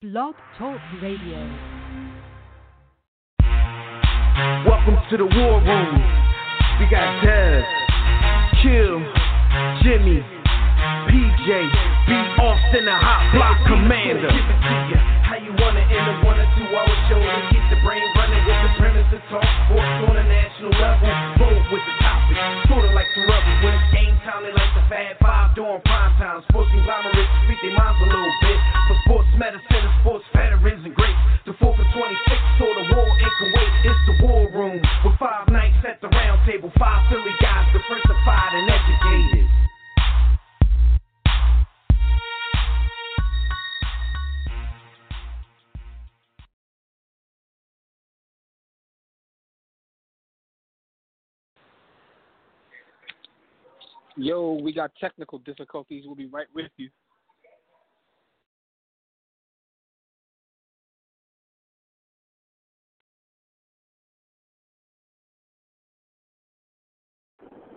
Blog Talk Radio. Welcome to the war room. We got Dev, Kill, Jimmy, PJ, B. Austin, the hot block commander. How you wanna end a one or two hour show to keep the brain running with the premise to talk sports on a national level? Bold with the topic, sorta like the rebels when it's game time. They like the Fab Five doing prime time. Sports conglomerates speak their minds a little bit. Sports medicine and sports veterans and greats. The 4th and 26th saw the war in Kuwait. It's the war room with five nights at the round table. Five Philly guys, diversified and educated. Yo, we got technical difficulties. We'll be right with you.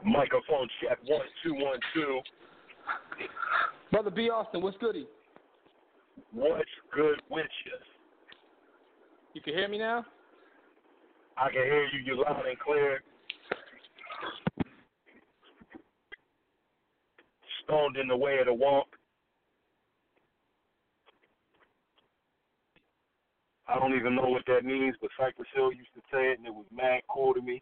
Microphone check one two one two. Brother B. Austin, what's goody? What's good with you? You can hear me now? I can hear you. You loud and clear. Stoned in the way of the womp. I don't even know what that means, but Cypress Hill used to say it, and it was mad cool to me.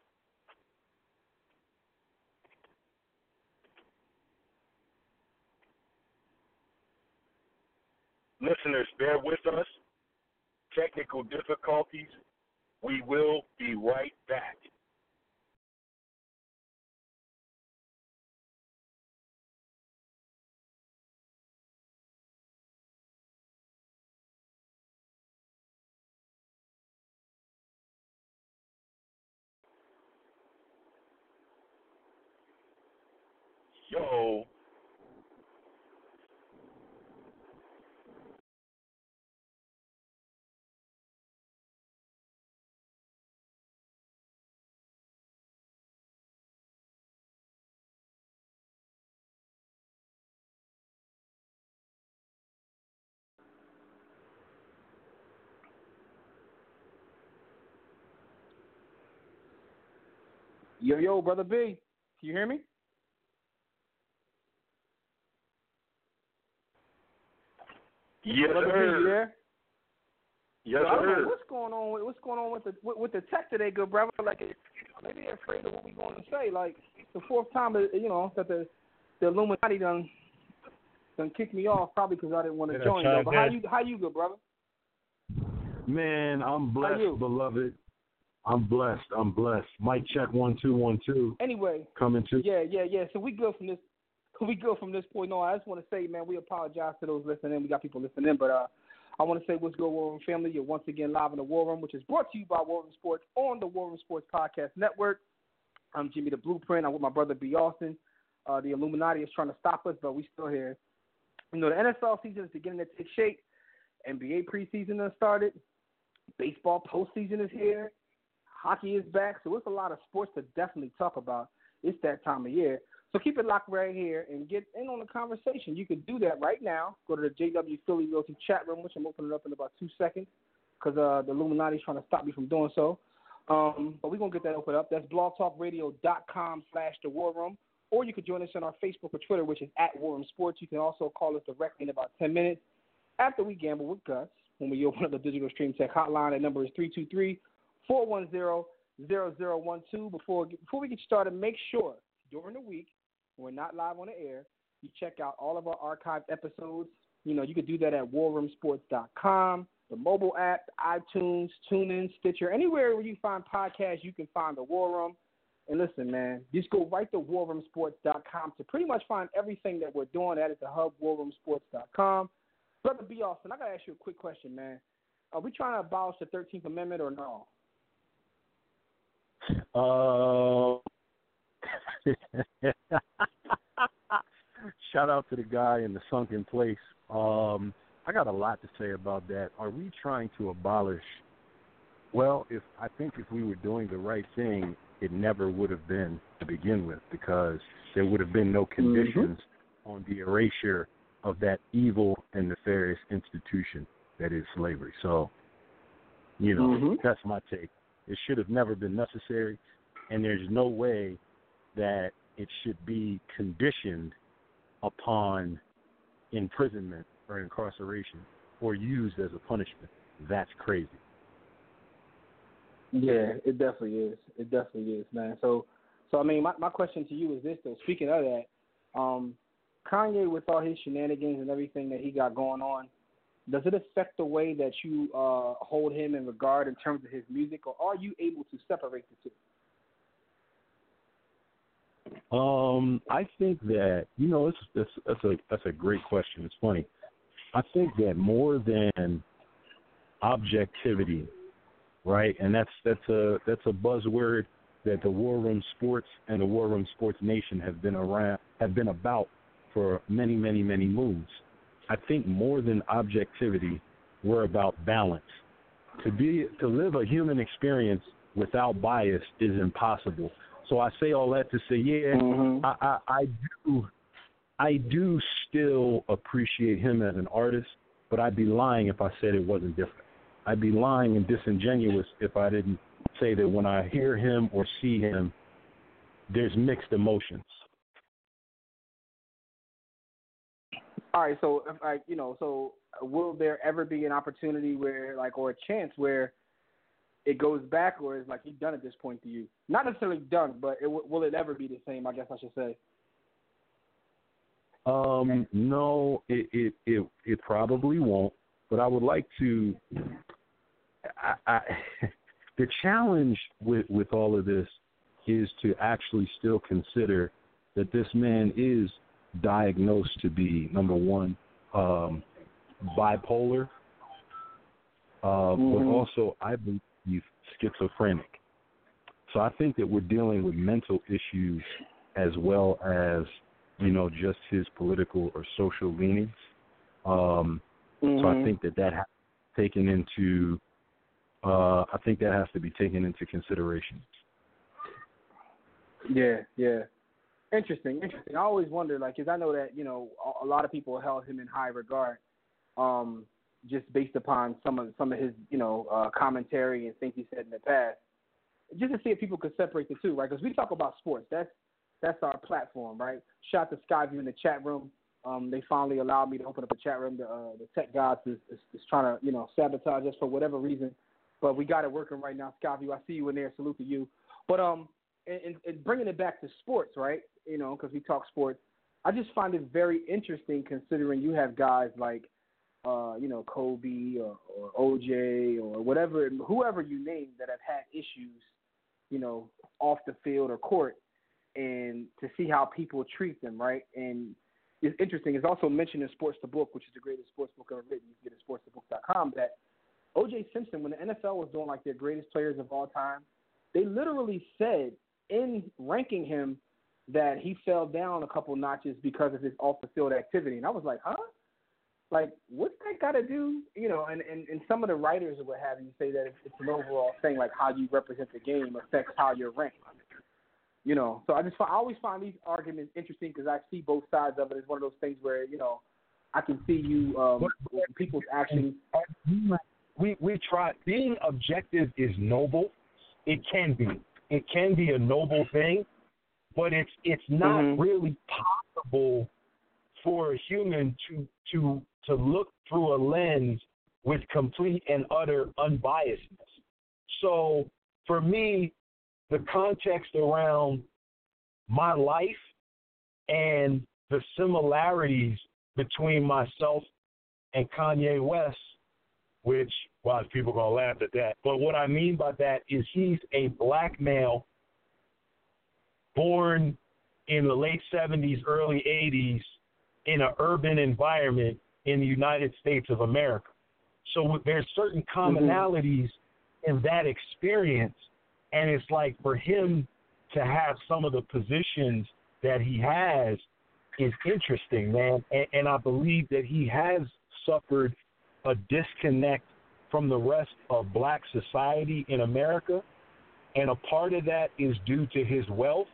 Listeners, bear with us. Technical difficulties. We will be right back. Yo, Yo, yo, brother B. Can you hear me? yes, brother B, you sir. there? Yes, Yo, I don't know what's going on. With, what's going on with the with, with the tech today, good brother? Like, maybe they're afraid of what we're going to say. Like the fourth time, you know, that the the Illuminati done done kicked me off, probably because I didn't want to Yeah, join. try Though. But how again. you how you good, brother? Man, I'm blessed, beloved. I'm blessed. I'm blessed. Mike check one two one two. Anyway, Coming to Yeah, yeah, yeah. So we good from this. We good from this point on. I just want to say, man, we apologize to those listening. We got people listening, but uh, I want to say what's good, War Room family. You're once again live in the War Room, which is brought to you by War Room Sports on the War Room Sports Podcast Network. I'm Jimmy the Blueprint. I'm with my brother B. Austin. Uh, the Illuminati is trying to stop us, but we still here. You know, the NFL season is beginning to take shape. NBA preseason has started. Baseball postseason is here. Hockey is back, so it's a lot of sports to definitely talk about. It's that time of year. So keep it locked right here and get in on the conversation. You can do that right now. Go to the JW Philly Realty chat room, which I'm opening up in about two seconds because uh, the Illuminati is trying to stop me from doing so. Um, but we're going to get that open up. That's blogtalkradio.com slash the war room. Or you could join us on our Facebook or Twitter, which is at War Room Sports. You can also call us directly in about 10 minutes after we gamble with Gus when we open up the digital stream tech hotline. That number is 323 410 0012. Before before we get started, make sure during the week when we're not live on the air, you check out all of our archived episodes. You know, you could do that at warroomsports.com, the mobile app, iTunes, TuneIn, Stitcher, anywhere where you find podcasts, you can find the War Room. And listen, man, just go right to warroomsports.com to pretty much find everything that we're doing. That is the hub, warroomsports.com. Brother B. Austin, I got to ask you a quick question, man. Are we trying to abolish the 13th Amendment or no? Uh, shout out to the guy in the sunken place. Um, I got a lot to say about that. Are we trying to abolish? Well, if I think if we were doing the right thing, it never would have been to begin with, because there would have been no conditions on the erasure of that evil and nefarious institution. that is slavery. So, you know, Mhm. that's my take. It should have never been necessary, and there's no way that it should be conditioned upon imprisonment or incarceration or used as a punishment. That's crazy. Yeah, it definitely is. It definitely is, man. So, so I mean, my my question to you is this though. Speaking of that, um, Kanye with all his shenanigans and everything that he got going on, does it affect the way that you uh hold him in regard in terms of his music, or are you able to separate the two? Um, I think that you know it's, it's that's a that's a great question. It's funny. I think that more than objectivity, right? And that's that's a that's a buzzword that the War Room Sports and the War Room Sports Nation have been around have been about for many many many moons. I think more than objectivity, we're about balance. To be to live a human experience without bias is impossible. So I say all that to say, yeah, Mhm. I, I, I do I do still appreciate him as an artist, but I'd be lying if I said it wasn't different. I'd be lying and disingenuous if I didn't say that when I hear him or see him, there's mixed emotions. All right, so if I, you know, so will there ever be an opportunity where, like, or a chance where it goes back, or is like he done at this point to you? Not necessarily done, but it, will it ever be the same? I guess I should say. Um, no, it, it it it probably won't. But I would like to. I, I the challenge with with all of this is to actually still consider that this man is diagnosed to be number one um, bipolar, uh, but Mhm. also I believe schizophrenic. So I think that we're dealing with mental issues as well as you know just his political or social leanings. Um, So I Mhm. think that that has taken into. Uh, I think that has to be taken into consideration. Yeah, yeah. Interesting, interesting. I always wonder, like, because I know that you know a, a lot of people held him in high regard, um, just based upon some of some of his you know uh, commentary and things he said in the past. Just to see if people could separate the two, right? Because we talk about sports. That's that's our platform, right? Shout to Skyview in the chat room. Um, they finally allowed me to open up a chat room. The, uh, the tech gods is, is, is trying to, you know, sabotage us for whatever reason, but we got it working right now. Skyview, I see you in there. Salute to you. But um, and, and, bringing it back to sports, right? You know, because we talk sports. I just find it very interesting considering you have guys like, uh, you know, Kobe or, or OJ or whatever, whoever you name that have had issues, you know, off the field or court, and to see how people treat them, right? And it's interesting. It's also mentioned in Sports the Book, which is the greatest sports book ever written. You can get it at sportsthebook.com. That O.J. Simpson, when the NFL was doing like their greatest players of all time, they literally said in ranking him that he fell down a couple notches because of his off the field activity. And I was like, huh? Like, what's that got to do? You know, and, and, and some of the writers or what have you say that it's, it's an overall thing, like how you represent the game affects how you're ranked. You know, so I just I always find these arguments interesting because I see both sides of it. It's one of those things where you know I can see you um, people's actions. we we try being objective is noble. It can be. It can be a noble thing, but it's it's not Mhm. really possible for a human to to to look through a lens with complete and utter unbiasedness. So for me, the context around my life and the similarities between myself and Kanye West, which well, people gonna laugh at that. But what I mean by that is he's a black male born in the late seventies, early eighties in an urban environment in the United States of America. So there's certain mm-hmm. commonalities in that experience and it's like for him to have some of the positions that he has is interesting, man. And, and I believe that he has suffered a disconnect from the rest of black society in America. And a part of that is due to his wealth.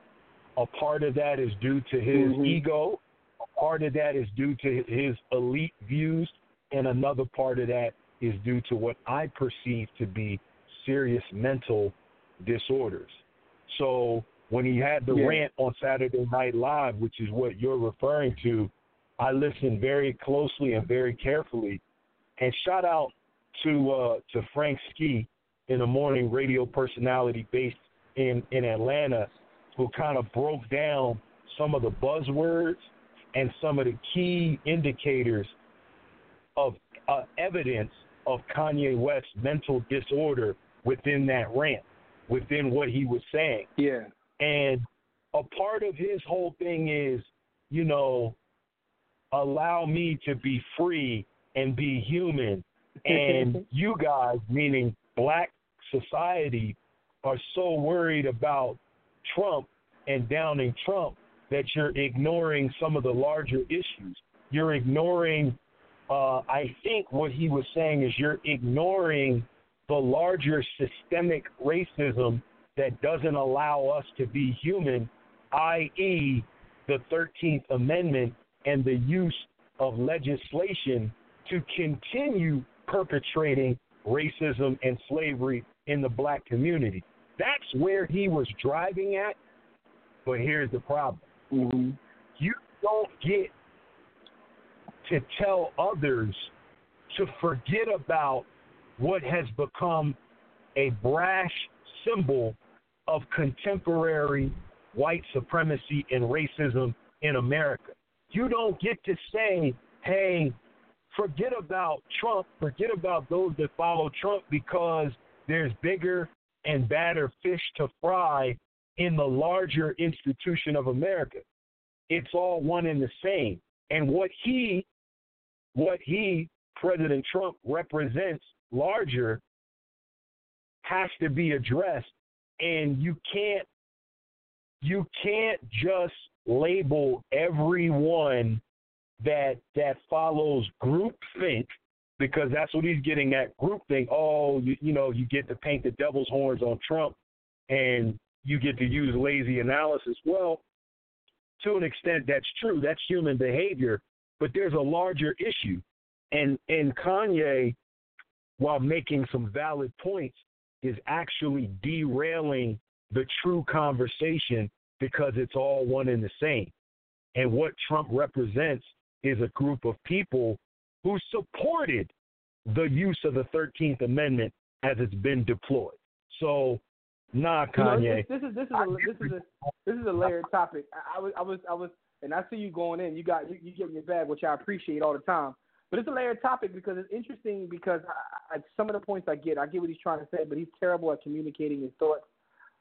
A part of that is due to his Mhm. ego. A part of that is due to his elite views. And another part of that is due to what I perceive to be serious mental disorders. So when he had the Yeah. rant on Saturday Night Live, which is what you're referring to, I listened very closely and very carefully. And shout out to uh, to Frank Ski in the morning radio personality based in in Atlanta, who kind of broke down some of the buzzwords and some of the key indicators of uh, evidence of Kanye West's mental disorder within that rant, within what he was saying. Yeah. And a part of his whole thing is, you know, allow me to be free and be human. And you guys, meaning black society, are so worried about Trump and downing Trump that you're ignoring some of the larger issues. You're ignoring, uh, I think what he was saying is you're ignoring the larger systemic racism that doesn't allow us to be human, i.e., the 13th Amendment and the use of legislation to continue perpetrating racism and slavery in the black community. That's where he was driving at. But here's the problem Mm-hmm. you don't get to tell others to forget about what has become a brash symbol of contemporary white supremacy and racism in America. You don't get to say, hey, forget about Trump, forget about those that follow Trump because there's bigger and badder fish to fry in the larger institution of America. It's all one and the same. And what he, what he, President Trump, represents larger has to be addressed. And you can't, you can't just label everyone that that follows groupthink because that's what he's getting at groupthink. Oh, you, you know, you get to paint the devil's horns on Trump, and you get to use lazy analysis. Well, to an extent, that's true. That's human behavior, but there's a larger issue, and and Kanye, while making some valid points, is actually derailing the true conversation because it's all one and the same. And what Trump represents is a group of people who supported the use of the 13th Amendment as it's been deployed. So, nah, You know, Kanye. this, is this is a, this is a this is a layered topic. I, I was I was I was and I see you going in. You got you, you getting your bag, which I appreciate all the time. But it's a layered topic because it's interesting because I, I, some of the points I get, I get what he's trying to say, but he's terrible at communicating his thoughts.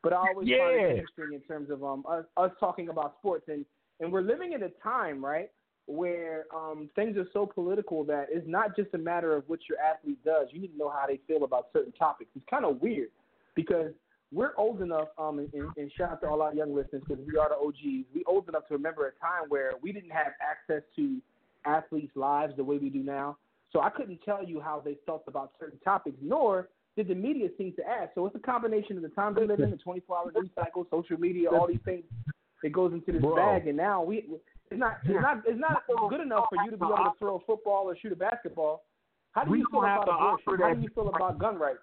But I always find it interesting in terms of um us, us talking about sports and and we're living in a time right where um things are so political that it's not just a matter of what your athlete does. You need to know how they feel about certain topics. It's kind of weird because we're old enough, um, and, and, shout out to all our young listeners because we are the OGs. We old enough to remember a time where we didn't have access to athletes' lives the way we do now. So I couldn't tell you how they felt about certain topics, nor did the media seem to ask. So it's a combination of the times we live in, the 24-hour news cycle, social media, all these things that goes into this Bro. bag. And now we, it's not, it's not, it's not good enough for you to be able to throw a football or shoot a basketball. How do We you feel about abortion? How do you feel about gun rights?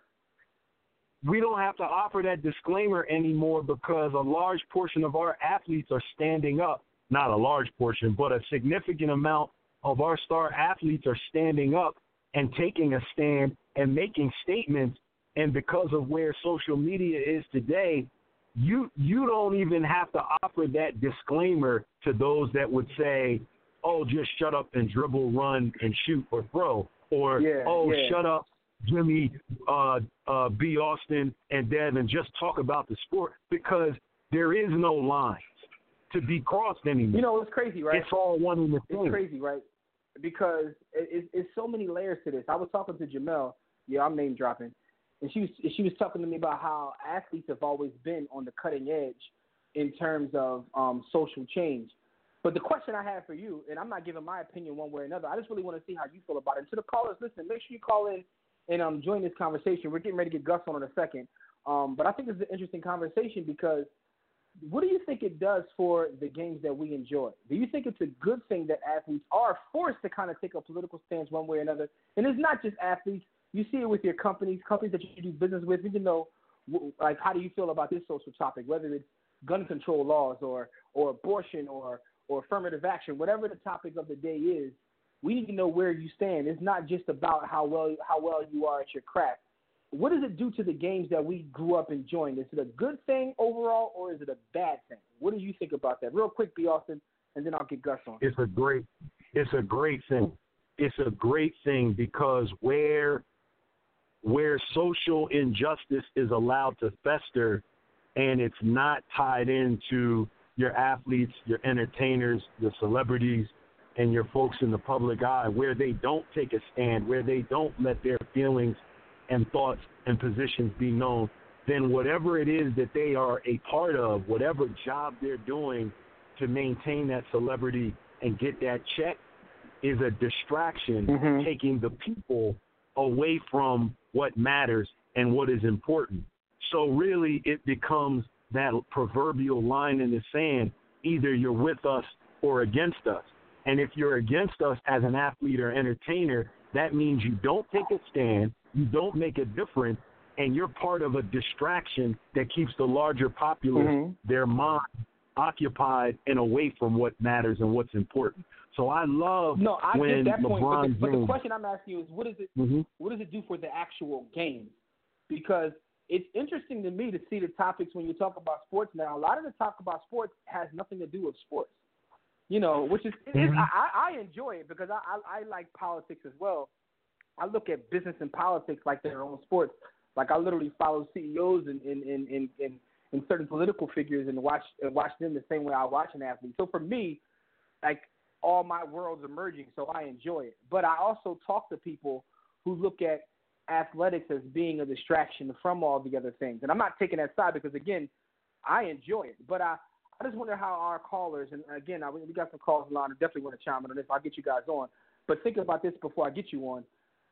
we don't have to offer that disclaimer anymore because a large portion of our athletes are standing up. Not a large portion, but a significant amount of our star athletes are standing up and taking a stand and making statements. And because of where social media is today, you you don't even have to offer that disclaimer to those that would say, "Oh, just shut up and dribble, run and shoot or throw," or Yeah, "Oh, yeah. shut up, Jimmy, uh, uh, B. Austin, and Devin, just talk about the sport because there is no lines to be crossed anymore. You know, it's crazy, right? It's all one and the It's same. crazy, right? Because it, it, it's so many layers to this. I was talking to Jamel. Yeah, I'm name dropping, and she was she was talking to me about how athletes have always been on the cutting edge in terms of um, social change. But the question I have for you, and I'm not giving my opinion one way or another. I just really want to see how you feel about it. And to the callers, listen, make sure you call in and um, join this conversation. We're getting ready to get Gus on in a second. Um, but I think it's an interesting conversation because what do you think it does for the games that we enjoy? Do you think it's a good thing that athletes are forced to kind of take a political stance one way or another? And it's not just athletes. You see it with your companies, companies that you do business with. We can know, like, how do you feel about this social topic, whether it's gun control laws or or abortion or or affirmative action, whatever the topic of the day is. We need to know where you stand. It's not just about how well how well you are at your craft. What does it do to the games that we grew up enjoying? Is it a good thing overall, or is it a bad thing? What do you think about that? Real quick, B. Austin, and then I'll get Gus on. It's a great, it's a great thing. It's a great thing because where where social injustice is allowed to fester and it's not tied into your athletes, your entertainers, your celebrities, and your folks in the public eye, where they don't take a stand, where they don't let their feelings and thoughts and positions be known, then whatever it is that they are a part of, whatever job they're doing to maintain that celebrity and get that check, is a distraction, mm-hmm. taking the people away from what matters and what is important. So really, it becomes that proverbial line in the sand. Either you're with us or against us. And if you're against us as an athlete or entertainer, that means you don't take a stand, you don't make a difference, and you're part of a distraction that keeps the larger populace, mm-hmm. their mind occupied and away from what matters and what's important. So I love no, I when get that LeBron point, but the, but the question I'm asking you is, what is it? Mm-hmm. What does it do for the actual game? Because it's interesting to me to see the topics when you talk about sports now. A lot of the talk about sports has nothing to do with sports. You know, which is, Mhm. I, I enjoy it because I, I I like politics as well. I look at business and politics like their own sports. Like I literally follow CEOs and and and and, and, in certain political figures and watch and watch them the same way I watch an athlete. So for me, like all my worlds emerging, so I enjoy it. But I also talk to people who look at athletics as being a distraction from all the other things. And I'm not taking that side because again, I enjoy it. But I I just wonder how our callers and again, I, we got some calls line. I definitely want to chime in on this. I'll get you guys on. But think about this before I get you on.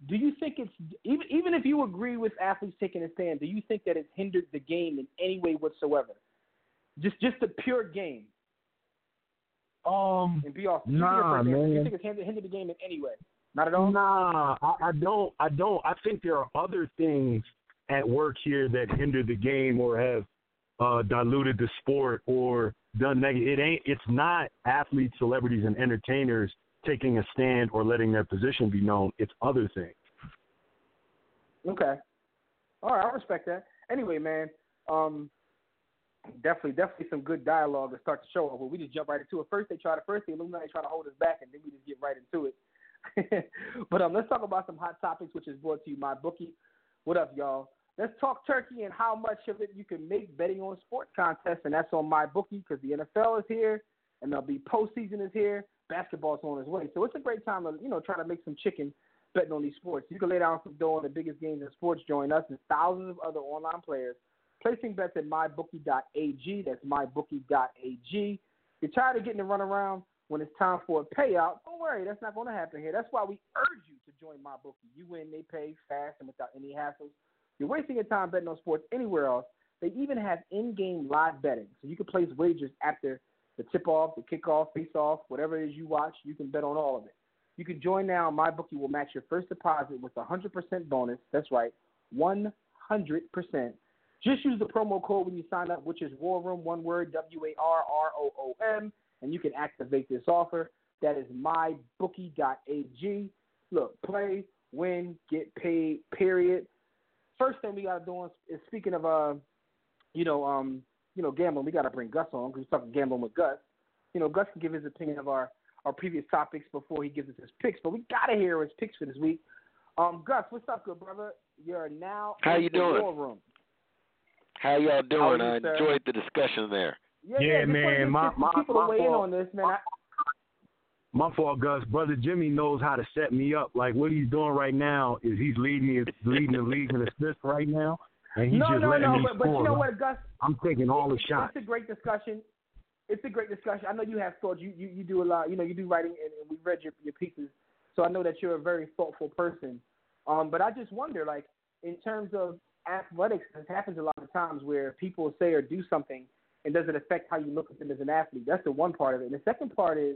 Do you think it's even even if you agree with athletes taking a stand? Do you think that it's hindered the game in any way whatsoever? Just just the pure game. Um, And be off. Nah, Do you think it's hindered, hindered the game in any way? Not at all. Nah, I, I don't. I don't. I think there are other things at work here that hinder the game or have uh, diluted the sport or done negative. It ain't. It's not athletes, celebrities, and entertainers taking a stand or letting their position be known. It's other things. Okay. All right, I respect that. Anyway, man, um, definitely, definitely some good dialogue to start the show off. with. We just jump right into it. First, they try to first the Illuminati try to hold us back, and then we just get right into it. but um, let's talk about some hot topics, which is brought to you by Bookie. What up, y'all? Let's talk turkey and how much of it you can make betting on sports contests, and that's on MyBookie because the NFL is here, and there'll be postseason is here, basketball's on its way. So it's a great time to you know try to make some chicken betting on these sports. You can lay down some dough on the biggest games in sports. Join us and thousands of other online players placing bets at mybookie.ag. That's mybookie.ag. You're tired of getting to run around when it's time for a payout. Don't worry, that's not going to happen here. That's why we urge you to join MyBookie. You win, they pay fast and without any hassles. You're wasting your time betting on sports anywhere else. They even have in-game live betting, so you can place wagers after the tip-off, the kickoff, face-off, whatever it is you watch. You can bet on all of it. You can join now. MyBookie will match your first deposit with a 100% bonus. That's right, 100%. Just use the promo code when you sign up, which is War Room, one word, W A R R O O M, and you can activate this offer. That is mybookie.ag. Look, play, win, get paid, period. First thing we got to do is, speaking of, uh, you know, um, you know, gambling, we got to bring Gus on because we're talking gambling with Gus. You know, Gus can give his opinion of our, our previous topics before he gives us his picks, but we got to hear his picks for this week. Um, Gus, what's up, good brother? You're now How in you the doing? War room. How y'all How doing? you, I sir? enjoyed the discussion there. Yeah, Yeah, yeah, man, my- my- people my to weigh fault. on this, man. I, My fault, Gus. Brother Jimmy knows how to set me up. Like what he's doing right now is he's leading the leading the league in assists right now, and he's no, just no, letting no, me but, but you know right? what, Gus? I'm taking all the shots. It's a great discussion. It's a great discussion. I know you have thoughts. You you, you do a lot. You know, you do writing, and, and we've read your your pieces, so I know that you're a very thoughtful person. Um, but I just wonder, like, in terms of athletics, this happens a lot of times where people say or do something, and does it affect how you look at them as an athlete? That's the one part of it. And the second part is,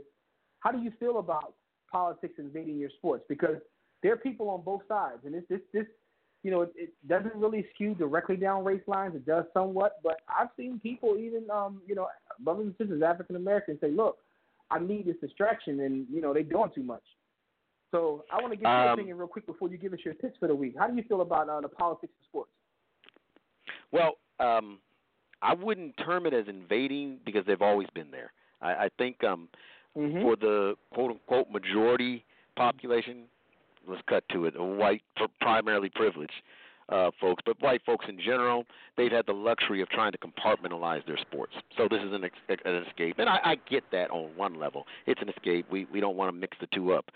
how do you feel about politics invading your sports? Because there are people on both sides, and this this this you know it, it doesn't really skew directly down race lines. It does somewhat, but I've seen people even um you know brothers and sisters African Americans say, look, I need this distraction, and you know they're doing too much. So I want to get your Um, opinion real quick before you give us your picks for the week. How do you feel about uh, the politics of sports? Well, um, I wouldn't term it as invading because they've always been there. I, I think um, Mm-hmm. for the quote unquote majority population, let's cut to it, white, primarily privileged uh, folks, but white folks in general, they've had the luxury of trying to compartmentalize their sports. So this is an, ex- an escape, and I, I get that on one level. It's an escape. We we don't want to mix the two up.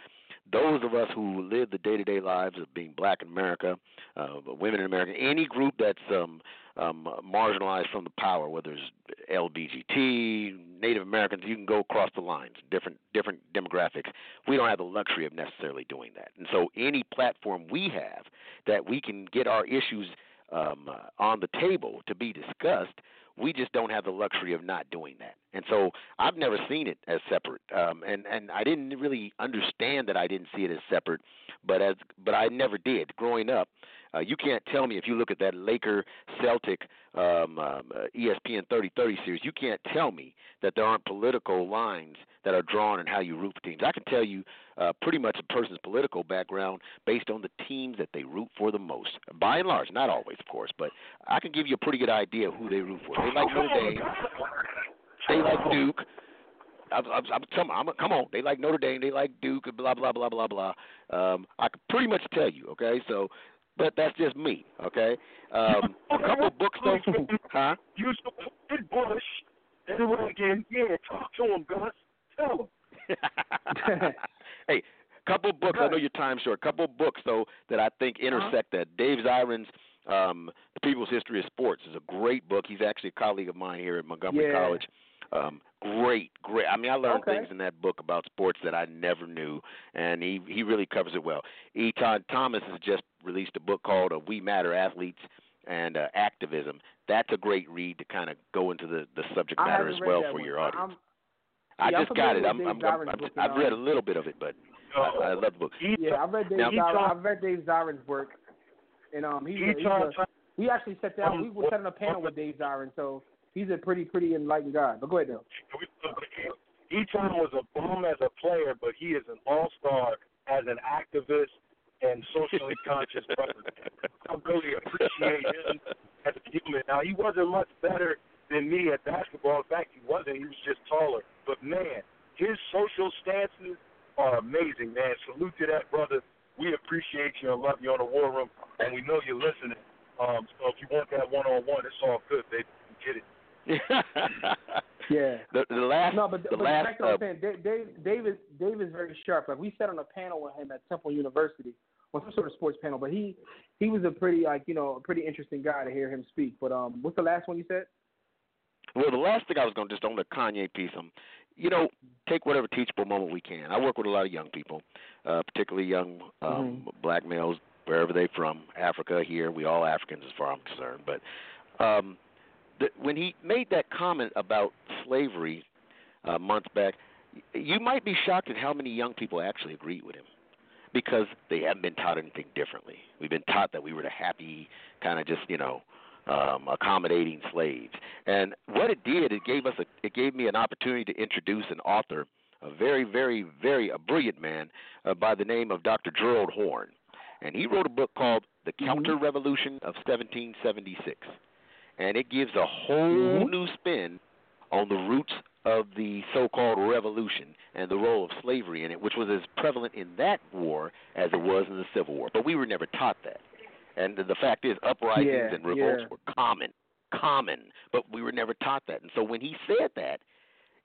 Those of us who live the day-to-day lives of being black in America, uh, women in America, any group that's um, um, marginalized from the power, whether it's LBGT, Native Americans, you can go across the lines, different different demographics. We don't have the luxury of necessarily doing that, and so any platform we have that we can get our issues um, uh, on the table to be discussed, we just don't have the luxury of not doing that. And so I've never seen it as separate, um, and and I didn't really understand that I didn't see it as separate, but as but I never did growing up. Uh, you can't tell me if you look at that Laker Celtic um, um, uh, ESPN 3030 series, you can't tell me that there aren't political lines that are drawn in how you root for teams. I can tell you uh, pretty much a person's political background based on the teams that they root for the most. By and large, not always, of course, but I can give you a pretty good idea of who they root for. They like Notre Dame. They like Duke. I'm, I'm, I'm, come, I'm, come on, they like Notre Dame, they like Duke, blah blah blah blah blah. Um, I can pretty much tell you, okay. So, but that's just me, okay. Um, a couple books though, huh? You supported Bush. Everyone again, yeah, talk to him, Gus. Tell him. hey, couple books. I know your time's short. Couple books though that I think intersect that. Dave Zirin's um, "The People's History of Sports" is a great book. He's actually a colleague of mine here at Montgomery Yeah. College. Um, great, great. I mean, I learned Okay. things in that book about sports that I never knew, and he he really covers it well. Etan Thomas has just released a book called uh, "We Matter: Athletes and uh, Activism." That's a great read to kind of go into the the subject matter as well for one. your audience. I'm- I yeah, I'm just got it. I'm, I'm, I'm, I'm, book, I've read a little bit of it, but I, I love the book. Yeah, I've read Dave. Now- Zirin, I've read Dave Zirin's work, and um, he's, a, he's a, we actually sat down. We were sat on a panel with Dave Zirin, so he's a pretty pretty enlightened guy. But go ahead though. Etan was a bum as a player, but he is an all-star as an activist and socially conscious brother. I really appreciate him as a human. Now he wasn't much better than me at basketball. In fact, he wasn't. He was just taller. But man, his social stances are amazing, man. Salute to that brother. We appreciate you and love you on the War Room, and we know you're listening. Um, so if you want that one-on-one, it's all good, baby. Get it. Yeah. the, the last, No, but, the but last, back to what uh, I'm saying, Dave, Dave, Dave is Dave is very sharp. Like we sat on a panel with him at Temple University, on some sort of sports panel. But he he was a pretty like you know a pretty interesting guy to hear him speak. But um, what's the last one you said? Well, the last thing I was going to just on the Kanye piece, um, you know, take whatever teachable moment we can. I work with a lot of young people, uh, particularly young um, black males, wherever they're from, Africa, here. We all Africans as far as I'm concerned. But um, the, when he made that comment about slavery uh, months back, you might be shocked at how many young people actually agreed with him. Because they haven't been taught anything differently. We've been taught that we were the happy, kind of just, you know, um, accommodating slaves. And what it did, it gave us a, it gave me an opportunity to introduce an author, a very, very, very a brilliant man uh, by the name of Dr. Gerald Horne, and he wrote a book called The Counter Revolution of 1776, and it gives a whole new spin on the roots of the so-called revolution and the role of slavery in it, which was as prevalent in that war as it was in the Civil War. But we were never taught that. And the fact is, uprisings Yeah, and revolts yeah. were common, common. But we were never taught that. And so when he said that,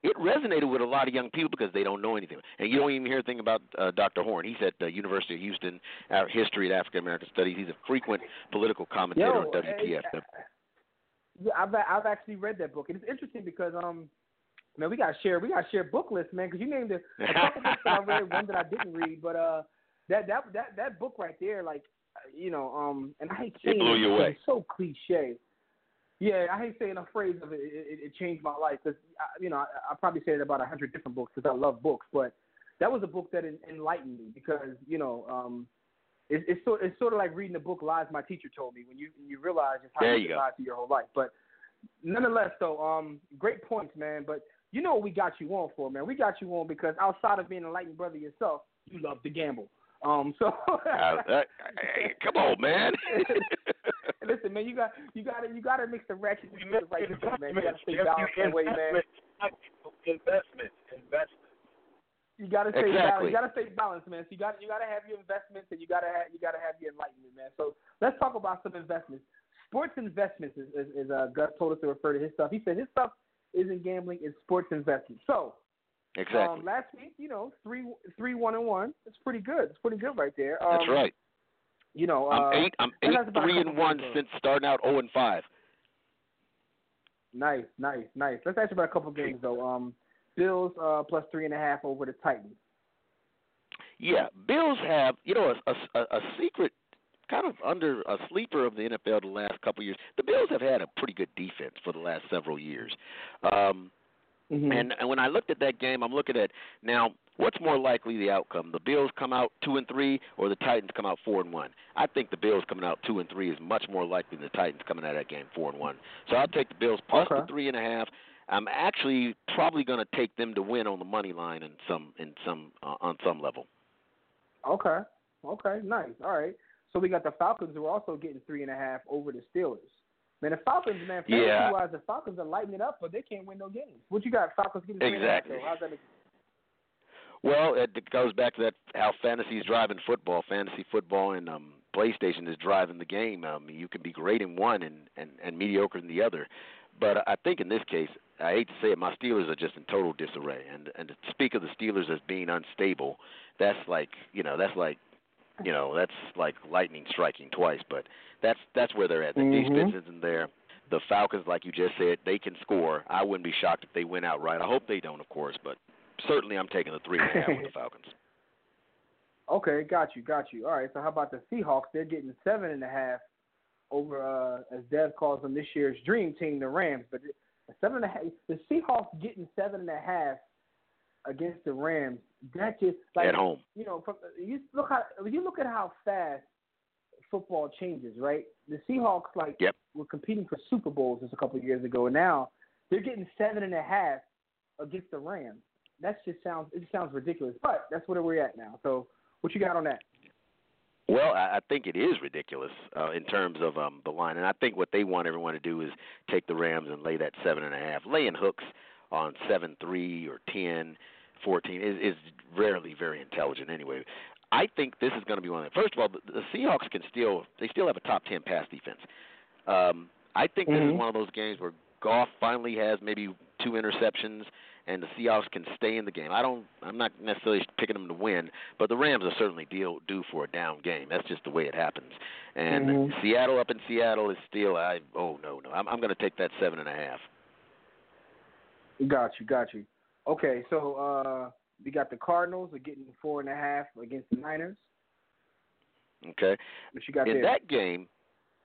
it resonated with a lot of young people because they don't know anything. And you don't even hear a thing about uh, Dr. Horne. He's at the University of Houston, uh, History and African American Studies. He's a frequent political commentator Yo, on eh, Yeah, I've I've actually read that book, and it's interesting because um, man, we got to share we got to share book lists, man. Because you named a, a couple books that I read, one that I didn't read, but uh, that that that that book right there, like, uh, you know, um, and I hate It saying blew it you away. it's so cliche. Yeah, I hate saying a phrase of it. It, it, it changed my life because you know I, I probably said it about a hundred different books because I love books, but that was a book that enlightened me because you know um, it's it's sort it's sort of like reading the book "Lies My Teacher Told Me" when you you realize just how There you lied to your whole life. But nonetheless, though, um, great points, man. But you know what we got you on for, man? We got you on because outside of being a enlightened brother yourself, you love to gamble. Um, so Uh, uh, hey, come on, man. listen, man, you got you got to you got to mix the ratchet with the right people, man. You got to stay Investments, balanced that way, man. Investment, investment. You gotta stay balanced. You gotta stay balanced, man. So you got you gotta have your investments and you gotta have you gotta have your enlightenment, man. So let's talk about some investments. Sports investments is, is, is uh, Gus told us to refer to his stuff. He said his stuff isn't gambling; it's sports investment. So exactly. um, last week, you know, three three one and one. It's pretty good. It's pretty good right there. Um, That's right. You know, I'm uh, eight. I'm eight that's about a three and one since starting out zero and five. Nice, nice, nice. Let's ask you about a couple games though. Um, Bills uh, plus three and a half over the Titans. Yeah, Bills have you know a, a, a secret kind of under a sleeper of the NFL the last couple of years. The Bills have had a pretty good defense for the last several years. Um, Mm-hmm. and, and when I looked at that game, I'm looking at now what's more likely the outcome: the Bills come out two and three, or the Titans come out four and one. I think the Bills coming out two and three is much more likely than the Titans coming out of that game four and one. So I'll take the Bills plus Okay. the three and a half. I'm actually probably going to take them to win on the money line in some in some uh, on some level. Okay. Okay. Nice. All right. So we got the Falcons who are also getting three and a half over the Steelers. Man, the Falcons, man, fantasy Yeah. wise, the Falcons are lighting it up, but they can't win no games. What you got? Falcons getting three Exactly. and a half. So how's that? Make, Well, it goes back to that how fantasy is driving football. Fantasy football and um, PlayStation is driving the game. Um, you can be great in one and, and, and mediocre in the other. But I think in this case, I hate to say it, my Steelers are just in total disarray. And and to speak of the Steelers as being unstable, that's like you know that's like you know that's like lightning striking twice. But that's that's where they're at. The Mhm. defense isn't there. The Falcons, like you just said, they can score. I wouldn't be shocked if they win outright. I hope they don't, of course, but certainly I'm taking the three and a half with the Falcons. okay, got you, got you. All right. So how about the Seahawks? They're getting seven and a half over, uh, as Dev calls them, this year's dream team, the Rams. But seven and a half, the Seahawks getting seven and a half against the Rams. That just like At home. you know, from, you look how you look at how fast football changes, right? The Seahawks like Yep. were competing for Super Bowls just a couple of years ago, and now they're getting seven and a half against the Rams. That just sounds it just sounds ridiculous, but that's where we're at now. So, what you got on that? Well, I, I think it is ridiculous uh, in terms of um, the line, and I think what they want everyone to do is take the Rams and lay that seven and a half. Laying hooks on seven three or ten, fourteen is, is rarely very intelligent anyway. I think this is going to be one of the. First of all, the, the Seahawks can still they still have a top ten pass defense. Um, I think this Mhm. is one of those games where Goff finally has maybe two interceptions, and the Seahawks can stay in the game. I don't. I'm not necessarily picking them to win, but the Rams are certainly deal due for a down game. That's just the way it happens. And Mhm. Seattle up in Seattle is still. I oh no no. I'm I'm going to take that seven and a half. Got you, got you. Okay, so uh we got the Cardinals are getting four and a half against the Niners. Okay. What you got in there? that game,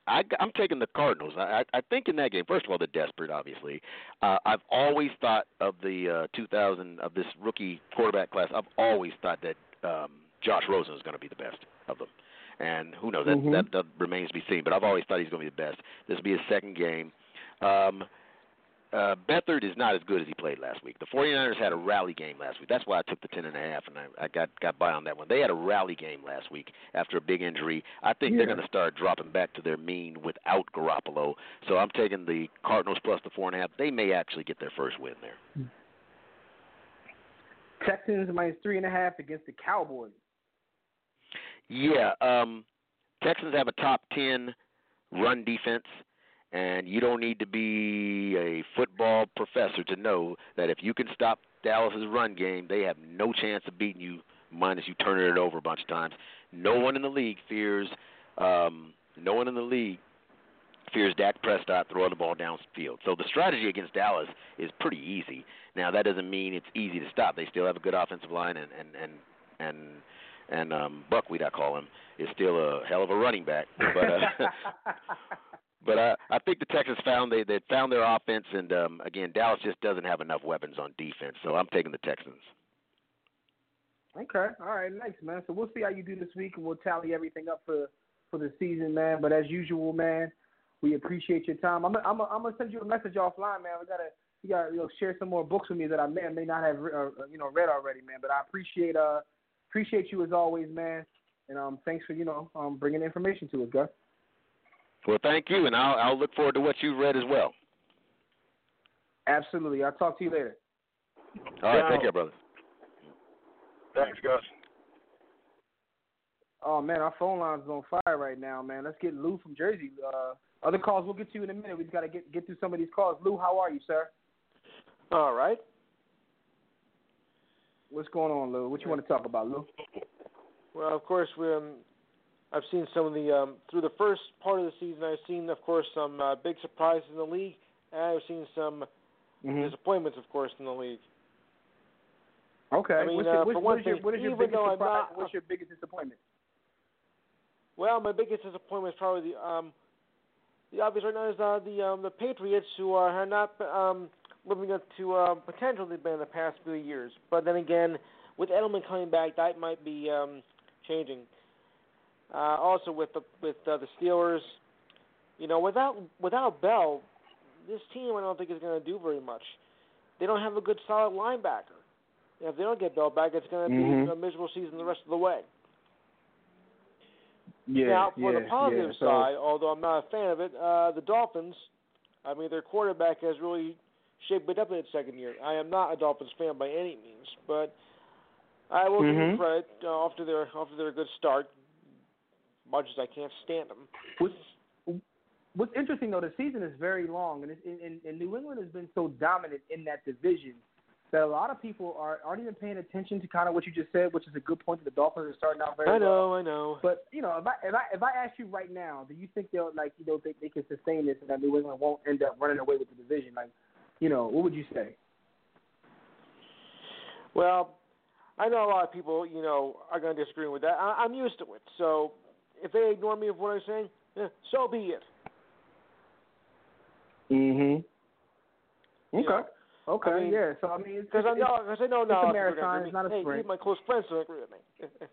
I, I'm taking the Cardinals. I, I think in that game, first of all, they're desperate. Obviously, uh, I've always thought of the uh, 2000 of this rookie quarterback class. I've always thought that um, Josh Rosen is going to be the best of them, and who knows? That, Mhm. that that remains to be seen. But I've always thought he's going to be the best. This will be his second game. Um, uh, Beathard is not as good as he played last week. The 49ers had a rally game last week. That's why I took the ten and a half, and I, I got got by on that one. They had a rally game last week after a big injury. I think they're going to start dropping back to their mean without Garoppolo. So I'm taking the Cardinals plus the four and a half. They may actually get their first win there. Texans minus three and a half against the Cowboys. Yeah, um, Texans have a top ten run defense, and you don't need to be a football professor to know that if you can stop Dallas's run game, they have no chance of beating you, minus you turning it over a bunch of times. No one in the league fears. Um, no one in the league fears Dak Prescott throwing the ball downfield. So the strategy against Dallas is pretty easy. Now that doesn't mean it's easy to stop. They still have a good offensive line, and and and and and um, Buckwheat, I call him, is still a hell of a running back. But uh, but I I think the Texans found they they found their offense, and um, again Dallas just doesn't have enough weapons on defense. So I'm taking the Texans. Okay, all right, nice man. So we'll see how you do this week, and we'll tally everything up for for the season, man. But as usual, man, we appreciate your time. I'm I'm I'm gonna send you a message offline, man. We gotta you gotta you know, share some more books with me that I may or may not have uh, you know read already, man. But I appreciate uh appreciate you as always, man. And um thanks for you know um bringing information to us, Gus. Well, thank you, and I'll I'll look forward to what you've read as well. Absolutely. I'll talk to you later. All right, take care, brother. Thanks, Gus. Oh man, our phone line's on fire right now, man. Let's get Lou from Jersey. Uh, other calls we'll get to you in a minute. We just gotta get get through some of these calls. Lou, how are you, sir? All right. What's going on, Lou? What you want to talk about, Lou? Well, of course, we, um, I've seen some of the um, through the first part of the season. I've seen, of course, some uh, big surprises in the league, and I've seen some Mm-hmm. disappointments, of course, in the league. Okay. I mean, what's uh, your, for what's, one what's your, thing, what is your even biggest though I'm surprise? not- what's your biggest disappointment? Well, my biggest disappointment is probably the um, the obvious right now is uh, the um, the Patriots, who are not um, living up to uh, potential they've been in the past few years. But then again, with Edelman coming back, that might be um, changing. Uh, also with the with uh, the Steelers, you know, without without Bell, this team I don't think is going to do very much. They don't have a good solid linebacker. And if they don't get Bell back, it's going to Mhm. be a miserable season the rest of the way. Yeah. now, for yeah, the positive yeah. So, side, although I'm not a fan of it, uh, the Dolphins, I mean, their quarterback has really shaped it up in its second year. I am not a Dolphins fan by any means, but I will give Mhm. them credit uh, after their after their good start. Much as I can't stand them. What's, what's interesting though, the season is very long, and, it's, and, and, New England has been so dominant in that division that a lot of people are aren't even paying attention to kind of what you just said, which is a good point. That the Dolphins are starting out very I well. know, I know. But you know, if I if I if I ask you right now, do you think they'll like you know think they can sustain this and that New England won't end up running away with the division? Like, you know, what would you say? Well, I know a lot of people, you know, are going to disagree with that. I, I'm used to it. So if they ignore me of what I'm saying, eh, so be it. Mm-hmm. You know, Okay. I mean, yeah. So I mean, it's, Because I know, because I know it's a marathon, it's not a me. Hey, even my close friends don't agree with me.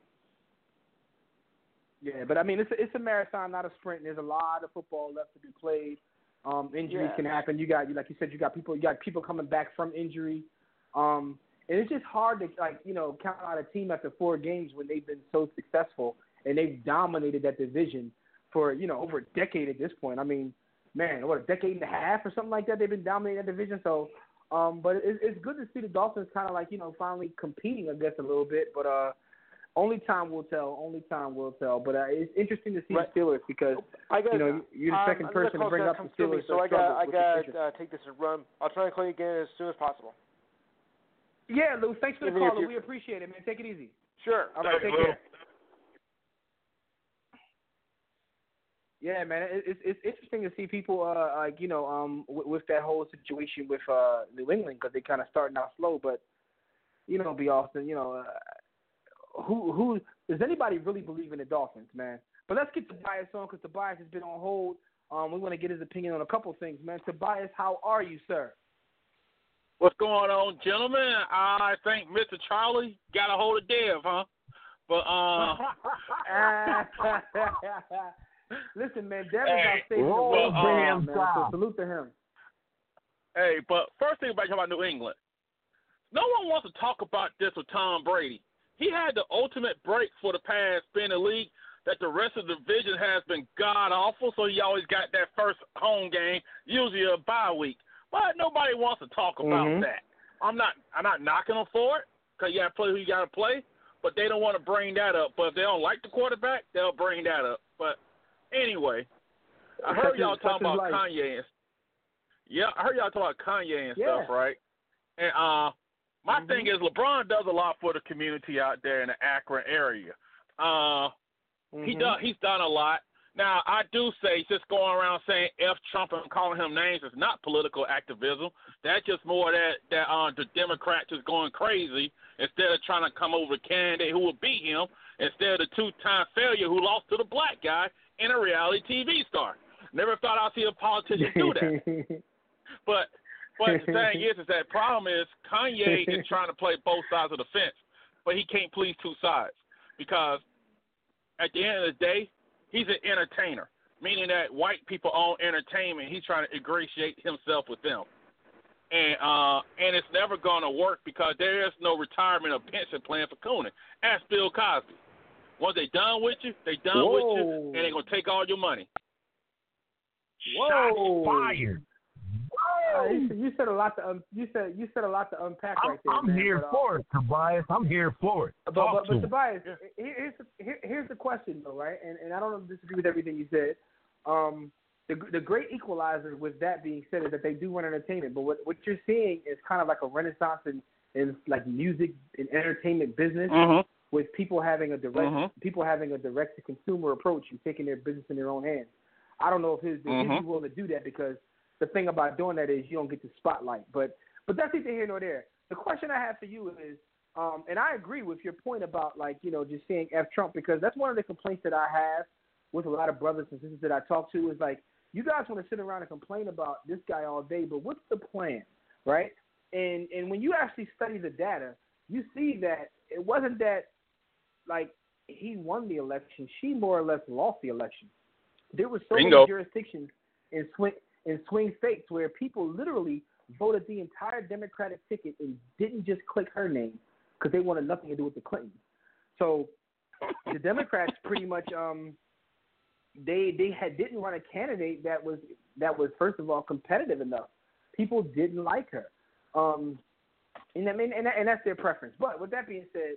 Yeah, but I mean, it's a, it's a marathon, not a sprint. There's a lot of football left to be played. Um, injuries Yeah. can happen. You got, you like you said, you got people, you got people coming back from injury. Um, and it's just hard to like, you know, count out a team after four games when they've been so successful and they've dominated that division for you know over a decade at this point. I mean, man, what a decade and a half or something like that. They've been dominating that division. So, um, but it, it's good to see the Dolphins kind of like you know finally competing, I guess, a little bit. But uh, only time will tell. Only time will tell. But uh, it's interesting to see Right. the Steelers because I guess you know you're the um, second another person to bring up the Steelers. So I got I got interesting. uh, take this and run. I'll try and call you again as soon as possible. Yeah, Lou. Thanks for the even call. you- We appreciate it, man. Take it easy. Sure. All right, Thanks, take Lou. care. Yeah, man, it, it's it's interesting to see people uh like you know um with, with that whole situation with uh New England because they kind of starting out slow, but you know, B. Austin, you know, uh, who who does anybody really believe in the Dolphins, man? But let's get Tobias on because Tobias has been on hold. Um, we want to get his opinion on a couple things, man. Tobias, how are you, sir? What's going on, gentlemen? I think Mr. Charlie got a hold of Dev, huh? But uh, Listen, man, Devin's Hey, outstayed the roll world, damn man. So salute to him. hey, but first thing about talking about New England, no one wants to talk about this with Tom Brady. He had the ultimate break for the past in the league that the rest of the division has been god awful, so he always got that first home game, usually a bye week. But nobody wants to talk about Mhm. that. I'm not I'm not knocking them for it because you got to play who you got to play, but they don't want to bring that up. But if they don't like the quarterback, they'll bring that up. But anyway, I heard y'all talking about life. Kanye and yeah, I heard y'all talking about Kanye and Yeah. stuff, right? And uh, my Mhm. thing is LeBron does a lot for the community out there in the Akron area. Uh, he Mhm. does. He's done a lot. Now, I do say just going around saying F Trump and calling him names is not political activism. That's just more that that uh, the Democrats is going crazy instead of trying to come over a candidate who will beat him instead of the two-time failure who lost to the black guy in a reality TV star. Never thought I'd see a politician do that. But but the thing is, is that problem is Kanye is trying to play both sides of the fence. but he can't please two sides because at the end of the day, he's an entertainer, meaning that white people own entertainment. He's trying to ingratiate himself with them. And uh, and it's never going to work because there is no retirement or pension plan for Coonan. Ask Bill Cosby. Once they done with you, they done Whoa. with you, and they're gonna take all your money. Whoa. Shots fired. Uh, you, said- you said a lot to um, you said you said a lot to unpack I'm, right there. I'm man, here but, uh, for it, Tobias. I'm here for it. But Talk but, to but him. Tobias, here, here's the, here, here's the question though, right? And and I don't disagree with everything you said. Um, the the great equalizer with that being said is that they do run entertainment, but what what you're seeing is kind of like a renaissance in in like music and entertainment business Mm-hmm. With people having a direct Mhm. people having a direct to consumer approach and taking their business in their own hands. I don't know if his he's willing to do that because the thing about doing that is you don't get the spotlight. But but that's neither here nor there. The question I have for you is, um, and I agree with your point about like you know just saying F Trump because that's one of the complaints that I have with a lot of brothers and sisters that I talk to is like you guys want to sit around and complain about this guy all day, but what's the plan, right? And and when you actually study the data, you see that it wasn't that like he won the election; she more or less lost the election. There were so Bingo. many jurisdictions in swing in swing states where people literally voted the entire Democratic ticket and didn't just click her name because they wanted nothing to do with the Clintons. So the Democrats pretty much um they they had didn't run a candidate that was that was first of all competitive enough. People didn't like her. Um and I mean and, that- and that's their preference. But with that being said,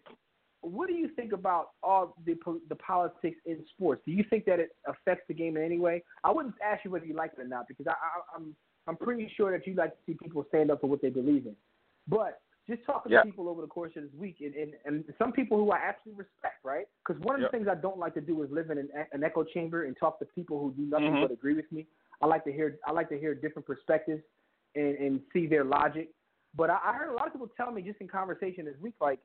what do you think about all the the politics in sports? Do you think that it affects the game in any way? I wouldn't ask you whether you like it or not because I, I, I'm I'm pretty sure that you like to see people stand up for what they believe in. But just talking Yeah. to people over the course of this week, and, and, and some people who I absolutely respect, right? Because one of the things I don't like to do is live in an, an echo chamber and talk to people who do nothing Mhm. but agree with me. I like to hear I like to hear different perspectives and, and see their logic. But I, I heard a lot of people tell me just in conversation this week, like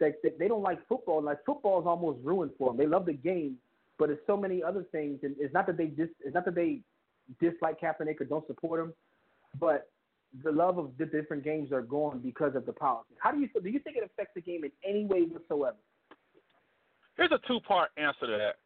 that, that they don't like football. Like football is almost ruined for them. They love the game, but it's so many other things. And it's not that they dis, it's not that they dislike Kaepernick or don't support him, but the love of the different games are gone because of the politics. How do you do? You think it affects the game in any way whatsoever? Here's a two part answer to that.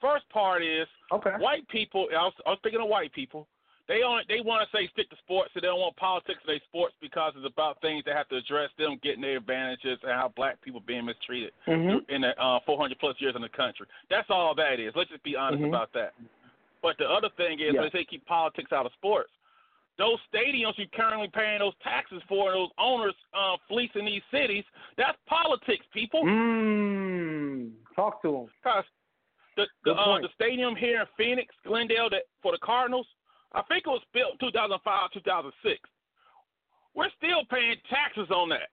First part is Okay. white people. I was, I was speaking of white people. They only they want to say stick to sports, so they don't want politics in their sports because it's about things that have to address them getting their advantages and how black people being mistreated Mm-hmm. in the uh, 400 plus years in the country. That's all that is. Let's just be honest Mhm. about that. But the other thing is, Yeah. when they say keep politics out of sports, those stadiums you're currently paying those taxes for, those owners uh, fleecing these cities, that's politics, people. Mm. Talk to them. The the, uh, the stadium here in Phoenix, Glendale, that for the Cardinals, I think it was built 2005, 2006. We're still paying taxes on that.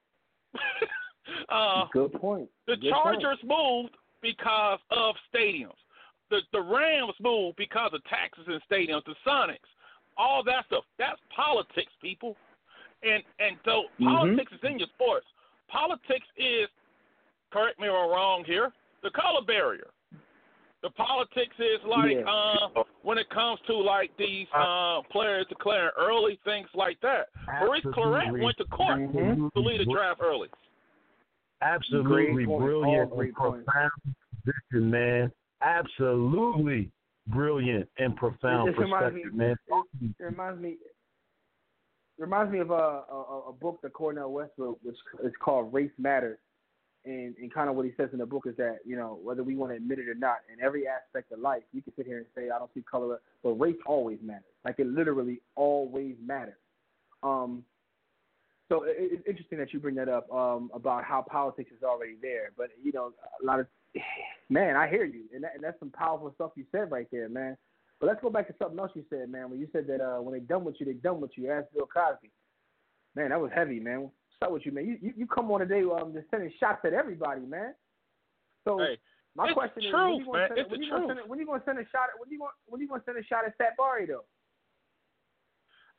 uh, Good point. the Good point. Chargers moved because of stadiums. The the Rams moved because of taxes and stadiums. The Sonics, all that stuff. That's politics, people. And and so Mhm. politics is in your sports. Politics is, correct me if I'm wrong here, the color barrier. The politics is like Yeah. uh, when it comes to like these uh, players declaring early things like that. Maurice Clarett went to court Mhm. to lead a draft early. Absolutely point. brilliant and profound position, man. Absolutely brilliant and profound It perspective, me- man. It reminds me. Reminds me of a, a a book that Cornel West wrote, which is called Race Matters, and and kind of what he says in the book is that you know whether we want to admit it or not, in every aspect of life, we can sit here and say I don't see color, but race always matters. Like it literally always matters. Um, so it, it's interesting that you bring that up um, about how politics is already there. But you know, a lot of man, I hear you, and, that, and that's some powerful stuff you said right there, man. But let's go back to something else you said, man. When you said that uh, when they done with you, they done with you. Ask Bill Cosby. Man, that was heavy, man. What's with you, man? You you, you come on today um, just sending shots at everybody, man. So Hey, my question is, when truth, you gonna man. send, It's when you gonna send, when you gonna send a shot? At, when you gonna when you gonna send a shot at Fat Barry though?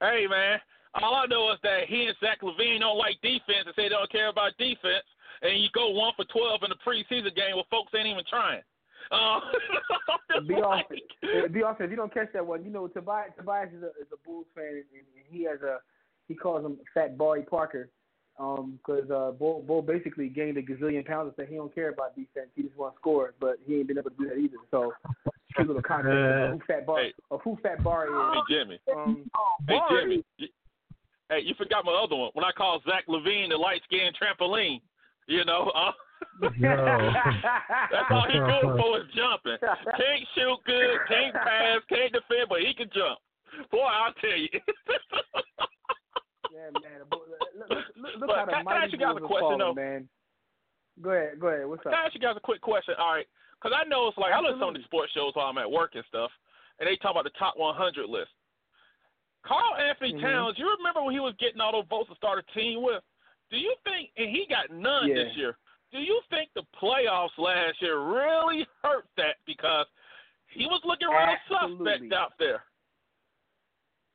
Hey man, all I know is that he and Zach LaVine don't like defense and say they don't care about defense, and you go one for twelve in the preseason game where folks ain't even trying. Uh, Be like. Uh, Be honest. If you don't catch that one, you know Tobias. Tobias is a is a Bulls fan, and, and he has a he calls him Fat Barry Parker, Um, because uh, Bull, Bull basically gained a gazillion pounds and said he don't care about defense. He just want to score, but he ain't been able to do that either. So, just a little context of who Fat Bar, Hey. of who Fat Bar is. Hey Jimmy. Um, Hey Jimmy. Hey, you forgot my other one. When I called Zach LaVine the light skinned trampoline. You know, uh, that's all he good for is jumping. Can't shoot good, can't pass, can't defend, but he can jump. Boy, I'll tell you. yeah, man. Look, look, look, But how the can- can I ask you guys a question, falling, though? man. Go ahead, go ahead. What's up? Can I ask you guys a quick question? All right, because I know it's like I listen to some of these sports shows while I'm at work and stuff, and they talk about the top 100 list. Karl-Anthony Mhm. Towns, you remember when he was getting all those votes to start a team with? Do you think, and he got none Yeah. this year? Do you think the playoffs last year really hurt that because he was looking real Absolutely. suspect out there?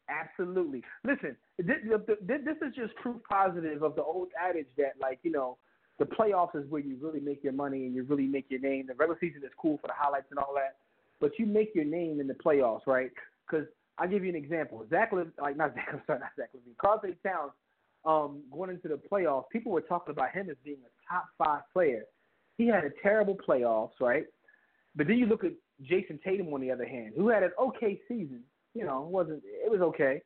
Absolutely. Listen, this, this, is just proof positive of the old adage that, like, you know, the playoffs is where you really make your money and you really make your name. The regular season is cool for the highlights and all that, but you make your name in the playoffs, right? Because I'll give you an example. Zach, like not Zach, I'm sorry, not Zach LaVine. Karl Towns, um, going into the playoffs, people were talking about him as being a top five player. He had a terrible playoffs, right? But then you look at Jayson Tatum on the other hand, who had an okay season. You know, wasn't it was okay,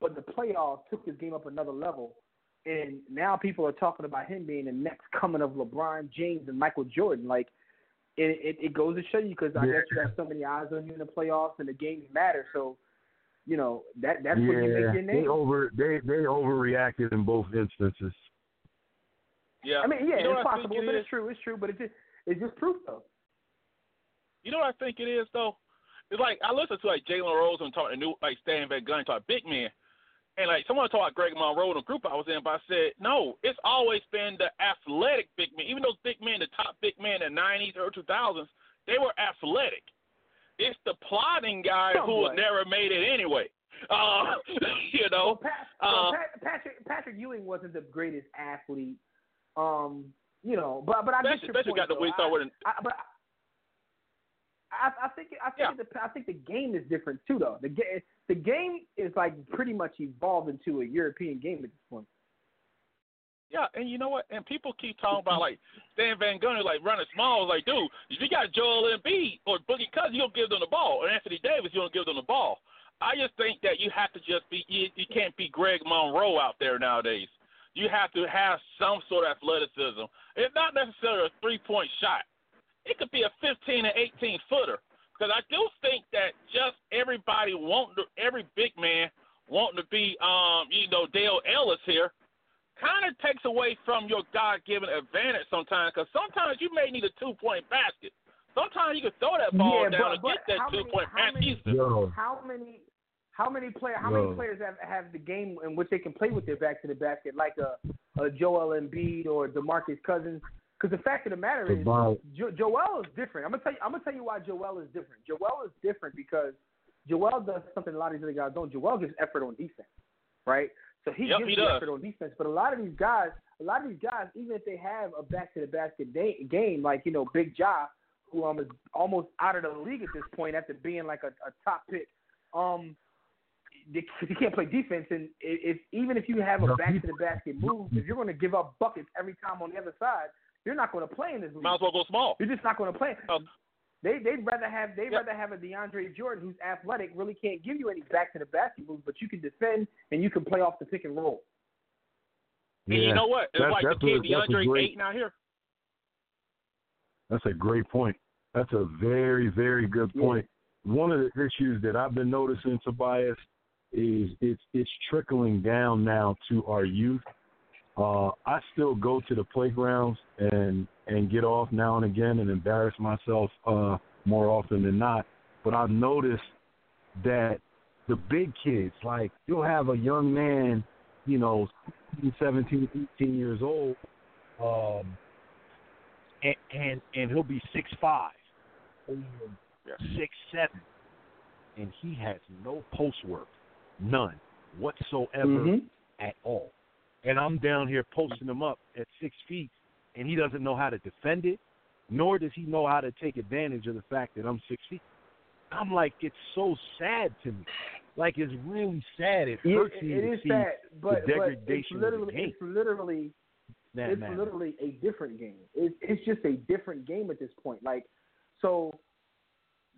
but the playoffs took his game up another level, and now people are talking about him being the next coming of LeBron James and Michael Jordan. Like, it it, it goes to show you because I Yeah. guess you have so many eyes on you in the playoffs and the games matter. So, you know that that's yeah, where you make your name. they over they they overreacted in both instances. Yeah. I mean, yeah, you know it's what I think possible, it but is? it's true. It's true, but it's just it's just proof though. You know what I think it is though? It's like I listen to like Jalen Rose and talk to new like Stan Van Gundy talk big men. And like someone talked about Greg Monroe in the group I was in, but I said, no, it's always been the athletic big men. Even those big men, the top big men in the nineties or two thousands, they were athletic. It's the plotting guy who Somewhat. never made it anyway. Uh, you know. Well, Pat, uh, well, Pat, Patrick Patrick Ewing wasn't the greatest athlete. Um, you know, but but I get your point. got the way I- with I, but I, I think I think the I think the game is different too, though. The game the game is like pretty much evolved into a European game at this point. Yeah, and you know what? And people keep talking about like Stan Van Gundy, like running small. Like, dude, if you got Joel Embiid or Boogie Cousins, you don't give them the ball, or Anthony Davis, you don't give them the ball. I just think that you have to just be. You, you can't be Greg Monroe out there nowadays. You have to have some sort of athleticism. It's not necessarily a three point shot. It could be a 15 and 18 footer. Because I do think that just everybody wanting to, every big man wanting to be, um, you know, Dale Ellis here, kind of takes away from your God given advantage sometimes. Because sometimes you may need a two point basket. Sometimes you can throw that ball yeah, down but, and get that how two many, point how many, how many how many player how Yo. many players have have the game in which they can play with their back to the basket like a, a Joel Embiid or DeMarcus Cousins? Because the fact of the matter is, About- jo- Joel is different. I'm gonna tell you. I'm gonna tell you why Joel is different. Joel is different because Joel does something a lot of these other guys don't. Joel gives effort on defense, right? So he Yep, gives he the effort on defense. But a lot of these guys, a lot of these guys, even if they have a back to the basket day, game, like you know Big Ja, who um is almost out of the league at this point after being like a, a top pick, um. They, you can't play defense, and if even if you have a back to the basket move, if you're going to give up buckets every time on the other side, you're not going to play in this league. Might as well go small. You're just not going to play. Oh. They they'd rather have they'd Yep. rather have a DeAndre Jordan who's athletic, really can't give you any back to the basket moves, but you can defend and you can play off the pick and roll. And you Yeah. know what? It's That's- like that's the kid a- DeAndre great- Ayton out here. That's a great point. That's a very, very good Yeah. point. One of the issues that I've been noticing, Tobias, is it's it's trickling down now to our youth. Uh, I still go to the playgrounds and and get off now and again and embarrass myself uh, more often than not. But I've noticed that the big kids, like you'll have a young man, you know, 17, 18 years old, um, and and, and he'll be six five, or six seven, and he has no post work, none whatsoever Mhm. at all. And I'm down here posting him up at six feet, and he doesn't know how to defend it, nor does he know how to take advantage of the fact that I'm six feet. I'm like, it's so sad to me Like it's really sad. It hurts it, me it to is see sad, but, the but it's degradation of the literally it's literally that it's matter. literally a different game. It's it's just a different game at this point. Like so,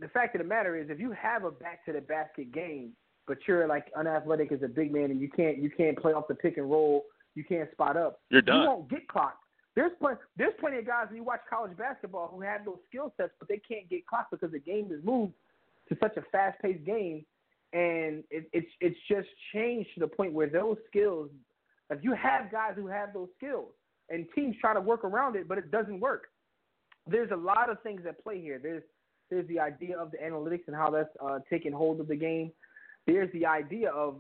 the fact of the matter is, if you have a back to the basket game, but you're like unathletic as a big man and you can't you can't play off the pick and roll, you can't spot up, You're you done. won't get clocked. There's plenty there's plenty of guys when you watch college basketball who have those skill sets, but they can't get clocked because the game has moved to such a fast paced game, and it, it's it's just changed to the point where those skills. If you have guys who have those skills, and teams try to work around it, but it doesn't work. There's a lot of things at play here. There's there's the idea of the analytics and how that's uh, taking hold of the game. There's the idea of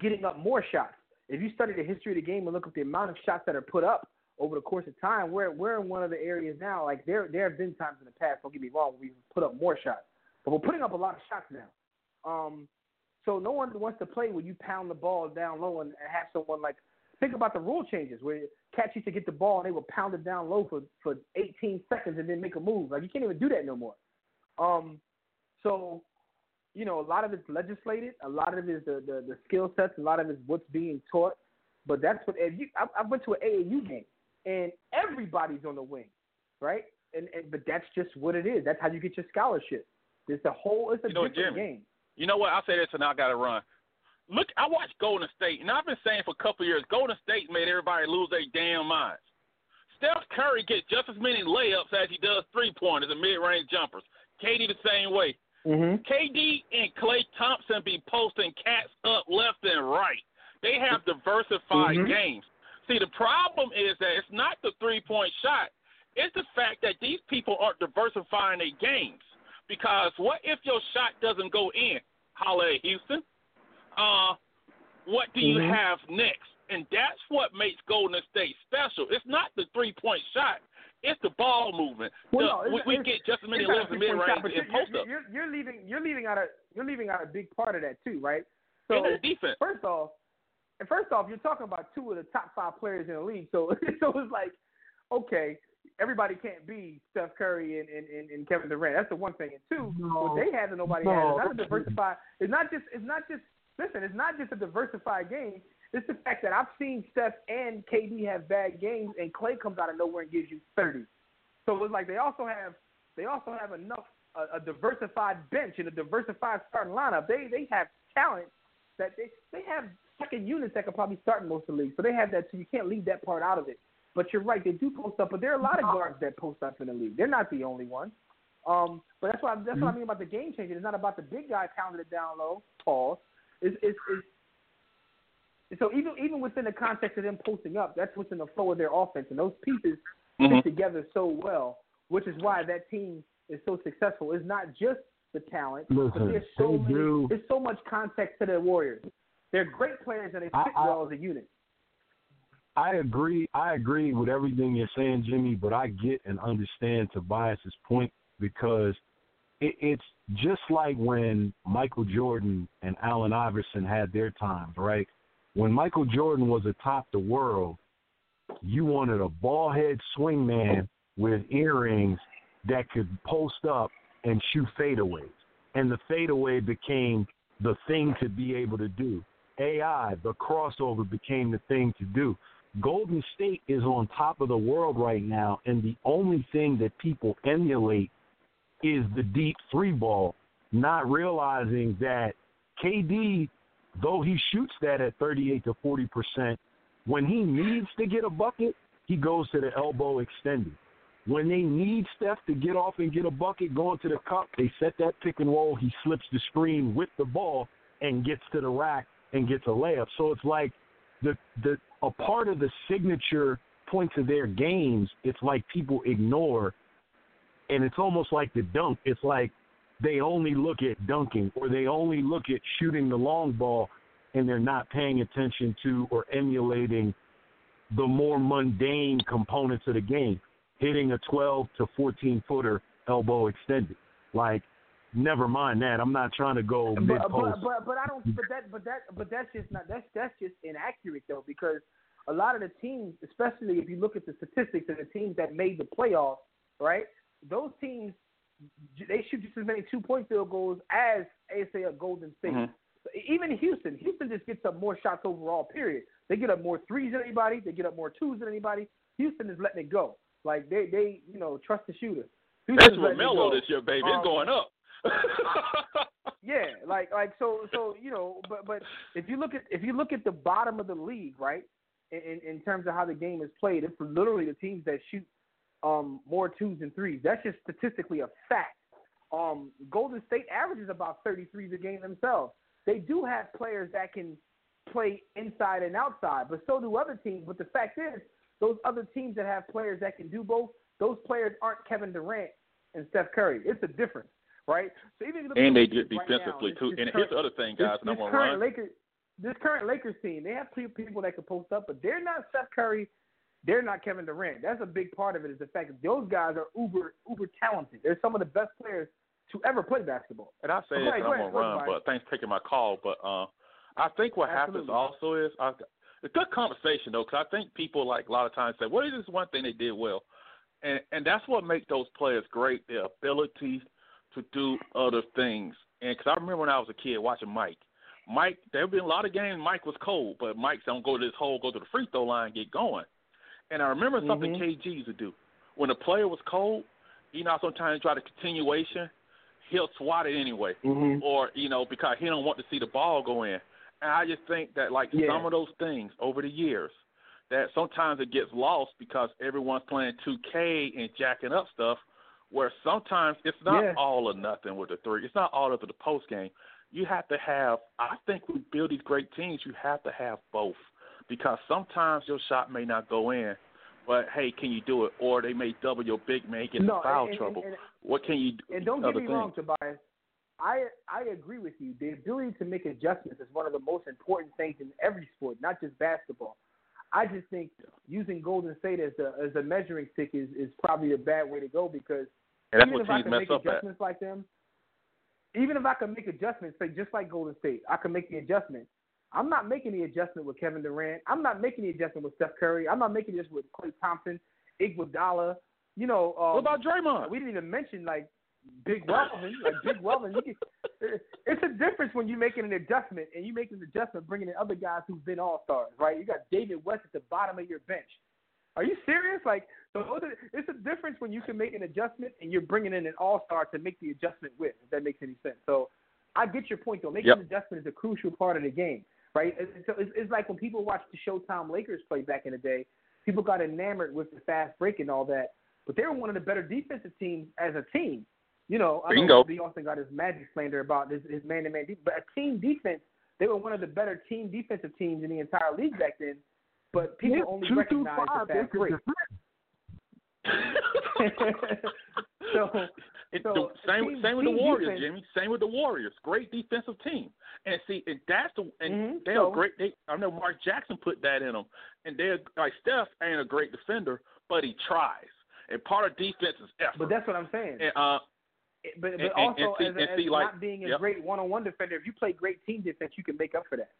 getting up more shots. If you study the history of the game and look at the amount of shots that are put up over the course of time, we're we're in one of the areas now. Like there there have been times in the past. Don't get me wrong, we've put up more shots, but we're putting up a lot of shots now. Um, so no one wants to play when you pound the ball down low and, and have someone like think about the rule changes where cats used to get the ball and they would pound it down low for for 18 seconds and then make a move. Like you can't even do that no more. Um, so you know a lot of it's legislated, a lot of it is the the, the skill sets, a lot of it is what's being taught. But that's what if you, I, I went to an AAU game and everybody's on the wing, right? And, and but that's just what it is. That's how you get your scholarship. It's a whole. It's a You know, different game. You know what? I'll say this and I got to run. Look, I watched Golden State, and I've been saying for a couple of years, Golden State made everybody lose their damn minds. Steph Curry gets just as many layups as he does three pointers and mid range jumpers. KD the same way. Mm-hmm. KD and Klay Thompson be posting cats up left and right. They have diversified Mhm. games. See, the problem is that it's not the three point shot. It's the fact that these people aren't diversifying their games. Because what if your shot doesn't go in? Holla at Houston. Uh, what do you Mhm. have next? And that's what makes Golden State special. It's not the three point shot. It's the ball movement. Well, The- no, it's- we, we it's- get just as many It's not a lifts in mid range and post you're, up. you're, you're leaving you're leaving out a you're leaving out a big part of that too, right? So And it's defense. first off, and first off, you're talking about two of the top five players in the league. So so it's like, okay, everybody can't be Steph Curry and, and, and, and Kevin Durant. That's the one thing. And two, what they have that nobody has. It's not a diversified. It's not just. It's not just. Listen, it's not just a diversified game. It's the fact that I've seen Steph and KD have bad games, and Klay comes out of nowhere and gives you thirty. So it's like they also have they also have enough a, a diversified bench and a diversified starting lineup. They they have talent that they they have second units that could probably start in most of the league. So they have that. So you can't leave that part out of it. But you're right, they do post up. But there are a lot of guards that post up in the league. They're not the only ones. Um, but that's why that's what I mean about the game changing. It's not about the big guy pounding it down low, pause. It's it's, it's so even even within the context of them posting up, that's what's in the flow of their offense, and those pieces Mhm. fit together so well, which is why that team is so successful. It's not just the talent, but Listen, there's so many, do- there's so much context to the Warriors. They're great players and they fit I- well as a unit. I agree. I agree with everything you're saying, Jimmy. But I get and understand Tobias's point because it, it's just like when Michael Jordan and Allen Iverson had their times, right? When Michael Jordan was atop the world, you wanted a ball head swing man with earrings that could post up and shoot fadeaways. And the fadeaway became the thing to be able to do. AI, the crossover became the thing to do. Golden State is on top of the world right now, and the only thing that people emulate is the deep three ball, not realizing that KD, though he shoots that at 38 to 40 percent, when he needs to get a bucket, he goes to the elbow extended. When they need Steph to get off and get a bucket going to the cup, they set that pick and roll. He slips the screen with the ball and gets to the rack and gets a layup. So it's like the the a part of the signature points of their games. It's like people ignore, and it's almost like the dunk. It's like they only look at dunking or they only look at shooting the long ball, and they're not paying attention to or emulating the more mundane components of the game, hitting a 12 to 14 footer elbow extended. Like, never mind that. I'm not trying to go mid But, post. but but but I don't. But that but that but that's just not. That's that's just inaccurate though because a lot of the teams, especially if you look at the statistics of the teams that made the playoffs, right? Those teams they shoot just as many two point field goals as, as say a Golden State. Mhm. even Houston, Houston just gets up more shots overall. Period. They get up more threes than anybody. They get up more twos than anybody. Houston is letting it go. Like they, they, you know, trust the shooter. Houston That's is letting it Romelo this year, baby. Um, it's going up. Yeah, like like so so you know, but but if you look at if you look at the bottom of the league, right, in in, in terms of how the game is played, it's literally the teams that shoot um more twos and threes. That's just statistically a fact. Um, Golden State averages about 33s a game themselves. They do have players that can play inside and outside, but so do other teams. But the fact is, those other teams that have players that can do both, those players aren't Kevin Durant and Steph Curry. It's a difference, right? So even look and they the get right defensively now, too. And this here's the other thing, this, guys, I'm this current run. Lakers, this current Lakers team, they have pe- people that can post up, but they're not Steph Curry. They're not Kevin Durant. That's a big part of it. Is the fact that those guys are uber uber talented. They're some of the best players to ever play basketball. And I say Go this, and I'm gonna run, but thanks for taking my call. But uh, I think what happens also is I, it's good conversation though, because I think people like a lot of times say, "What is this one thing they did well?" And and that's what makes those players great: their ability to do other things. And because I remember when I was a kid watching Mike. Mike, there have been a lot of games Mike was cold, but Mike said, "Don't go to this hole, go to the free throw line, get going." And I remember something Mhm. KG used to do when a player was cold. You know, sometimes try the continuation, he'll swat it anyway Mm-hmm. or you know because he don't want to see the ball go in. And I just think that like Yeah. some of those things over the years that sometimes it gets lost because everyone's playing 2K and jacking up stuff. Where sometimes it's not Yeah. all or nothing with the three. It's not all of the post game. You have to have. I think we build these great teams. You have to have both because sometimes your shot may not go in, but hey, can you do it? Or they may double your big man, get No, in foul and- and- trouble. and- what can you do? And don't get me things. wrong, Tobias. I I agree with you. The ability to make adjustments is one of the most important things in every sport, not just basketball. I just think using Golden State as a as a measuring stick is, is probably a bad way to go because And even if I can make up at. adjustments like them, even if I can make adjustments, say just like Golden State, I can make the adjustment. I'm not making the adjustment with Kevin Durant. I'm not making the adjustment with Steph Curry. I'm not making this with Klay Thompson, Iguodala. You know, um, What about Draymond? we didn't even mention like Big Weldon, like Big Weldon. You can, it's a difference when you're making an adjustment and you making an adjustment, bringing in other guys who've been all stars, right? You got David West at the bottom of your bench. Are you serious? Like, so it's a difference when you can make an adjustment and you're bringing in an all star to make the adjustment with. If that makes any sense. So, I get your point though. Making Yep. an adjustment is a crucial part of the game, right? So it's, it's- it's like when people watched the Showtime Lakers play back in the day. People got enamored with the fast break and all that, but they were one of the better defensive teams as a team. You know, I Bingo. know B. Austin got his magic slander about his, his man-to-man defense, but a team defense, they were one of the better team defensive teams in the entire league back then. But people Yeah, only two through recognize five, the fast break. so, It, so the, same team- same with the Warriors, defense- Jimmy. Same with the Warriors. Great defensive team. And see, and that's the and Mhm, they're so- great. They I know Mark Jackson put that in them. And they're like Steph ain't a great defender, but he tries. And part of defense is effort. but that's what I'm saying. and, uh, but but and- also and see- as, see, like- not being a yep. great one-on-one defender, if you play great team defense, you can make up for that.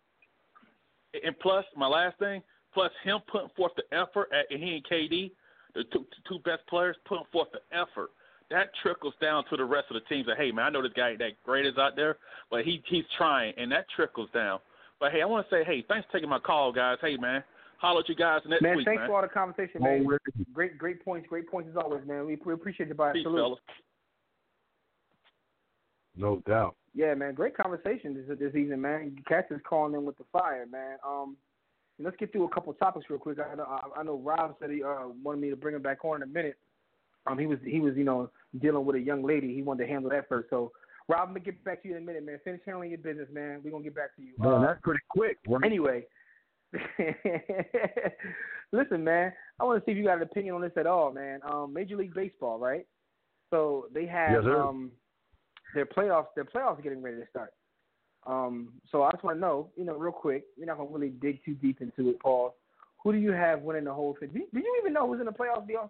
and plus my last thing, plus him putting forth the effort at and he and KD, the two, two best players putting forth the effort. That trickles down to the rest of the teams. That hey man, I know this guy ain't that great is out there, but he he's trying, and that trickles down. But hey, I want to say hey, thanks for taking my call, guys. Hey man, holler at you guys next man, week, thanks man. for all the conversation, man. Already. Great, great points, great points as always, man. We, we appreciate you, by Peace, Salute. fellas. No doubt. Yeah, man, great conversation this this evening, man. Cats is calling in with the fire, man. Um, let's get through a couple topics real quick. I know, I, I know Rob said he uh, wanted me to bring him back on in a minute. Um, he was he was you know dealing with a young lady. He wanted to handle that first. So, Rob, I'm gonna get back to you in a minute, man. Finish handling your business, man. We're gonna get back to you. Man, Uh, that's pretty quick. Anyway, listen, man. I want to see if you got an opinion on this at all, man. Um, Major League Baseball, right? So they have Yes, um, their playoffs. Their playoffs are getting ready to start. Um, so I just want to know, you know, real quick. You're not gonna really dig too deep into it, Paul. Who do you have winning the whole thing? Do you, do you even know who's in the playoffs, Dion?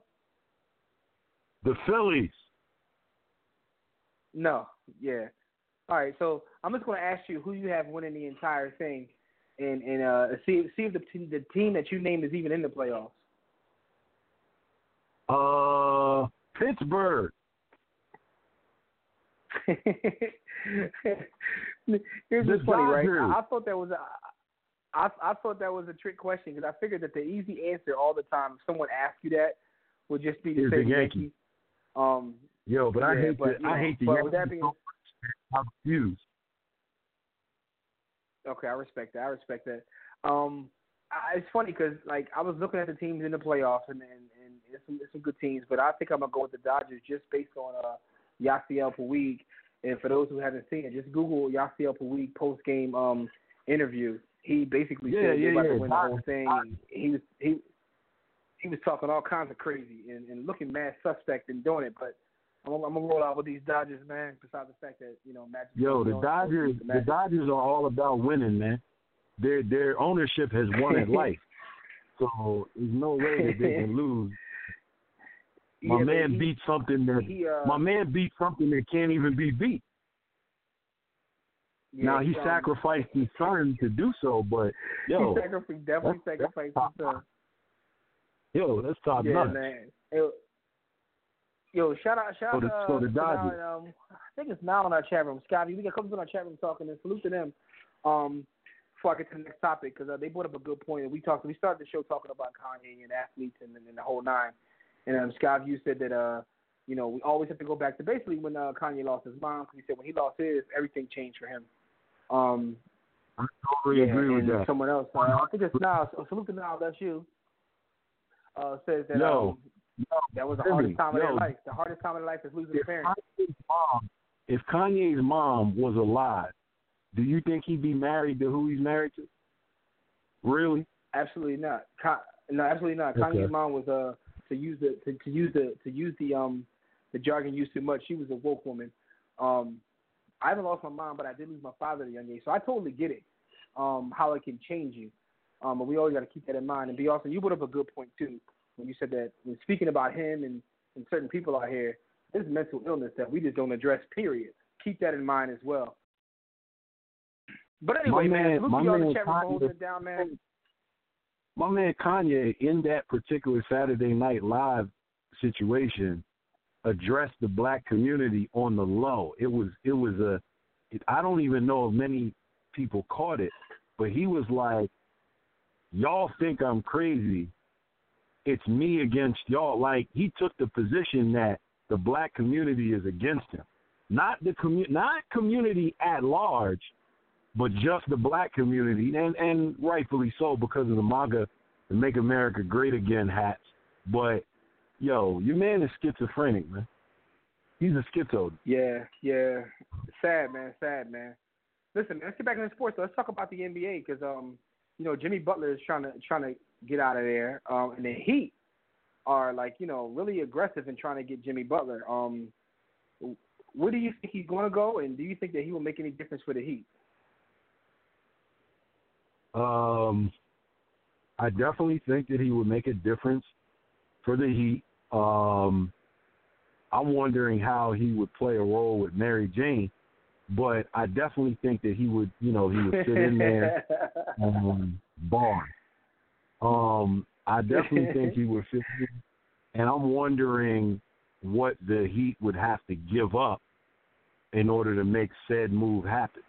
The Phillies. No. Yeah. All right. So I'm just going to ask you who you have winning the entire thing, and and uh, see see if the the team that you named is even in the playoffs. Uh, Pittsburgh. Here's what's funny, right? I, I thought that was a, I I thought that was a trick question because I figured that the easy answer all the time, if someone asked you that, would just be to Is say Yankees. Yankees. Um, Yo, but I hate but, the I hate the but that being- so much. I refuse. Okay, I respect that. I respect that. Um, I, it's funny because like I was looking at the teams in the playoffs and and, and it's some it's some good teams, but I think I'm gonna go with the Dodgers just based on uh Yasiel Puig. And for those who haven't seen it, just Google Yasiel Puig post game um interview. He basically Yeah, said yeah, about yeah. to win the whole thing. He was he he was talking all kinds of crazy and, and looking mad suspect and doing it, but. I'm, gonna- I'm gonna roll out with these Dodgers, man. Besides the fact that you know, Magic Yo, the Dodgers the the Dodgers are all about winning, man. Their their ownership has won at life. So there's no way that they can lose. My Yeah, man he- beat something that he, uh, my man beat something that can't even be beat. yeah, now he um, sacrificed his son to do so, but yo, he sacrificed, definitely that's- sacrificed that's his son. yo, that's top Yeah, notch. man. Yo, yo, shout out, shout out uh, so the to Dodgers. Um, I think it's Mal in our chat room. Scotty, we got comes in our chat room talking and salute to them. Um, before I get to the next topic, because uh, they brought up a good point. And we talked, we started the show talking about Kanye and athletes and, and the whole nine. And um, Scott, you said that uh, you know, we always have to go back to basically when uh, Kanye lost his mom. Because he said when he lost his, everything changed for him. Um, I totally yeah, agree with and that. Someone else, uh, I think it's now. So salute to now. That's you. Uh, says that Yo, um, that was the hardest time of their life. The hardest time of their life is losing a if parent. Kanye's mom, if Kanye's mom was alive, do you think he'd be married to who he's married to? Really? Absolutely not. Ka- no, absolutely not. Okay. Kanye's mom was uh to use the to, to use the to use the um the jargon used too much. She was a woke woman. Um, I haven't lost my mom, but I did lose my father at a young age, so I totally get it. Um, how it can change you. Um, but we always got to keep that in mind. And be also, you put up a good point too when you said that when speaking about him and and certain people out here, there's mental illness that we just don't address. Period. Keep that in mind as well. But anyway, My man- man, my in the chat Kanye- down, man. My man Kanye, in that particular Saturday Night Live situation, addressed the black community on the low. It was it was a it, I don't even know if many people caught it, but he was like, "Y'all think I'm crazy? It's me against y'all." Like he took the position that the black community is against him, not the commu- not community at large, but just the black community, and and rightfully so because of the MAGA, the Make America Great Again hats. But yo, your man is schizophrenic, man. He's a schizo. Yeah, yeah. Sad, man. Sad, man. Listen, let's get back into sports. Let's talk about the NBA because, um, you know, Jimmy Butler is trying to trying to get out of there, um, and the Heat are like, you know, really aggressive in trying to get Jimmy Butler. Um, where do you think he's going to go, and do you think that he will make any difference for the Heat? Um, I definitely think that he would make a difference for the Heat. Um, I'm wondering how he would play a role with Mary Jane, but I definitely think that he would, you know, he would sit in there um, bar. Um, I definitely think he would fit and I'm wondering what the Heat would have to give up in order to make said move happen.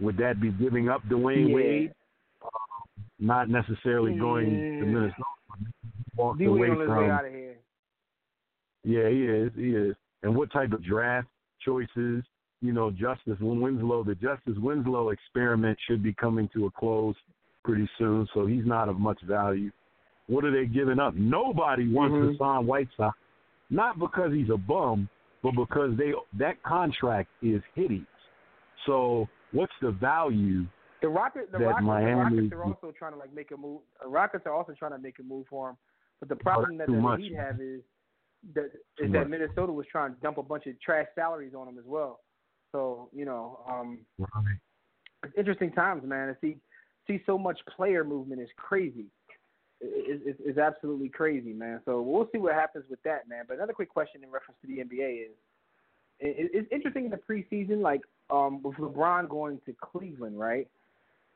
Would that be giving up Dwyane Yeah. Wade? Um, not necessarily going to Mm. Minnesota. Walked D away Wade on his way from. out of here. Yeah, he is. He is. And what type of draft choices? You know, Justise Winslow. The Justise Winslow experiment should be coming to a close pretty soon, so he's not of much value. What are they giving up? Nobody wants Mhm. to sign Whiteside, not because he's a bum, but because they that contract is hideous. So, what's the value? The Rockets, the that Rockets, Miami- the Rockets are also trying to like make a move. The Rockets are also trying to make a move for him. But the problem that the much, Heat man. have is that Too that. Minnesota was trying to dump a bunch of trash salaries on him as well. So you know, um, it's interesting times, man. To see see so much player movement is crazy. It, it, it's absolutely crazy, man. So we'll see what happens with that, man. But another quick question in reference to the NBA is, it, it's interesting in the preseason, like um, with LeBron going to Cleveland, right?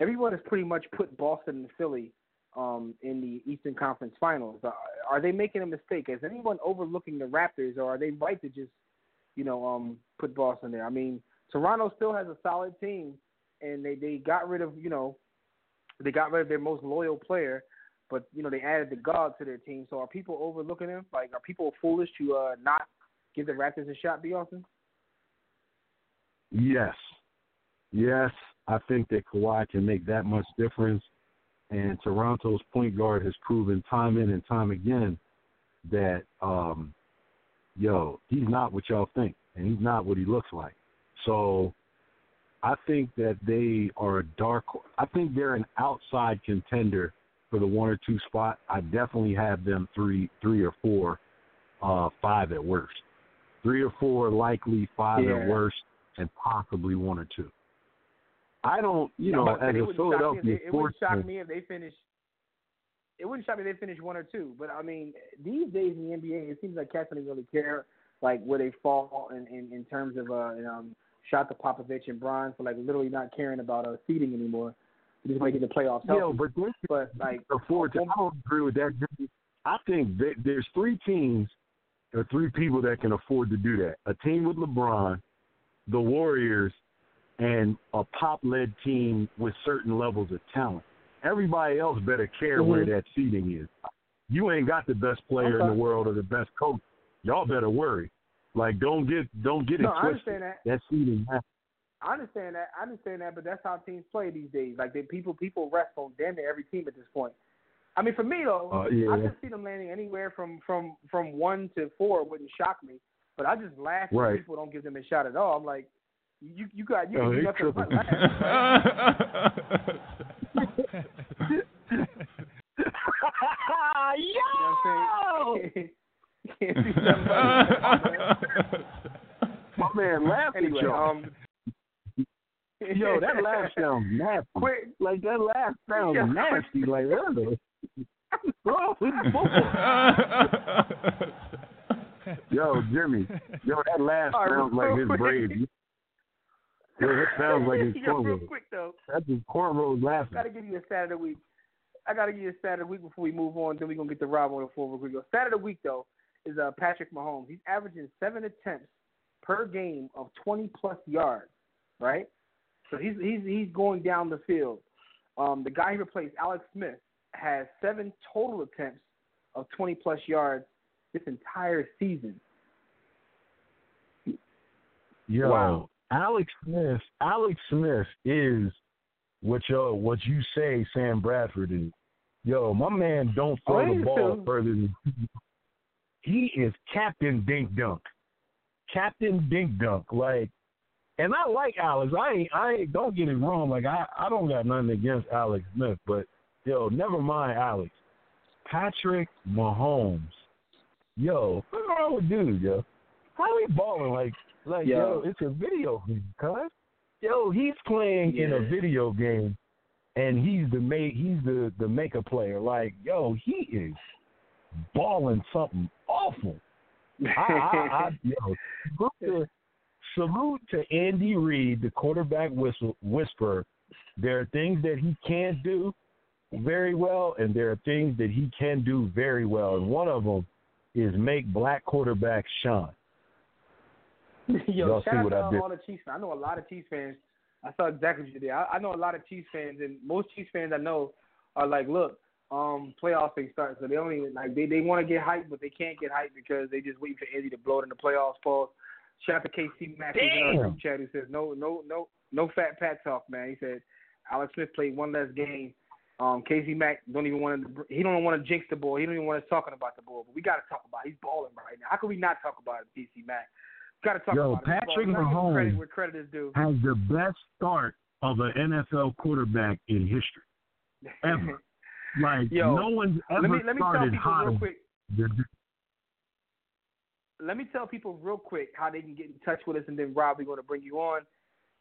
Everyone has pretty much put Boston and Philly um, in the Eastern Conference Finals. Uh, are they making a mistake? Is anyone overlooking the Raptors, or are they right to just, you know, um, put Boston there? I mean, Toronto still has a solid team, and they they got rid of you know they got rid of their most loyal player, but you know they added the God to their team. So are people overlooking them? Like are people foolish to uh, not give the Raptors a shot, B. Austin? Yes, yes. I think that Kawhi can make that much difference, and Toronto's point guard has proven time in and time again that, um, yo, he's not what y'all think, and he's not what he looks like. So I think that they are a dark. I think they're an outside contender for the one or two spot. I definitely have them three, three or four, uh, five at worst. Three or four likely, five Yeah. at worst, and possibly one or two. I don't, you know, about to say, as a wouldn't shock me if Philadelphia they- it wouldn't shock me if they finish. It wouldn't shock me if they finish one or two. But I mean, these days in the NBA, it seems like cats don't really care like where they fall in in, in terms of uh, you know, shot to Popovich and Bron for like literally not caring about uh, seeding anymore. They just want to get the playoffs. Yo, healthy. but this but like to. I don't agree with that. I think that there's three teams or three people that can afford to do that. A team with LeBron, the Warriors, and a pop-led team with certain levels of talent. Everybody else better care where Mhm. that seating is. You ain't got the best player in the world or the best coach. Y'all better worry. Like don't get don't get it No, I twisted. understand that. That seating I understand that. I understand that, but that's how teams play these days. Like they people people rest on damn near every team at this point. I mean, for me though, Uh, yeah. I can see them landing anywhere from from from one to four. It Wouldn't shock me. But I just laugh when Right. people don't give them a shot at all. I'm like, you you got you Oh, can do they nothing but tripping. laugh. You know what I'm saying? Can't do nothing but- My man laughed anyway, at y'all. um, Yo, that laugh sounds nasty. Quick, Like that laugh sounds Yeah. nasty. Like, ugh. Bro, it's bull. Yo, Jimmy. Yo, that laugh All right, sounds like real his quick. braids. Yo, that sounds like his Yo, real quick though. That's his cornrows laughing. Gotta give you a stat of the week. I gotta give you a stat of the week before we move on. Then we're gonna get to Rob on the floor. Real quick. Stat of the week though is uh, Patrick Mahomes. He's averaging seven attempts per game of 20 plus yards. Right. So he's he's he's going down the field. Um, the guy he replaced, Alex Smith, has seven total attempts of 20 plus yards this entire season. Yo, Wow. Alex Smith. Alex Smith is what yo what you say Sam Bradford is. Yo, my man don't Oh, throw he the ball too. further than he is Captain Dink Dunk. Captain Dink Dunk. Like and I like Alex. I ain't I ain't don't get it wrong. Like I, I don't got nothing against Alex Smith, but yo, never mind Alex. Patrick Mahomes. Yo, what's wrong with dude, yo? How he balling like like yo, Yo. it's a video game, cuz. Yo, he's playing in a video game and he's the make he's the the maker player. Like, yo, he is balling something awful. I, I, I yo, salute to, salute to Andy Reid, the quarterback whistle, whisperer. There are things that he can't do very well, and there are things that he can do very well. And one of them is make black quarterbacks shine. Yo, Y'all shout see out what to I did? all the Chiefs fans. I know a lot of Chiefs fans. I saw exactly what you did. I, I know a lot of Chiefs fans, and most Chiefs fans I know are like, look, um, playoffs ain't starting, so they don't even like they they want to get hyped, but they can't get hyped because they just waiting for Andy to blow it in the playoffs. Paul, shout out to KC Mack who's in our group chat who says no, no, no, no fat pat talk, man. He said Alex Smith played one less game. Um, Casey Mack don't even want to. He don't want to jinx the ball. He don't even want to talking about the ball. But we got to talk about. It. He's balling right now. How can we not talk about it, Casey Mack? Got to talk Yo, about it. Patrick balling. Gotta give him Mahomes- credit where credit is due. Has the best start of an NFL quarterback in history ever. Like Yo, no one's ever let me let me tell started people hot. real quick. Let me tell people real quick how they can get in touch with us, and then Rob, we're going to bring you on.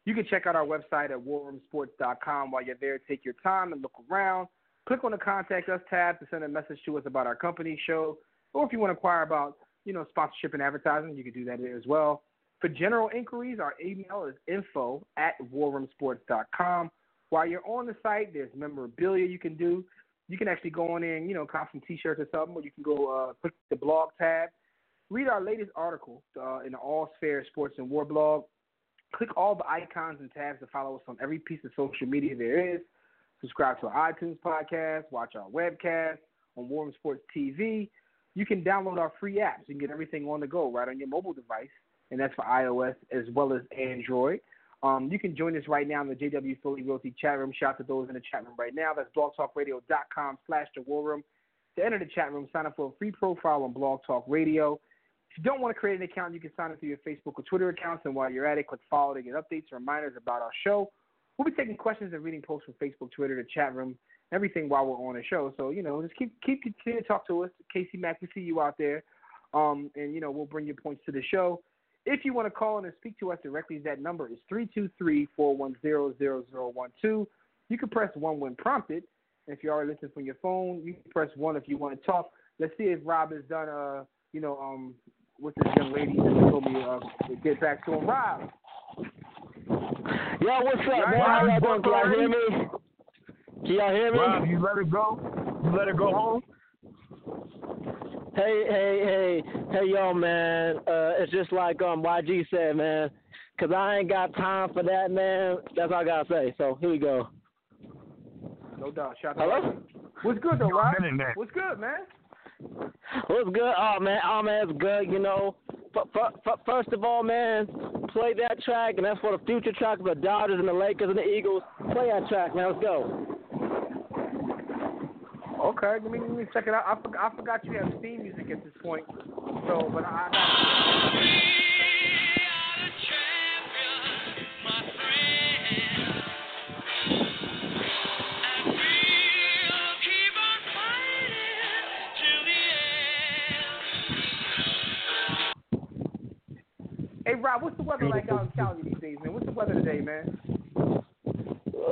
You can check out our website at warroomsports.com. While you're there, take your time and look around. Click on the Contact Us tab to send a message to us about our company show, or if you want to inquire about you know sponsorship and advertising, you can do that there as well. For general inquiries, our email is info at warroomsports.com. While you're on the site, there's memorabilia you can do. You can actually go on in, you know, cop some T-shirts or something, or you can go uh, click the blog tab, read our latest article uh, in the All Sphere Sports and War blog. Click all the icons and tabs to follow us on every piece of social media there is. Subscribe to our iTunes podcast, watch our webcast on War Room Sports TV. You can download our free apps. You can get everything on the go right on your mobile device, and that's for iOS as well as Android. Um, you can join us right now in the JW Philly Realty chat room. Shout out to those in the chat room right now. That's blogtalkradio.com slash the war room. To enter the chat room, sign up for a free profile on Blog Talk Radio. If you don't want to create an account, you can sign up through your Facebook or Twitter accounts. And while you're at it, click follow to get updates and reminders about our show. We'll be taking questions and reading posts from Facebook, Twitter, the chat room, everything while we're on the show. So, you know, just keep keep continue to talk to us. Casey Mack, we see you out there. Um, and, you know, we'll bring your points to the show. If you want to call in and speak to us directly, that number is 323-410-0012. You can press 1 when prompted. And if you're already listening from your phone, you can press 1 if you want to talk. Let's see if Rob has done, uh, you know, um, with this young lady that told me uh, to get back to him. Rob. Yo, what's up, man? How y'all doing? Can y'all hear me? Can y'all hear me? Rob, you let her go? You let her go home? Hey, hey, hey, hey, yo, man. Uh, it's just like um YG said, man. Cause I ain't got time for that, man. That's all I gotta say. So here we go. No doubt. Shout Hello? out. What's good though, Yo, Rob? What's good, man? What's good? Oh man, oh man, it's good. You know, f- f- f- first of all, man, play that track, and that's for the future track of the Dodgers and the Lakers and the Eagles. Play that track, man. Let's go. Okay, let me let me check it out. I, for, I forgot you have theme music at this point. So, but I, I. Hey Rob, what's the weather like out in Cali these days, man? What's the weather today, man?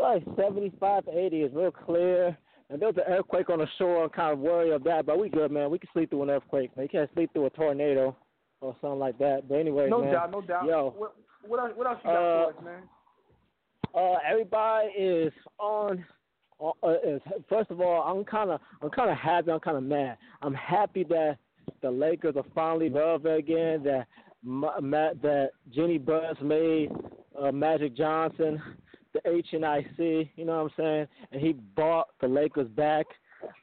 Like 75 to 80 is real clear. And there was an earthquake on the shore. I'm kind of worried of that, but we good, man. We can sleep through an earthquake. Man. You can't sleep through a tornado or something like that. But anyway, No man. doubt, no doubt. Yo, What, what else? What else you got Uh, for us, man? uh, everybody is on. Uh, uh, is, first of all, I'm kind of, I'm kind of happy. I'm kind of mad. I'm happy that the Lakers are finally relevant again. That Ma- Ma- that Jeanie Buss made uh, Magic Johnson the H and I C. You know what I'm saying? And he bought the Lakers back.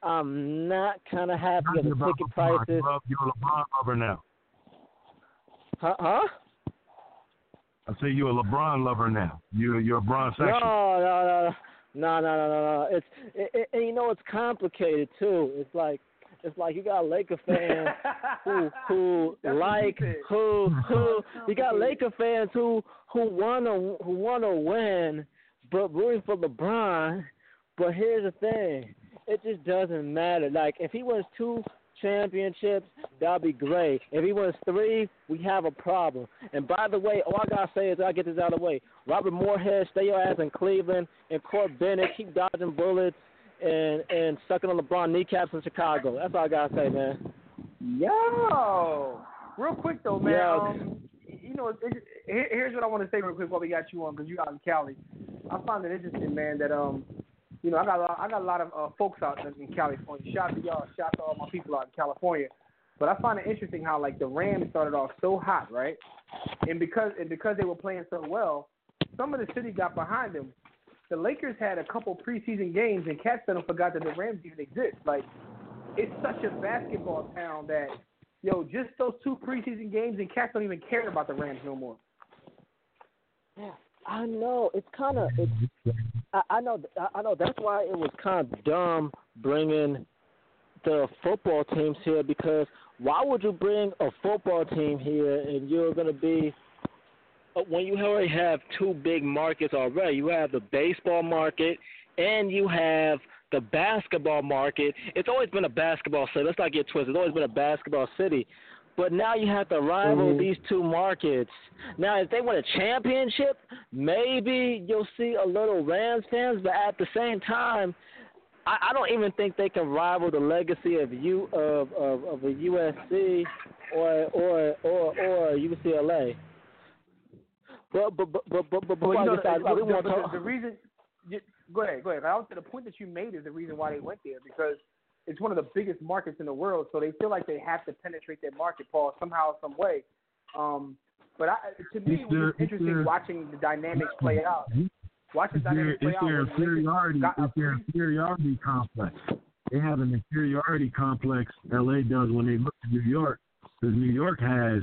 I'm not kind of happy with the ticket prices. Love, you're a LeBron lover now. Huh? huh? I say you're a LeBron lover now. You're you're a Bron No, section. no, no, no, no, no, no, no. It's it, it, and you know it's complicated too. It's like it's like you got a Laker fan who who That's like who who you got Laker fans who who wanna who wanna win, but rooting for LeBron. But here's the thing, it just doesn't matter. Like if he wins two championships, that'll be great. If he wins three, we have a problem. And by the way, all I gotta say is I get this out of the way. Robert Moorhead, stay your ass in Cleveland, and Court Bennett, keep dodging bullets and and sucking on LeBron kneecaps in Chicago. That's all I gotta say, man. Yo, real quick though, man. Yeah. Um, you know, it, it, here's what I want to say real quick while we got you on, because you out in Cali. I find it interesting, man, that um, you know, I got a lot, I got a lot of uh, folks out in California. Shout out to y'all, shout out to all my people out in California. But I find it interesting how like the Rams started off so hot, right? And because and because they were playing so well, some of the city got behind them. The Lakers had a couple preseason games, and cats then forgot that the Rams even exist. Like it's such a basketball town that yo, just those two preseason games and cats don't even care about the Rams no more. Yeah, I know. It's kind of it's. I, I know. I- I know. That's why it was kind of dumb bringing the football teams here because why would you bring a football team here and you're going to be uh, when you already have two big markets already? You have the baseball market and you have the basketball market. It's always been a basketball city. Let's not get twisted. It's always been a basketball city. But now you have to rival Mhm. these two markets. Now, if they win a championship, maybe you'll see a little Rams fans. But at the same time, I, I don't even think they can rival the legacy of you of of, of a USC or or or or UCLA. But but but but but, but Well, before you I know, the, I really the, the, the reason. Go ahead, go ahead. I was the point that you made is the reason why they went there because it's one of the biggest markets in the world. So they feel like they have to penetrate that market, Paul, somehow, some way. Um, But I, to me, It's it was interesting their- watching the dynamics play out. Watch the dynamics play out. their inferiority. It's their inferiority complex. They have an inferiority complex. LA does when they look at New York, because New York has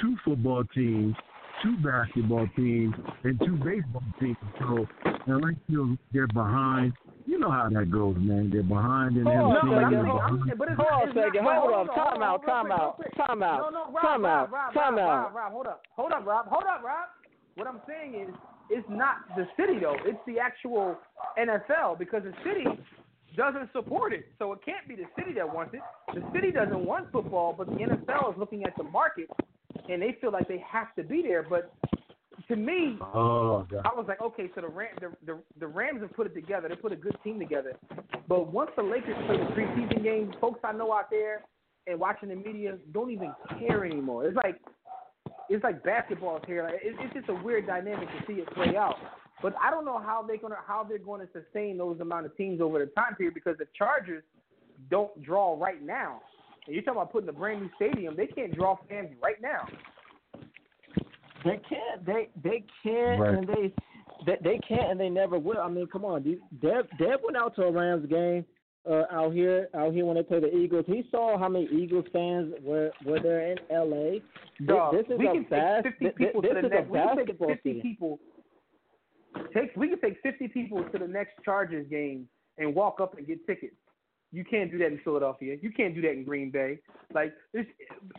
two football teams, two basketball teams, and two baseball teams. So LA feels they're behind. You know how that goes, man. They're behind and Hold on everything. a but I'm second. saying, I'm behind. but it's Hold on a it's not, second. Hold hold up. on, Time hold out. on, real Time out. Time out. No, no, Rob, Time Rob, out. Rob, Time Rob, out. Rob, Rob, hold up, hold up, Rob, hold up, Rob. What I'm saying is, it's not the city though. It's the actual NFL because the city doesn't support it, so it can't be the city that wants it. The city doesn't want football, but the NFL is looking at the market, and they feel like they have to be there. But to me, Oh, God. I was like, okay, so the Ram, the, the the Rams have put it together. They put a good team together. But once the Lakers play the preseason games, folks I know out there and watching the media don't even care anymore. It's like it's like basketball here. Like, it, it's just a weird dynamic to see it play out. But I don't know how they're gonna how they're going to sustain those amount of teams over the time period because the Chargers don't draw right now. And you're talking about putting a brand new stadium. They can't draw fans right now. They can't. They they can't, Right. and they, they they can't, and they never will. I mean, come on, dude. Deb Deb went out to a Rams game uh, out here out here when they played the Eagles. He saw how many Eagles fans were were there in L.A. This, Dog, this is we a can bas- take 50 people this to the next. We can take 50 stadium. people. Take we can take 50 people to the next Chargers game and walk up and get tickets. You can't do that in Philadelphia. You can't do that in Green Bay. Like this,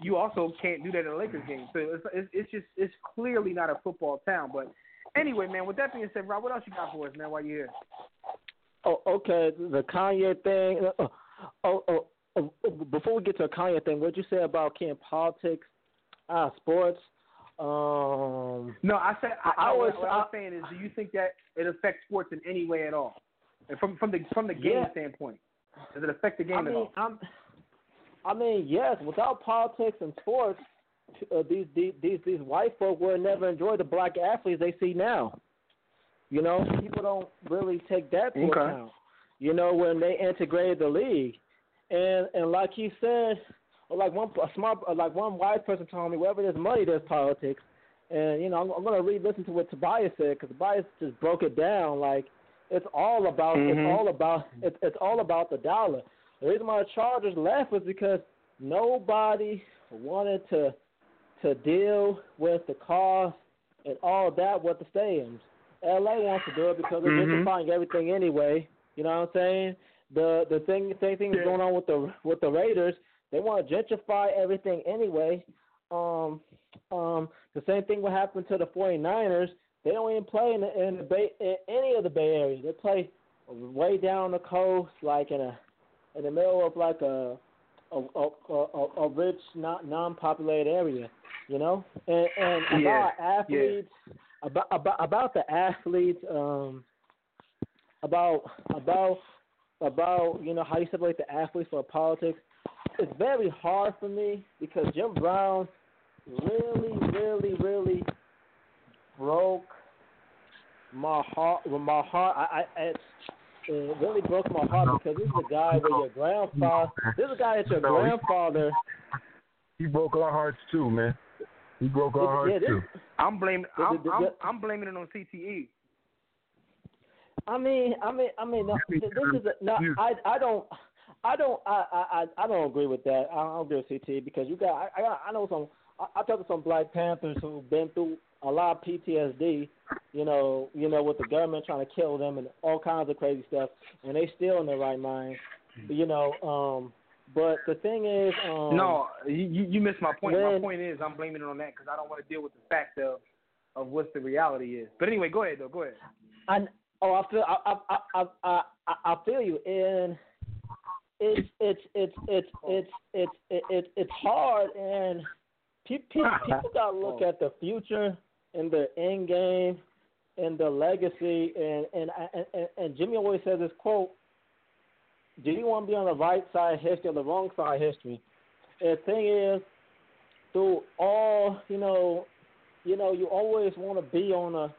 you also can't do that in a Lakers game. So it's, it's it's just it's clearly not a football town. But anyway, man. With that being said, Rob, what else you got for us, man? While you're here. Oh, okay. The Kanye thing. Uh, oh, oh, oh, oh, before we get to the Kanye thing, what'd you say about Ken politics, ah, sports? Um, No, I said I, I I, always- what, I was saying is, do you think that it affects sports in any way at all? And from from the from the game Yeah. standpoint, does it affect the game I at all? I'm, I mean, yes. Without politics and sports, uh, these, these these these white folk will never enjoy the black athletes they see now. You know, people don't really take that into Okay. account. You know, when they integrated the league, and and like he said, or like one a smart, like one white person told me, wherever there's money, there's politics. And you know, I'm, I'm gonna re-listen to what Tobias said because Tobias just broke it down. Like it's all about Mhm. it's all about it's it's all about the dollar. The reason why the Chargers left was because nobody wanted to to deal with the cost and all that with the stadiums. LA wants to do it because they're Mhm. gentrifying everything anyway. You know what I'm saying? The the thing same thing is Yeah. going on with the with the Raiders. They want to gentrify everything anyway. Um um the same thing will happen to the 49ers. They don't even play in the, in the Bay in any of the Bay Area. They play way down the coast, like in a in the middle of like a a a, a, a rich not non-populated area, you know. And and Yeah, about athletes, about about about the athletes, um, about about about you know how you separate the athletes from politics. It's very hard for me because Jim Brown really, really, really broke my heart. Well, my heart. I, I it's, it really broke my heart because this is a guy where your grandfather. This is a guy that your No, grandfather. He broke our hearts too, man. He broke our hearts Yeah, this- too. I'm blaming I'm, the- the- I'm I'm blaming it on E. CTE. I mean, I mean, I mean, no, this is a, no. I, I don't, I don't, I, I, I I don't agree with that. I don't agree with CT because you got, I, I, got, I know some. I, I talked to some Black Panthers who've been through a lot of PTSD. You know, you know, with the government trying to kill them and all kinds of crazy stuff, and they still in their right mind. You know, um, but the thing is, um, no, you you missed my point. my point is I'm blaming it on that because I don't want to deal with the fact of of what the reality is. But anyway, go ahead though. Go ahead. I oh I feel I I I I I, I feel you and it's it's it's it's it's it's it's it's, it's hard and people people got to look at the future and the end game and the legacy and and and and, Jimmy always says this quote do you want to be on the right side of history or the wrong side of history? And the thing is, through all you know, you know, you always want to be on a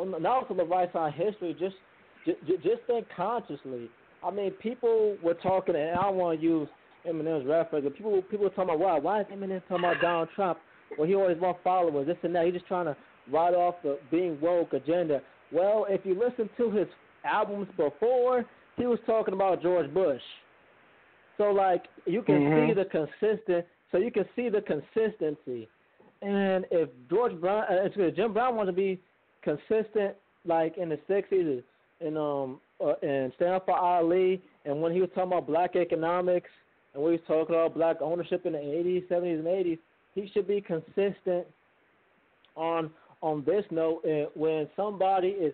on the, not on the right side of history. Just just, just think consciously. I mean, people were talking, and I want to use Eminem's reference, people people were talking about why why is Eminem talking about Donald Trump well, he always want followers, this and that. He's just trying to ride off the being woke agenda. Well, if you listen to his albums before, he was talking about George Bush. So like you can Mhm. see the consistent, so you can see the consistency. And if George Brown, uh, excuse me, Jim Brown wanted to be consistent, like in the '60s, and um, uh, and stand up for Ali, and when he was talking about black economics, and when he was talking about black ownership in the '80s, '70s, and '80s, he should be consistent on on this note. When somebody is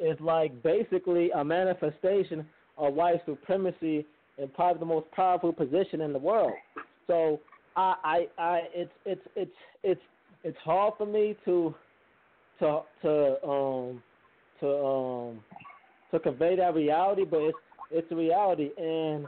is like basically a manifestation of white supremacy and probably the most powerful position in the world. So I, I, I it's it's it's it's it's hard for me to to to um to um to convey that reality, but it's it's a reality, and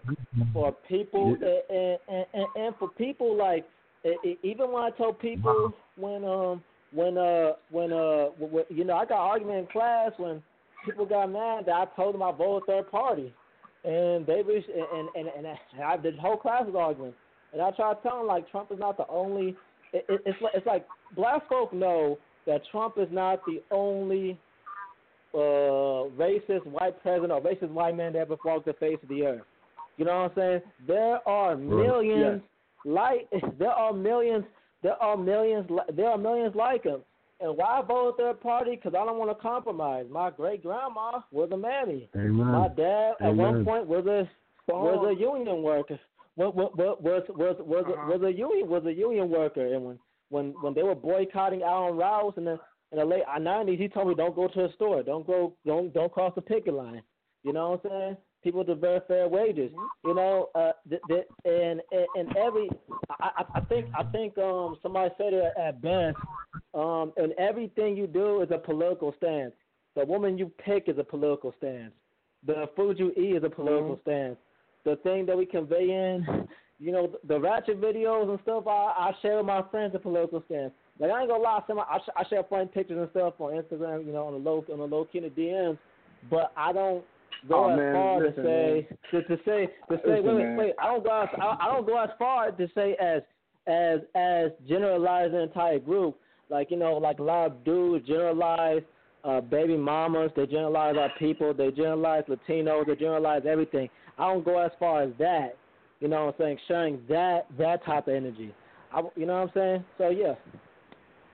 for people and and, and, and for people like e- e- even when I told people when um when uh when uh when, you know I got argument in class when people got mad that I told them I voted third party, and they reached and and and, and I, the whole class was arguing, and I tried to tell them like Trump is not the only. It, it, it's like it's like black folk know that Trump is not the only uh racist white president or racist white man that ever walked the face of the earth. You know what I'm saying? There are millions like there are millions there are millions li- there are millions like him. And why vote third party? Because I don't want to compromise. My great grandma was a mammy. Amen. My dad at one point was a was a union worker. Was was was was was Uh-huh. was a union was a union worker. And when when when they were boycotting Alan Rouse in the in the late nineties, he told me don't go to the store, don't go don't don't cross the picket line. You know what I'm saying? People very fair wages. You know, uh, th- th- and, and and every I, I think I think um somebody said it at best. Um, and everything you do is a political stance. The woman you pick is a political stance. The food you eat is a political stance. The thing that we convey in, you know, the, the ratchet videos and stuff I, I share with my friends a political stance. Like I ain't gonna lie, some I, sh- I share funny pictures and stuff on Instagram, you know, on the low on the low key in the DMs, but I don't go Oh, as man, far listen, to say to, to say to say Listen, wait wait wait I don't go as I, I don't go as far to say as as as generalize the entire group. Like you know, like a lot of dudes generalize uh, baby mamas, they generalize our people, they generalize Latinos, they generalize everything. I don't go as far as that. You know what I'm saying? Sharing that that type of energy. I, you know what I'm saying? So yeah.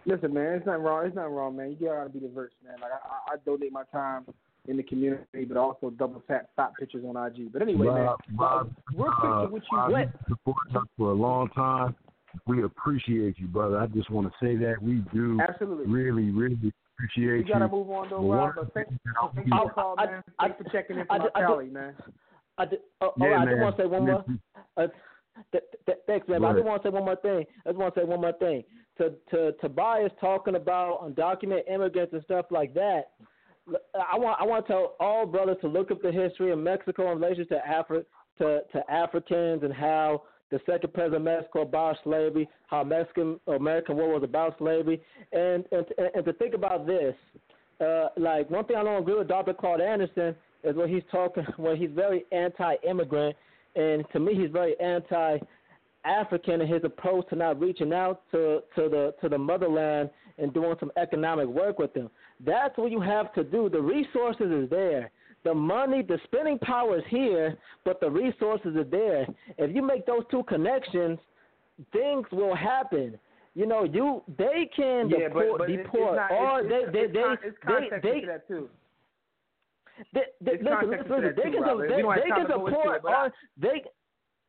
Listen, man, it's not wrong. It's not wrong, man. You gotta be diverse, man. Like I I donate my time in the community, but also double tap fat pictures on IG. But anyway, Rob, man, Rob, real quick uh, to what you Rob, went. you've supported us for a long time. We appreciate you, brother. I just want to say that we do Absolutely. really, really appreciate you. We gotta you. move on though, Rob. one- But thank, thanks for the call, I- man. I- Thanks for checking in for I- my I- I- Cali, man. I did, oh, Yeah, oh, I just want to say one more. Uh, th- th- thanks, man. Go I just want to say one more thing. I just want to say one more thing. To to Tobias talking about undocumented immigrants and stuff like that. I want I want to tell all brothers to look up the history of Mexico in relation to Afri- to to Africans and how the second president of Mexico abolished slavery, how Mexican American war was about slavery, and and and to think about this, uh, like one thing I don't agree with Dr. Claude Anderson is when he's talking when he's very anti-immigrant, and to me he's very anti-African in his approach to not reaching out to to the to the motherland and doing some economic work with them. That's what you have to do. The resources is there. The money, the spending power is here, but the resources are there. If you make those two connections, things will happen. You know, you they can Yeah, deport, but it- deport, not, or it's, they it's, they it's, they it's they they that too. they, they, It's listen, listen, listen. They too, can, Robert. they, We don't have they can to go into support it, but on they.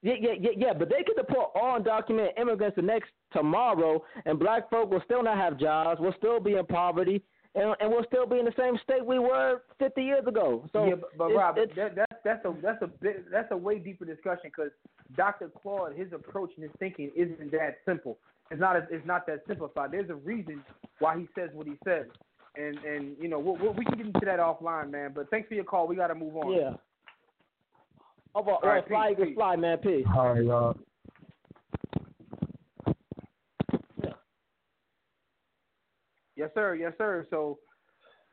Yeah, yeah, yeah, yeah, but they can deport all undocumented immigrants the next tomorrow, and black folk will still not have jobs. We'll still be in poverty, and, and we'll still be in the same state we were 50 years ago. So, yeah, but, but it's, Rob, it's, that, that's that's a that's a bit that's a way deeper discussion because Dr. Claude, his approach and his thinking isn't that simple. It's not as, it's not that simplified. There's a reason why he says what he says, and and you know we we we can get into that offline, man. But thanks for your call. We got to move on. yeah. Over, All right, fly, peace, Eagles peace. fly, man. Peace. All right, uh, Yes, sir. Yes, sir. So,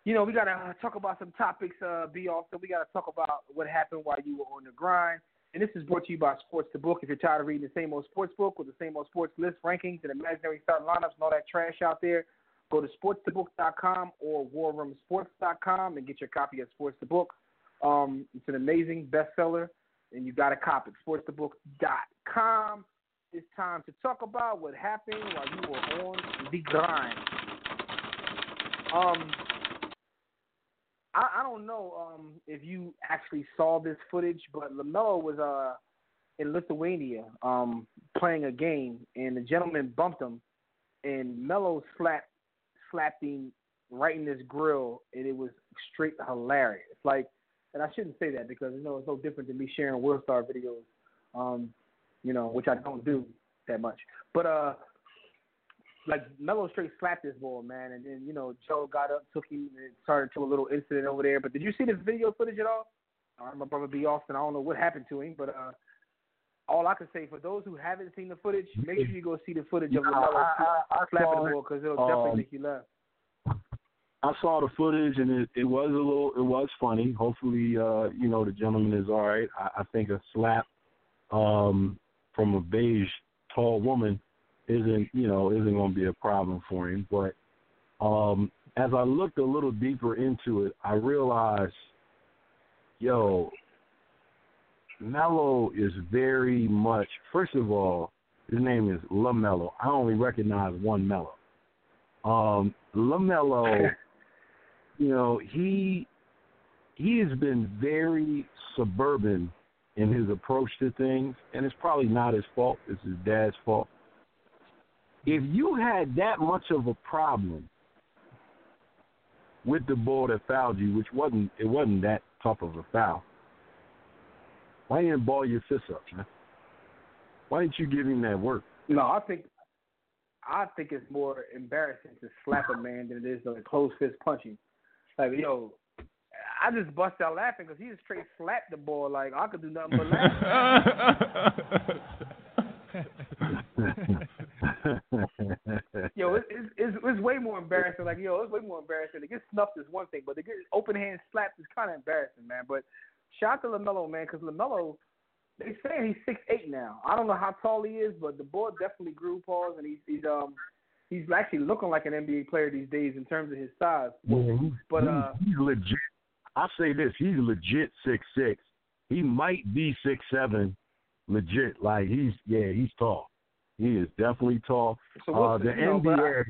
you know, we gotta uh, talk about some topics. Uh, be also, we gotta talk about what happened while you were on the grind. And this is brought to you by Sports the Book. If you're tired of reading the same old sports book with the same old sports list, rankings, and imaginary starting lineups and all that trash out there, go to sportsthebook.com or warroomsports.com and get your copy of Sports the Book. Um, it's an amazing bestseller, and you got to copy. It. Sportsthebook.com. It's time to talk about what happened while you were on the grind. Um, I, I don't know um, if you actually saw this footage, but LaMelo was uh, in Lithuania um, playing a game, and the gentleman bumped him, and Melo slapped slapped him right in his grill, and it was straight hilarious. Like, and I shouldn't say that because you know it's no different than me sharing World Star videos, um, you know, which I don't do that much. But uh, like Melo straight slapped this ball, man, and then you know Joe got up, took him, and started to a little incident over there. But did you see the video footage at all? Uh, my brother B. Austin, I don't know what happened to him, but uh, all I can say for those who haven't seen the footage, make sure you go see the footage of No, LaMelo I slapping the ball because it'll definitely Um, make you laugh. I saw the footage and it, it was a little it was funny. Hopefully, uh, you know, the gentleman is all right. I, I think a slap um from a beige tall woman isn't you know, isn't gonna be a problem for him. But um as I looked a little deeper into it, I realized, yo, Melo is very much first of all, his name is LaMelo. I only recognize one Melo. Um LaMelo you know, he he has been very suburban in his approach to things, and it's probably not his fault. It's his dad's fault. If you had that much of a problem with the ball that fouled you, which wasn't it wasn't that tough of a foul, why didn't you ball your fists up, man? Why didn't you give him that work? No, I think I think it's more embarrassing to slap a man than it is to close fist punching. Like yo, I just bust out laughing because he just straight slapped the ball. Like I could do nothing but laugh. yo, it's, it's it's it's way more embarrassing. Like yo, it's way more embarrassing. To get snuffed is one thing, but to get open hand slapped is kind of embarrassing, man. But shout out to LaMelo, man, because LaMelo, they say he's six eight now. I don't know how tall he is, but the boy definitely grew paws, and he's he's um he's actually looking like an NBA player these days in terms of his size. But, uh, he's legit. I say this: he's legit six six. He might be six seven, legit. Like he's yeah, he's tall. He is definitely tall. So uh, the the- you know, but NBA,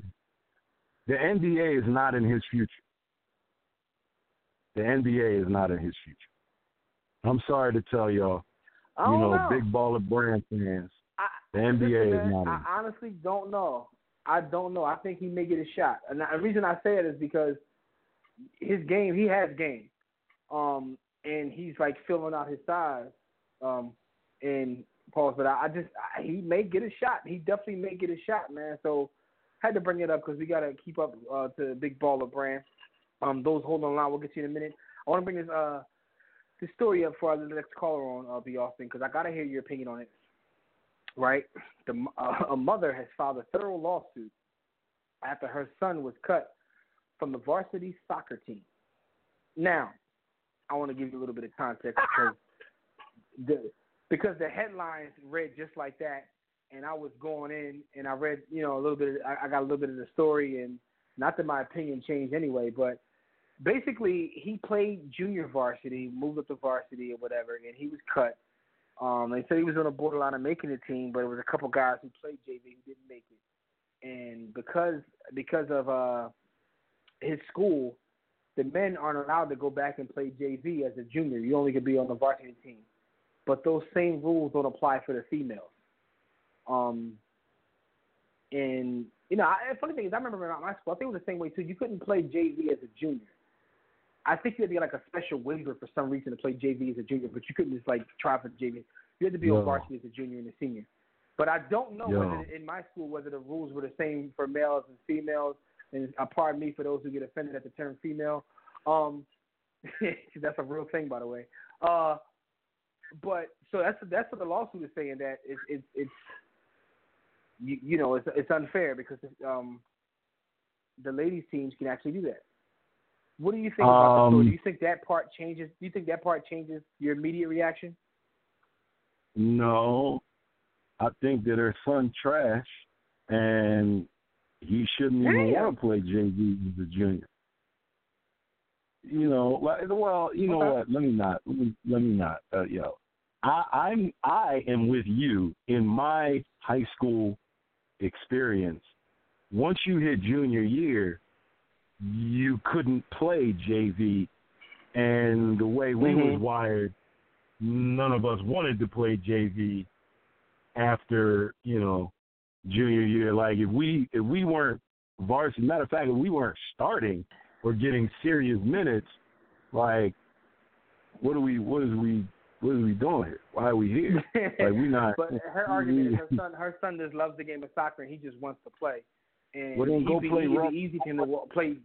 the NBA is not in his future. The NBA is not in his future. I'm sorry to tell y'all, you know, know. big baller brand fans, I, the NBA is not in. I honestly don't know. I don't know. I think he may get a shot, and the reason I say it is because his game, he has game, um, and he's like filling out his size, um, and pause. But I, I just I, he may get a shot. He definitely may get a shot, man. So had to bring it up because we got to keep up uh, to the big baller brand. Um, those holding line, we'll get you in a minute. I want to bring this uh this story up for our next caller on uh, B Austin because I got to hear your opinion on it. Right, the uh, a mother has filed a federal lawsuit after her son was cut from the varsity soccer team. Now, I want to give you a little bit of context because the because the headlines read just like that, and I was going in and I read you know a little bit. Of, I, I got a little bit of the story, and not that my opinion changed anyway, but basically he played junior varsity, moved up to varsity or whatever, and he was cut. Um, they said he was on the borderline of making the team, but it was a couple guys who played JV who didn't make it, and because because of uh his school, the men aren't allowed to go back and play JV as a junior. You only can be on the varsity team, but those same rules don't apply for the females. Um, and you know, I, funny thing is, I remember in my school, I think it was the same way too. You couldn't play JV as a junior. I think you had to get like a special waiver for some reason to play JV as a junior, but you couldn't just like try for JV. You had to be on varsity as a junior and a senior. But I don't know Yo. whether in my school whether the rules were the same for males and females. And uh, pardon me for those who get offended at the term female. Um, that's a real thing, by the way. Uh, but so that's that's what the lawsuit is saying that it's it's, it's you, you know it's it's unfair because um, the ladies teams can actually do that. What do you think about the Um, story? Do you think that part changes? Do you think that part changes your immediate reaction? No, I think that her son trash, and he shouldn't even want to play JV as a junior. You know, like well, you know Okay. what? Let me not. Let me, let me not. Uh, yo, I, I'm I am with you in my high school experience. Once you hit junior year, you couldn't play JV, and the way we Mhm. was wired, none of us wanted to play JV after you know junior year. Like if we if we weren't varsity, matter of fact, if we weren't starting or getting serious minutes, like what do we what is we what are we doing here? Why are we here? Like we not. But her argument is her son. Her son just loves the game of soccer, and he just wants to play. And Well, then go be, play it'd rugby. be easy for him to play.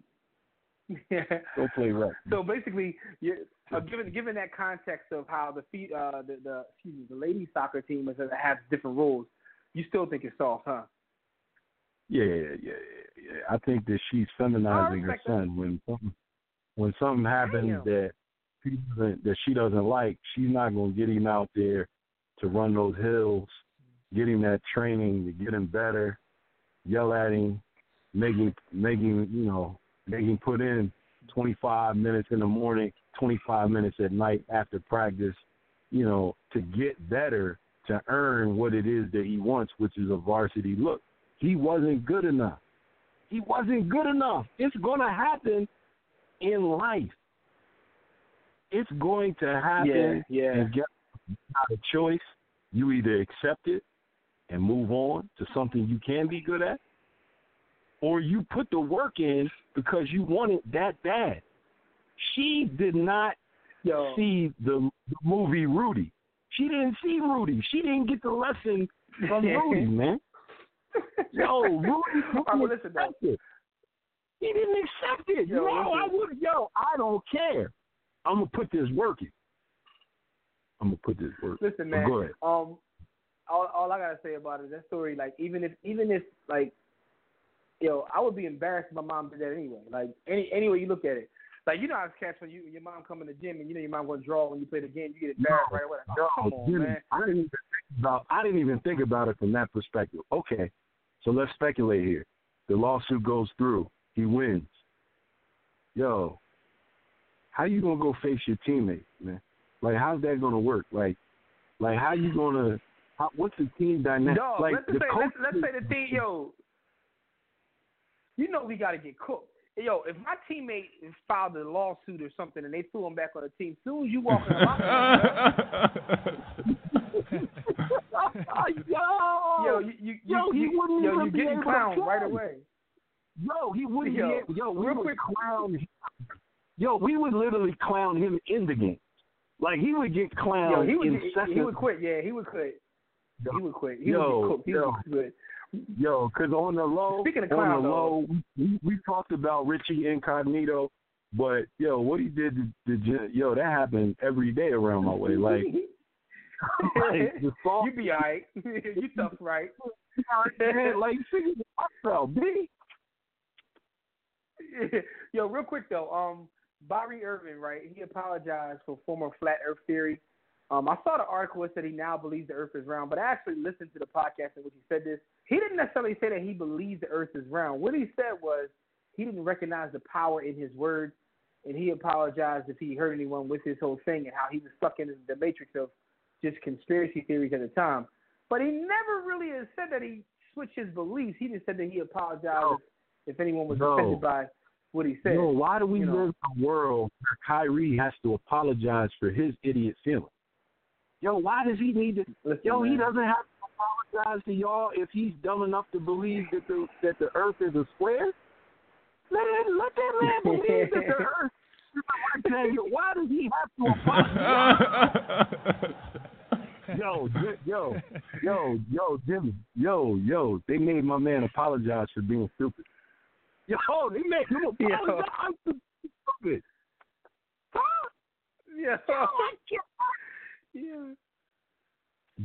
Go play rec. so basically, you uh, given given that context of how the feet uh the, the excuse me the ladies soccer team is has different rules, you still think it's soft, huh? Yeah, yeah, yeah, yeah. I think that she's feminizing her that. son when something when something happens Damn. that that she doesn't like, she's not gonna get him out there to run those hills, get him that training to get him better, yell at him, make him make him, you know, him put in twenty five minutes in the morning, twenty five minutes at night after practice, you know, to get better to earn what it is that he wants, which is a varsity look. He wasn't good enough. He wasn't good enough. It's going to happen in life. It's going to happen. Yeah, yeah. And get not a choice. You either accept it and move on to something you can be good at, or you put the work in because you want it that bad. She did not Yo, see the, the movie Rudy. She didn't see Rudy. She didn't get the lesson from Rudy, man. Yo, Rudy, All right, well, listen, accept it. He didn't accept it. Yo, no, I would. Yo, I don't care. I'm gonna put this work in. I'm gonna put this work. Listen, man. Go ahead. Um, all, all I gotta say about it, that story, like even if even if like, yo, I would be embarrassed if my mom did that anyway. Like any any way you look at it, like you know how it's catch when you your mom come in the gym and you know your mom gonna draw when you play the game, you get embarrassed right away. Like, oh, No, come on, Jimmy, man. I didn't even think about. I didn't even think about it from that perspective. Okay, so let's speculate here. The lawsuit goes through. He wins. Yo, how you gonna go face your teammate, man? Like, how's that gonna work? Like, like how you gonna? How, what's the team dynamic? No, like let's the say coach. let's, let's say the team, yo, you know we gotta get cooked. Yo, if my teammate is filed a lawsuit or something and they threw him back on the team, soon as you walk in the locker room, yo, yo, you you yo, he you, wouldn't yo, even be getting able to clowned right away. Yo, he wouldn't Yo, be yo, we real quick- clown. Yo, we would literally clown him in the game. Like he would get clowned Yo, he would he would quit. Yeah, he would quit. He would quit. He Yo, would get. He yo. would quit. Yo, because on the low, Speaking of on the low, we, we talked about Richie Incognito, but yo, what he did to, to yo, that happened every day around my way. Like, like the song, you be alright. you tough, right? like figure out, B. Yo, real quick though, um, Kyrie Irving, right? He apologized for former flat Earth theory. Um, I saw the article that said he now believes the Earth is round, but I actually listened to the podcast in which he said this. He didn't necessarily say that he believes the Earth is round. What he said was he didn't recognize the power in his words, and he apologized if he hurt anyone with his whole thing and how he was stuck in the matrix of just conspiracy theories at the time. But he never really said that he switched his beliefs. He just said that he apologized No. if anyone was No. offended by what he said. Yo, why do we you know. live in a world where Kyrie has to apologize for his idiot feelings? Yo, why does he need to? Listen, Yo, he doesn't have to apologize to y'all if he's dumb enough to believe that the that the Earth is a square. Man, let that man believe that the Earth is a rectangle. Why does he have to apologize? yo, yo, yo, yo, Jimmy, yo, yo, they made my man apologize for being stupid. Yo, they made him apologize for being stupid. Huh? Yeah. Yo, yeah.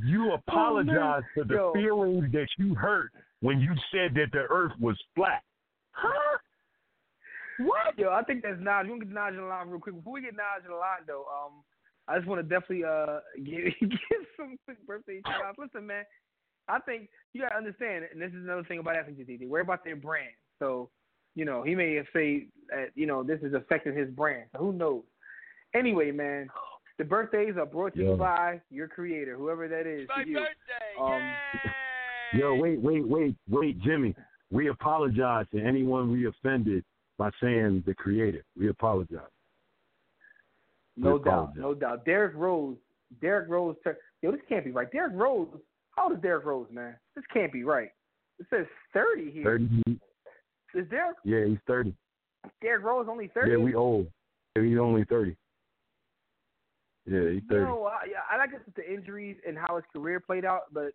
You apologize for the Yo. feelings that you hurt when you said that the earth was flat. Huh? What? Yo, I think that's Naj. We're gonna get Naj on the line real quick. Before we get Naj on the line, though, um, I just want to definitely uh give give some quick birthday shout outs. Listen, man, I think you gotta understand, and this is another thing about athletes. They worry about their brand. So, you know, he may have said that you know this is affecting his brand. So who knows? Anyway, man, the birthdays are brought to you Yeah. by your creator, whoever that is. My you. birthday. Um, Yo, wait, wait, wait, wait, Jimmy. We apologize to anyone we offended by saying the creator. We apologize. No We doubt, no doubt. Derrick Rose, Derrick Rose. Tur- Yo, this can't be right. Derrick Rose. How old is Derrick Rose, man? This can't be right. It says thirty here. Thirty. Is Derrick Yeah, he's thirty. Derrick Rose only thirty? Yeah, we old. Yeah, he's only thirty. Yeah, he's thirty. No, I, yeah, I like it with the injuries and how his career played out, but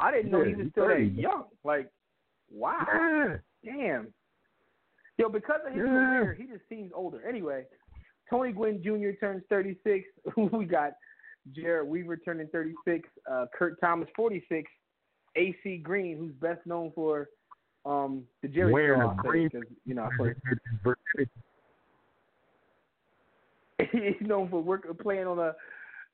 I didn't know he was still 30. that young. Like, wow, Yeah. damn. Yo, because of his Yeah. career, he just seems older. Anyway, Tony Gwynn Jr. turns 36. we got Jered Weaver turning 36. Uh, Kurt Thomas 46. AC Green, who's best known for um, the Jerry Wearing Curl a outfit, green 'cause, you know, I play, he's known for work playing on the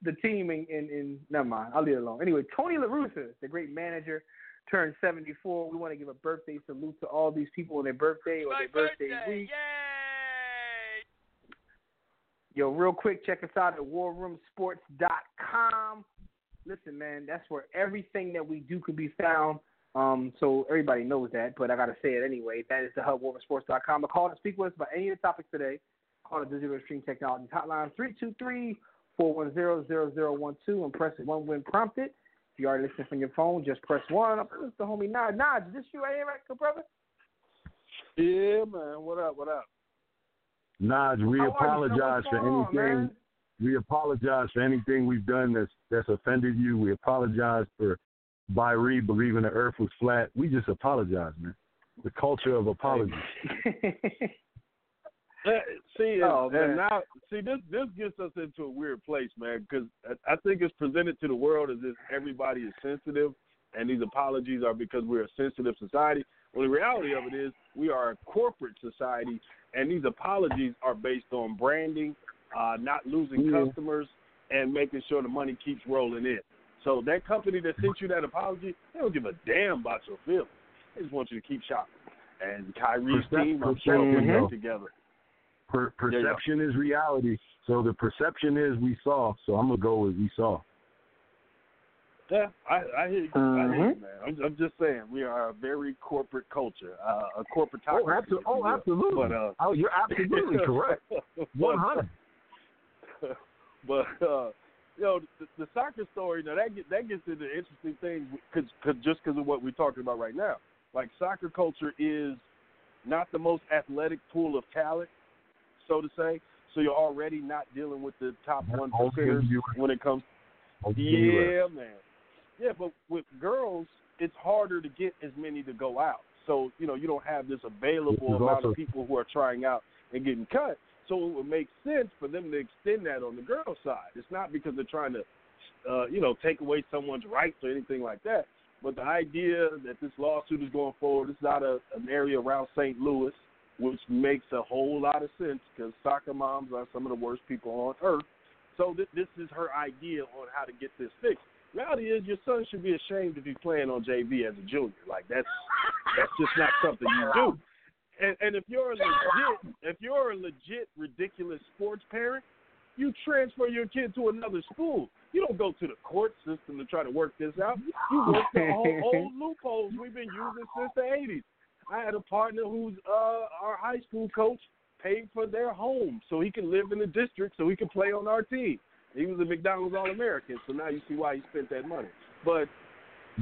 the team in, in, in never mind, I'll leave it alone. Anyway, Tony La Russa, the great manager, turned seventy four. We want to give a birthday salute to all these people on their birthday or My their birthday, birthday. week. Yay! Yo, real quick, check us out at warroomsports.com. Listen, man, that's where everything that we do can be found. Um, so everybody knows that, but I gotta say it anyway. That is the hub, warroomsports.com. To call to speak with us about any of the topics today, call the Digital Extreme Technologies hotline 323-410-0012 and press one when prompted. If you are listening from your phone, just press one. Up to the homie Nod. Nod, is this you right here, right, good brother? Yeah, man. What up? What up? Naj, we How apologize for going on, anything. man? we apologize for anything we've done that's that's offended you. We apologize for Kyrie believing the earth was flat. We just apologize, man. The culture of apology. Uh, See, Oh, and, and now, see, this this gets us into a weird place, man. Because I I think it's presented to the world as if everybody is sensitive, and these apologies are because we're a sensitive society. Well, the reality of it is, we are a corporate society, and these apologies are based on branding, uh, not losing Yeah. customers, and making sure the money keeps rolling in. So that company that sent you that apology, they don't give a damn about your feelings. They just want you to keep shopping. And Kyrie's Percep- team, I'm sure, will get together. Per- perception is reality. So the perception is we saw. So I'm gonna go with we saw. Yeah, I, I hear you. I hear you, man. I'm, I'm just saying we are a very corporate culture, uh, a corporate Oh, oh, absolutely. But uh, oh, you're absolutely correct. One hundred. but uh, you know, the, the soccer story now that get, that gets into interesting things because cause, just because of what we're talking about right now. Like soccer culture is not the most athletic pool of talent, so to say. So you're already not dealing with the top one percenters when it comes Only in US. yeah, man. Yeah, but with girls, it's harder to get as many to go out. So you know you don't have this available amount also- of people who are trying out and getting cut. So it would make sense for them to extend that on the girl side. It's not because they're trying to, uh, you know, take away someone's rights or anything like that. But the idea that this lawsuit is going forward, is out of an area around St. Louis, which makes a whole lot of sense because soccer moms are some of the worst people on earth. So th- this is her idea on how to get this fixed. Reality is, your son should be ashamed if he's playing on JV as a junior. Like that's that's just not something you do. And, and if you're a legit, if you're a legit ridiculous sports parent, you transfer your kid to another school. You don't go to the court system to try to work this out. You work the whole old loopholes we've been using since the '80s. I had a partner who's uh, our high school coach paid for their home so he can live in the district so he can play on our team. He was a McDonald's All American, so now you see why he spent that money. But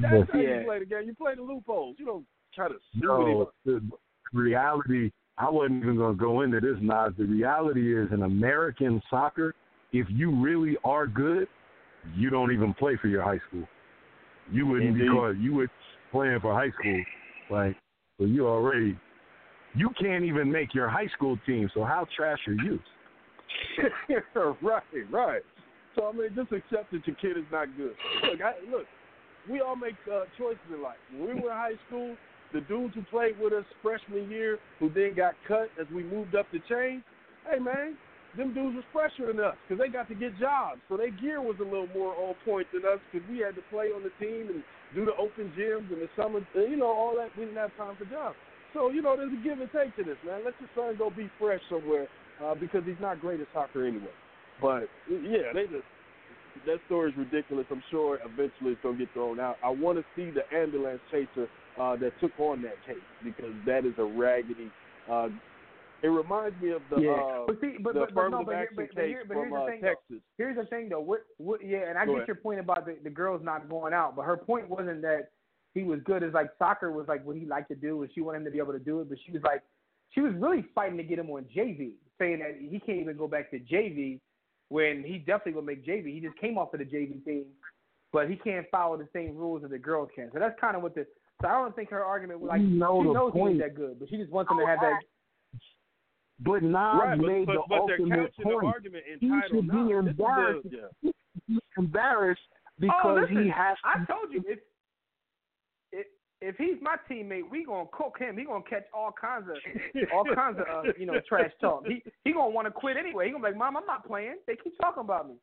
that's how you play the game. You play the loopholes. You don't try to sue No, reality. I wasn't even going to go into this, Nas. The reality is, in American soccer, if you really are good, you don't even play for your high school. You wouldn't Indeed. because you were playing for high school, like so you already. You can't even make your high school team. So how trash are you? right, right. So I mean, just accept that your kid is not good. Look, I, look, we all make uh, choices in life. When we were in high school, the dudes who played with us freshman year, who then got cut as we moved up the chain. Hey man, them dudes was fresher than us because they got to get jobs, so their gear was a little more on point than us because we had to play on the team and do the open gyms in the summer, uh, you know, all that. We didn't have time for jobs. So, you know, there's a give and take to this, man. Let your son go be fresh somewhere uh, because he's not great at soccer anyway. But, yeah, they just, that story is ridiculous. I'm sure eventually it's to get thrown out. I want to see the ambulance chaser uh, that took on that case because that is a raggedy. Uh, it reminds me of the yeah. uh, but see, but, the but, but, no, affirmative but, here- action but, but, case here, but from here's the uh, Texas. Though. Here's the thing, though. What, what, yeah, and I Go get ahead. your point about the, the girls not going out, but her point wasn't that he was good. It's like soccer was like what he liked to do, and she wanted him to be able to do it. But she was like, she was really fighting to get him on JV, saying that he can't even go back to JV when he definitely will make JV. He just came off of the JV team, but he can't follow the same rules that the girls can. So that's kind of what the. So I don't think her argument was like You know she the knows he point. ain't that good, but she just wants him to have that. But Nas Right, made but, the but ultimate couching the point. argument in He should be IX. This is embarrassed. yeah. He should be embarrassed oh, because listen, he has to. I told you if if if he's my teammate, we gonna cook him. He gonna catch all kinds of all kinds of uh, you know trash talk. He he gonna want to quit anyway. He gonna be like, Mom, I'm not playing. They keep talking about me.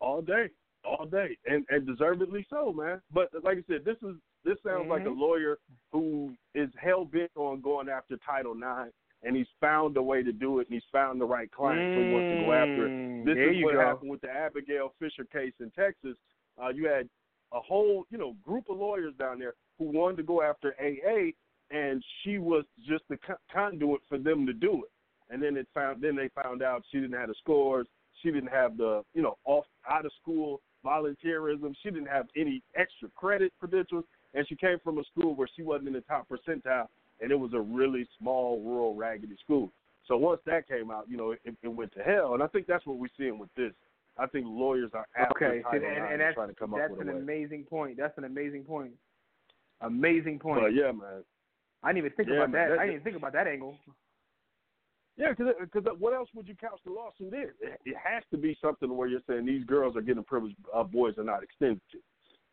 all day, all day, and and deservedly so, man. But like I said, this is this sounds like a Mhm. lawyer who is hell bent on going after Title IX, and he's found a way to do it, and he's found the right client, so he wants to go after it. Mm, This there is what go. happened with the Abigail Fisher case in Texas. Uh, you had a whole, you know, group of lawyers down there who wanted to go after AA, and she was just the conduit for them to do it. And then it found, then they found out she didn't have the scores, she didn't have the, you know, off out of school volunteerism, she didn't have any extra credit credentials, and she came from a school where she wasn't in the top percentile, and it was a really small, rural, raggedy school. So once that came out, you know, it, it went to hell, and I think that's what we're seeing with this. I think lawyers are Okay, and, and that's trying to come up that's with an amazing point. That's an amazing point. Amazing point. But yeah, man. I didn't even think Yeah, about man, that. that- I didn't even think about that angle. Yeah, because what else would you couch the lawsuit in? It, it has to be something where you're saying these girls are getting privilege uh, boys are not extended to.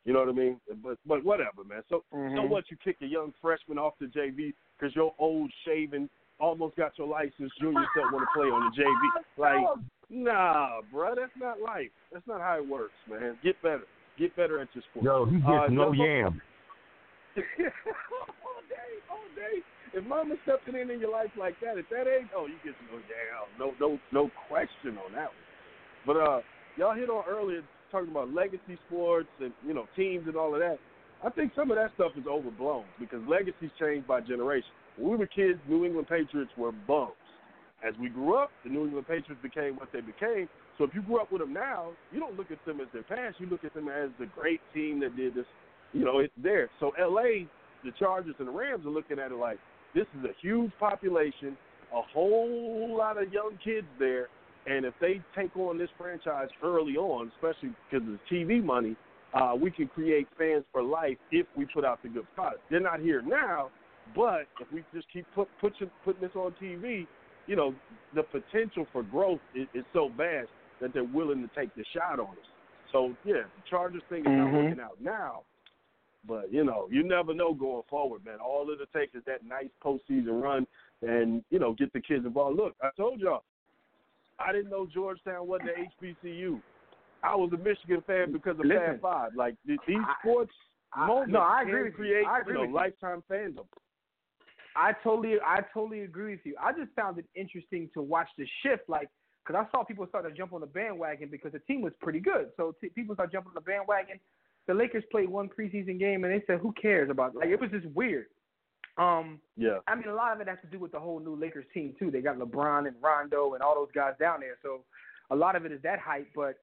You know what I mean? But but whatever, man. So so Mhm. what? You kick a young freshman off the JV because your old shaven almost got your license. Junior still want to play on the JV. Like, nah, bro, that's not life. That's not how it works, man. Get better. Get better at your sport. Yo, he gets Uh, no Jumbo- yam. all day, all day. If mama stepping in in your life like that at that age, oh, you get no damn, no, no, no question on that one. But uh, y'all hit on earlier talking about legacy sports and you know teams and all of that. I think some of that stuff is overblown because legacies change by generation. When we were kids, New England Patriots were bums. As we grew up, the New England Patriots became what they became. So if you grew up with them now, you don't look at them as their past. You look at them as the great team that did this. You know, it's there. So L.A., the Chargers and the Rams are looking at it like this is a huge population, a whole lot of young kids there, and if they take on this franchise early on, especially because of the TV money, uh, we can create fans for life if we put out the good product. They're not here now, but if we just keep put, put, putting this on TV, you know, the potential for growth is, is so vast that they're willing to take the shot on us. So yeah, the Chargers thing is not Mhm. working out now, but you know, you never know going forward, man. All it'll take is that nice postseason run, and you know, get the kids involved. Look, I told y'all, I didn't know Georgetown wasn't the HBCU. I was a Michigan fan because of Listen, Fab Five. Like these sports I- moments no, I can agree with you. create I agree you know with you. lifetime fandom. I totally, I totally agree with you. I just found it interesting to watch the shift, like, because I saw people start to jump on the bandwagon because the team was pretty good. So t- people start jumping on the bandwagon. The Lakers played one preseason game, and they said, "Who cares about?" Like, it was just weird. Um, Yeah. I mean, a lot of it has to do with the whole new Lakers team too. They got LeBron and Rondo and all those guys down there, so a lot of it is that hype. But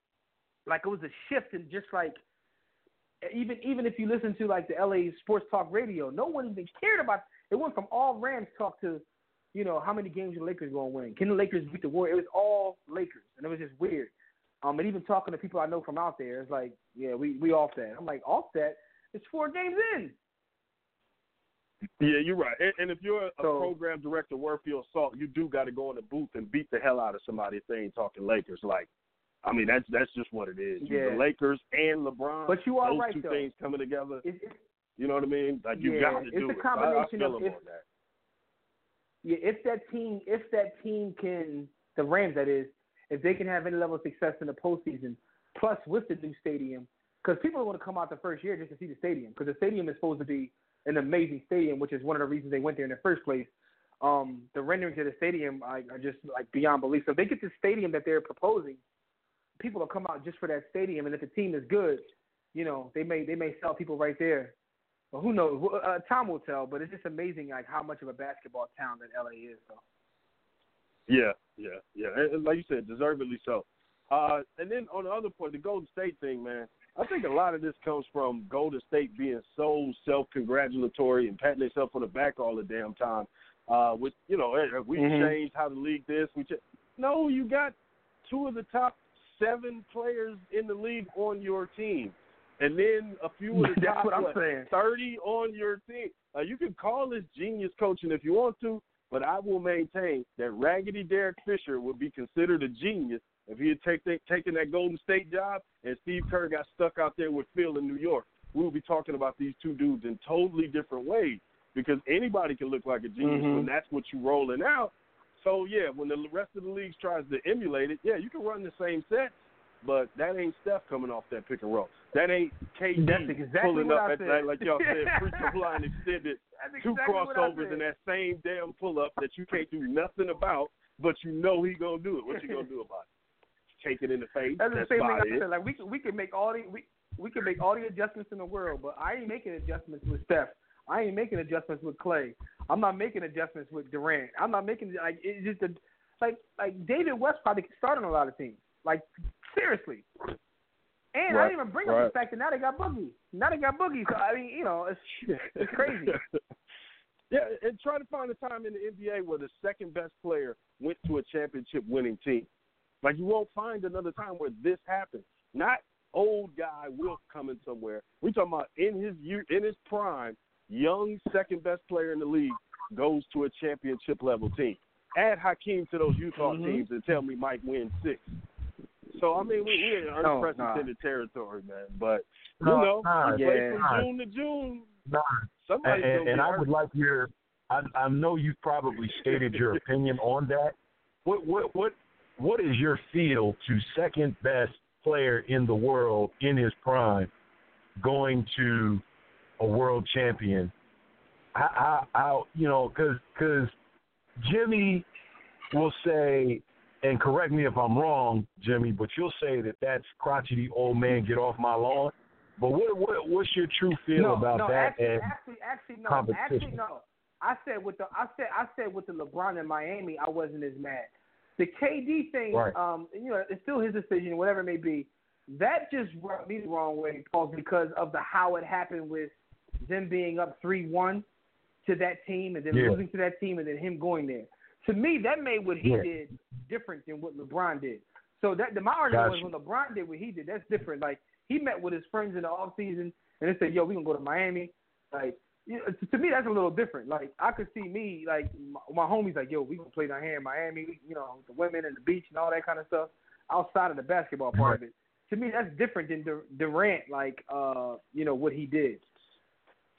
like, it was a shift in just like even even if you listen to like the LA Sports Talk Radio, no one even cared about. It went from all Rams talk to, you know, how many games the Lakers gonna win? Can the Lakers beat the Warriors? It was all Lakers, and it was just weird. Um, and even talking to people I know from out there, it's like, yeah, we we off that. I'm like, off that? It's four games in. Yeah, you're right. And, and if you're a So- program director your salt, you do got to go in the booth and beat the hell out of somebody if they ain't talking Lakers. Like, I mean, that's that's just what it is. Yeah. The Lakers and LeBron. But you are those right, two though. things coming together. You know what I mean? Like you Yeah, got to it's do a it. combination I, I of if- that. yeah, if that team if that team can the Rams that is, if they can have any level of success in the postseason, plus with the new stadium, because people are going to come out the first year just to see the stadium, because the stadium is supposed to be an amazing stadium, which is one of the reasons they went there in the first place. Um, the renderings of the stadium are, are just like beyond belief. So if they get the stadium that they're proposing, people will come out just for that stadium, and if the team is good, you know, they may they may sell people right there. But who knows? Uh, time will tell. But it's just amazing like how much of a basketball town that LA is. So. Yeah, yeah, yeah. And, and like you said, deservedly so. Uh, and then on the other point, the Golden State thing, man. I think a lot of this comes from Golden State being so self-congratulatory and patting themselves on the back all the damn time. Uh, with you know, hey, we Mhm. changed how the league this. We ch- no, you got two of the top seven players in the league on your team, and then a few of the top what I'm what, saying. thirty on your team. Uh, you can call this genius coaching if you want to, but I will maintain that Raggedy Derek Fisher would be considered a genius if he had take, take, taken that Golden State job and Steve Kerr got stuck out there with Phil in New York. We would be talking about these two dudes in totally different ways because anybody can look like a genius Mhm. when that's what you're rolling out. So yeah, when the rest of the league tries to emulate it, yeah, you can run the same sets, but that ain't Steph coming off that pick and roll. That ain't KD That's exactly pulling up I at said. that, like y'all said, free throw line extended, That's two exactly crossovers in that same damn pull up that you can't do nothing about, but you know he gonna do it. What you gonna do about it? Take it in the face. That's the same thing I it. said. Like we can we can make all the we we can make all the adjustments in the world, but I ain't making adjustments with Steph. I ain't making adjustments with Klay. I'm not making adjustments with Durant. I'm not making like it's just a like like David West probably could start on a lot of teams. Like seriously. And I didn't even bring up the fact that now they got Boogie. Now they got Boogie. So I mean, you know, it's it's crazy. yeah, and try to find a time in the NBA where the second best player went to a championship winning team. Like you won't find another time where this happens. Not old guy Wilt coming somewhere. We talking about in his year, in his prime, young second best player in the league goes to a championship level team. Add Hakeem to those Utah Mhm. teams and tell me Mike wins six. So I mean, we, we're in No, unprecedented territory, man. But you No, know, nah, you play yeah. from Nah. June to June. Nah, Somebody's and, and, and I would like your. I, I know you've probably stated your opinion on that. What what what what is your feel to second best player in the world in his prime going to a world champion? I I, I you know because because Jimmy will say. And correct me if I'm wrong, Jimmy, but you'll say that that's crotchety old man get off my lawn. But what what what's your true feel no, about no, that? Actually, and actually, actually, no. competition? Actually, no. I said with the I said I said with the LeBron in Miami, I wasn't as mad. The KD thing, Right. um, you know, it's still his decision, whatever it may be. That just rubbed me the wrong way, Paul, because of the how it happened with them being up three one to that team and then Yeah. losing to that team and then him going there. To me, that made what he Yeah. did different than what LeBron did. So that the, my argument Gotcha. was when LeBron did what he did, that's different. Like he met with his friends in the off season and they said, "Yo, we gonna go to Miami." Like to, to me, that's a little different. Like I could see me, like my, my homies, like, "Yo, we gonna play down here in Miami." You know, the women and the beach and all that kind of stuff. Outside of the basketball part of it, to me, that's different than Dur- Durant. Like, uh, you know what he did.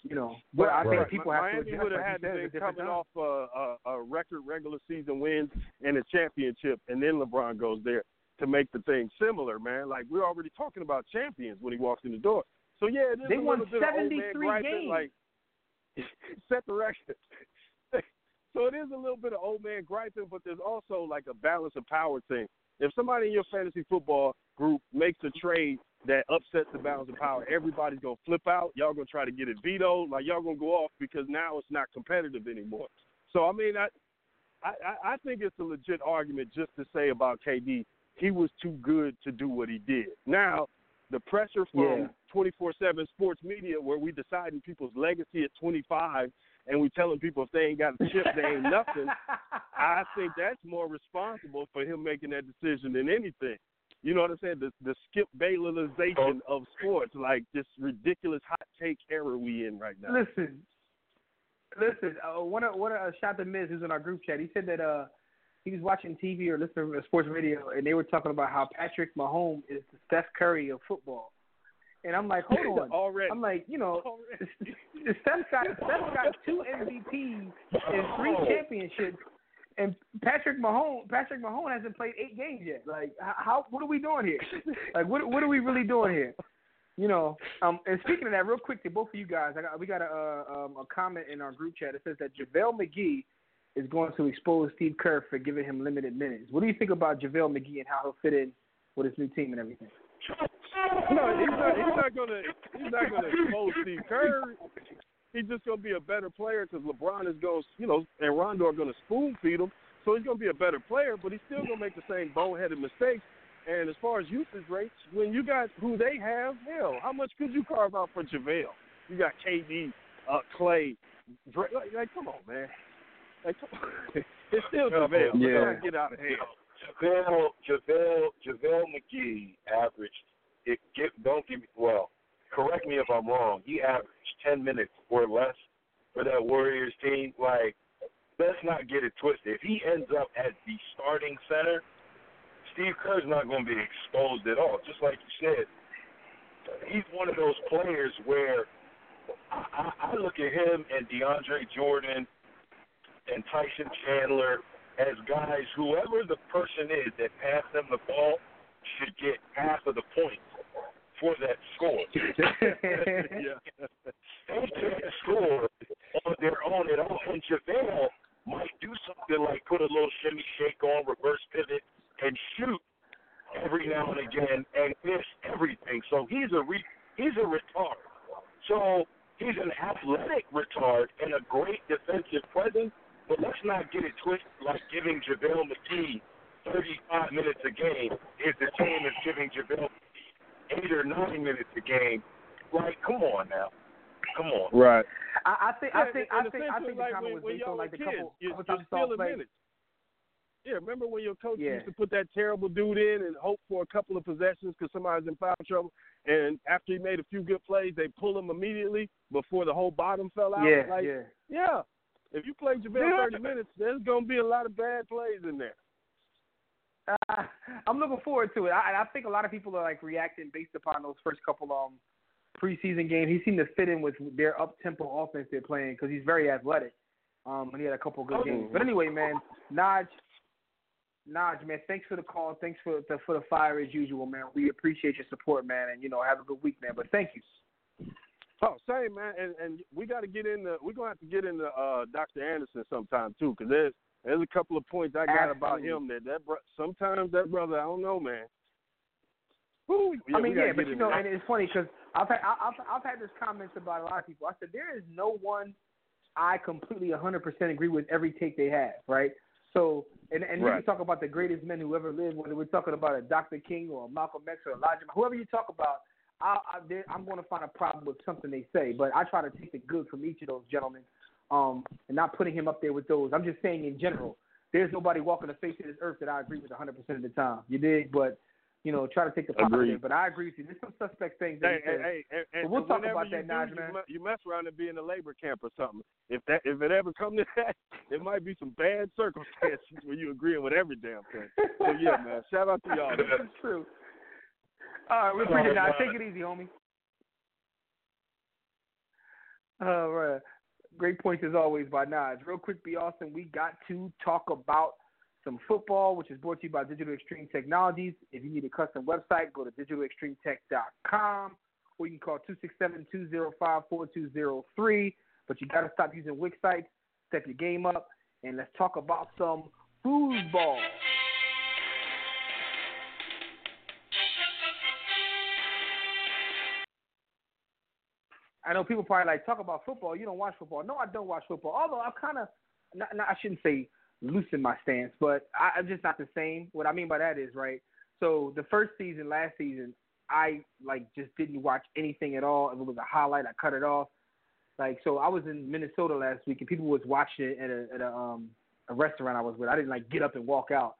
You know, but I think Right. people have Miami to would have had to at a be different coming time. off a, a, a record regular season wins and a championship, and then LeBron goes there to make the thing similar, man. Like we're already talking about champions when he walks in the door. So yeah, it is They a won little bit of old man 73 games. Like set the record. so it is a little bit of old man griping, but there's also like a balance of power thing. If somebody in your fantasy football group makes a trade that upsets the balance of power, everybody's gonna flip out. Y'all gonna try to get it vetoed. Like y'all gonna go off because now it's not competitive anymore. So I mean, I, I, I think it's a legit argument just to say about KD. He was too good to do what he did. Now, the pressure from 24/7 sports media, where we deciding people's legacy at 25, and we telling people if they ain't got a chip, they ain't nothing. I think that's more responsible for him making that decision than anything. You know what I'm saying? The the Skip Baylorization of sports, like this ridiculous hot take era we in right now. Listen, listen. Uh, one of one of uh, shout to Miz who's in our group chat. He said that uh he was watching TV or listening to sports radio, and they were talking about how Patrick Mahomes is the Steph Curry of football. And I'm like, hold on. Already. I'm like, you know, Steph's got Steph's got two MVPs and three championships, and Patrick Mahomes, Patrick Mahomes hasn't played eight games yet. Like, how? What are we doing here? Like, what? What are we really doing here? You know. Um. And speaking of that, real quick to both of you guys, I got we got a uh, um, a comment in our group chat that says that JaVale McGee is going to expose Steve Kerr for giving him limited minutes. What do you think about JaVale McGee and how he'll fit in with his new team and everything? No, he's not. He's not gonna. He's not gonna expose Steve Kerr. He's just gonna be a better player because LeBron is going, you know, and Rondo are gonna spoon feed him. So he's gonna be a better player, but he's still gonna make the same boneheaded mistakes. And as far as usage rates, when you got who they have, hell, how much could you carve out for JaVale? You got KD, uh, Klay, Dre, like, like, come on, man. Like, it's still JaVale. Yeah. Get out of here. JaVale, JaVale, JaVale McGee averaged, it, get, don't give me, well, correct me if I'm wrong, he averaged 10 minutes or less for that Warriors team. Like, let's not get it twisted. If he ends up as the starting center, Steve Kerr's not going to be exposed at all. Just like you said, he's one of those players where I, I look at him and DeAndre Jordan and Tyson Chandler as guys, whoever the person is that passed them the ball should get half of the points for that score. yeah. They can't score on their own at all. And JaVale might do something like put a little shimmy shake on, reverse pivot, and shoot every now and again and miss everything. So he's a re- he's a retard. So he's an athletic retard and a great defensive presence. But let's not get it twisted like giving JaVale McGee 35 minutes a game if the team is giving JaVale McGee eight or nine minutes a game. Like, come on now. Come on. Right. I, I think. Yeah, I think. and I think. I essentially, think the like comment when, was when based y'all on like were the kids, couple, you, couple you're times still play. minutes. Yeah, remember when your coach Yeah. used to put that terrible dude in and hope for a couple of possessions because somebody's in foul trouble, and after he made a few good plays, they pull him immediately before the whole bottom fell out. Yeah, like, yeah. yeah. If you play JaVale Yeah. 30 minutes, there's gonna be a lot of bad plays in there. Uh, I'm looking forward to it. I, I think a lot of people are like reacting based upon those first couple um preseason games. He seemed to fit in with their up tempo offense they're playing because he's very athletic. Um, and he had a couple good games. But anyway, man, Naj, Naj, man, thanks for the call. Thanks for the for the fire as usual, man. We appreciate your support, man, and you know have a good week, man. But thank you. Oh, same man, and and we got to get into we're gonna have to get into uh, Dr. Anderson sometime too, because there's there's a couple of points I got about him that that bro- sometimes that brother I don't know man. Whew, yeah, I mean, yeah, but you know, that. and it's funny because I've had I've I've had this comments about a lot of people. I said there is no one I completely 100% agree with every take they have, right? So, and and we Right. can talk about the greatest men who ever lived, whether we're talking about a Dr. King or a Malcolm X or Elijah, whoever you talk about. I, I, I'm going to find a problem with something they say, but I try to take the good from each of those gentlemen, um, and not putting him up there with those. I'm just saying in general, there's nobody walking the face of this earth that I agree with 100% of the time. You dig? But you know, try to take the positive. But I agree with you. There's some suspect things that Hey, he hey, hey, But we'll talk about that, do, you man. You mess around and be in a labor camp or something. If that if it ever come to that, it might be some bad circumstances where you agreeing with every damn thing. So yeah, man. Shout out to y'all. That's true. All right, we appreciate. Now, take it easy, homie. All right. Great points as always by Naj. Real quick, be awesome. We got to talk about some football, which is brought to you by Digital Extreme Technologies. If you need a custom website, go to digitalextremetech.com or you can call 267-205-4203. But you got to stop using Wix sites, step your game up, and let's talk about some foosball. I know people probably like talk about football. You don't watch football. No, I don't watch football. Although I'm kind of, I shouldn't say loosen my stance, but I, I'm just not the same. What I mean by that is right. So the first season, last season, I like just didn't watch anything at all. If it was a highlight, I cut it off. Like so, I was in Minnesota last week, and people was watching it at a at a um a restaurant I was with. I didn't like get up and walk out,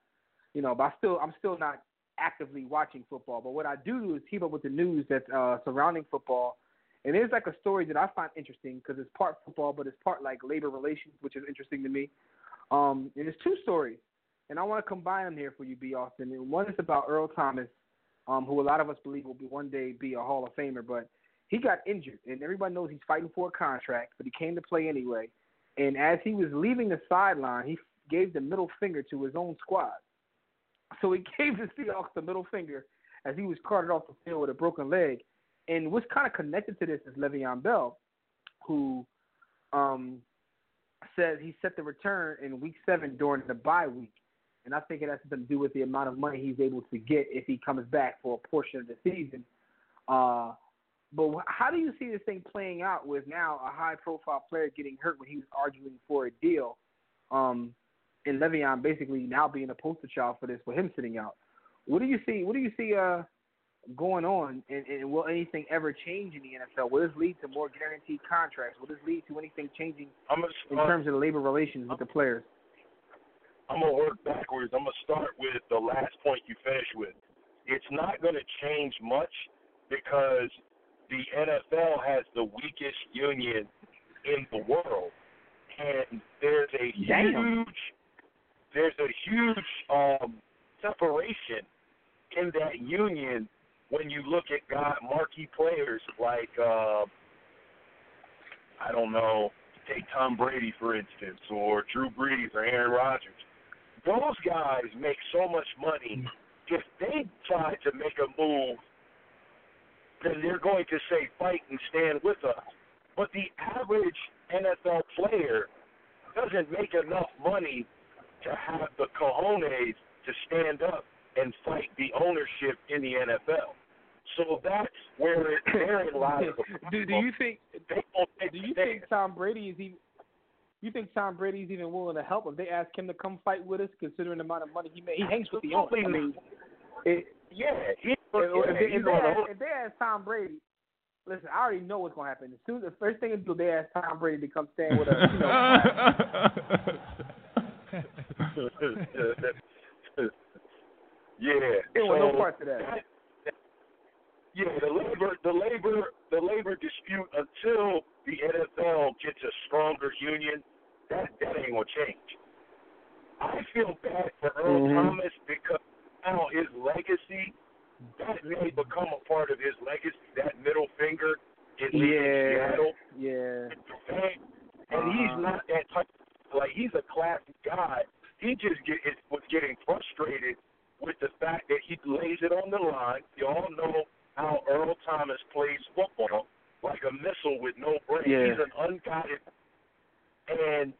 you know. But I still I'm still not actively watching football. But what I do do is keep up with the news that's uh, surrounding football. And there's like a story that I find interesting because it's part football, but it's part like labor relations, which is interesting to me. Um, and it's two stories, and I want to combine them here for you, B. Austin. And one is about Earl Thomas, um, who a lot of us believe will be one day be a Hall of Famer, but he got injured, and everybody knows he's fighting for a contract, but he came to play anyway. And as he was leaving the sideline, he gave the middle finger to his own squad. So he gave the Seahawks the middle finger as he was carted off the field with a broken leg. And what's kind of connected to this is Le'Veon Bell, who um, said he set the return in week seven during the bye week. And I think it has something to do with the amount of money he's able to get if he comes back for a portion of the season. Uh, but how do you see this thing playing out with now a high profile player getting hurt when he was arguing for a deal? Um, and Le'Veon basically now being a poster child for this, with him sitting out. What do you see? What do you see uh, going on? And, and will anything ever change in the NFL? Will this lead to more guaranteed contracts? Will this lead to anything changing I'm gonna in start, terms of the labor relations with the players? I'm gonna work backwards. I'm gonna start with the last point you finished with. It's not gonna change much because the NFL has the weakest union in the world, and there's a Damn. huge there's a huge um, separation in that union when you look at God marquee players like uh, I don't know, take Tom Brady for instance, or Drew Brees or Aaron Rodgers. Those guys make so much money. If they try to make a move, then they're going to say fight and stand with us. But the average NFL player doesn't make enough money to have the cojones to stand up and fight the ownership in the NFL. So that's where it therein lies. the do, do you think? They won't take Do you think Tom Brady is even? You think Tom Brady's even willing to help if they ask him to come fight with us, considering the amount of money he made? He hangs with the owner. I mean, it, Yeah, he, if, yeah, if, they, if, they ask, if they ask Tom Brady, listen, I already know what's gonna happen. As soon the first thing they do, they ask Tom Brady to come stand with us. You know, yeah. they want no so parts of that. Yeah, the labor, the labor, the labor dispute until the NFL gets a stronger union, that that ain't gonna change. I feel bad for Earl Mhm. Thomas because now his legacy that may become a part of his legacy. That middle finger in Yeah, Seattle, yeah. and, and he's Uh-huh. not that type. Like he's a classy guy. He just get is, was getting frustrated with the fact that he lays it on the line. You all know how Earl Thomas plays football, like a missile with no brain. Yeah. He's an unguided, and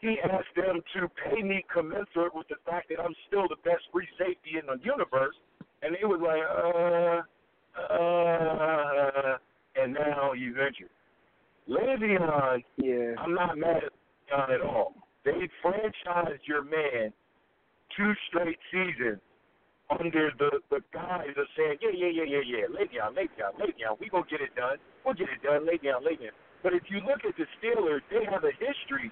he asked them to pay me commensurate with the fact that I'm still the best free safety in the universe, and they was like, uh, uh, and now he's injured. Le'Veon, Yeah. I'm not mad at Le'Veon at all. They franchised your man two straight seasons under the the guise of saying, yeah, yeah, yeah, yeah, yeah, Le'Veon, Le'Veon, Le'Veon, we gonna get it done. We'll get it done, Le'Veon, Le'Veon. But if you look at the Steelers, they have a history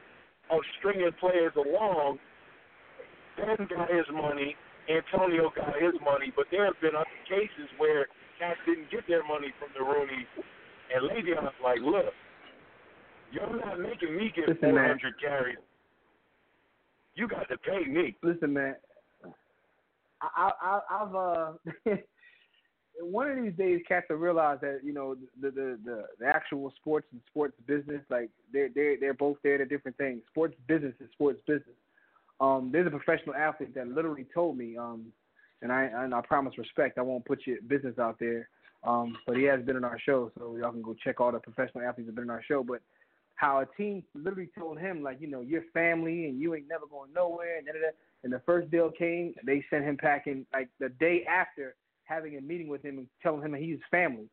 of stringing players along. Ben got his money, Antonio got his money, but there have been other cases where cats didn't get their money from the Rooney, and Le'Veon's like, look, you're not making me get Listen, man. 400 carries. You got to pay me. Listen, man. I, I, I've uh, one of these days, cats will realize that you know the the the, the actual sports and sports business, like they're they're they're both there. They're different things. Sports business is sports business. Um, there's a professional athlete that literally told me, um, and I and I promise respect. I won't put your business out there, um, but he has been on our show, so y'all can go check all the professional athletes that have been on our show. But how a team literally told him, like, you know, your family and you ain't never going nowhere, and da, da, da. And the first bill came, they sent him packing like the day after having a meeting with him and telling him he's family.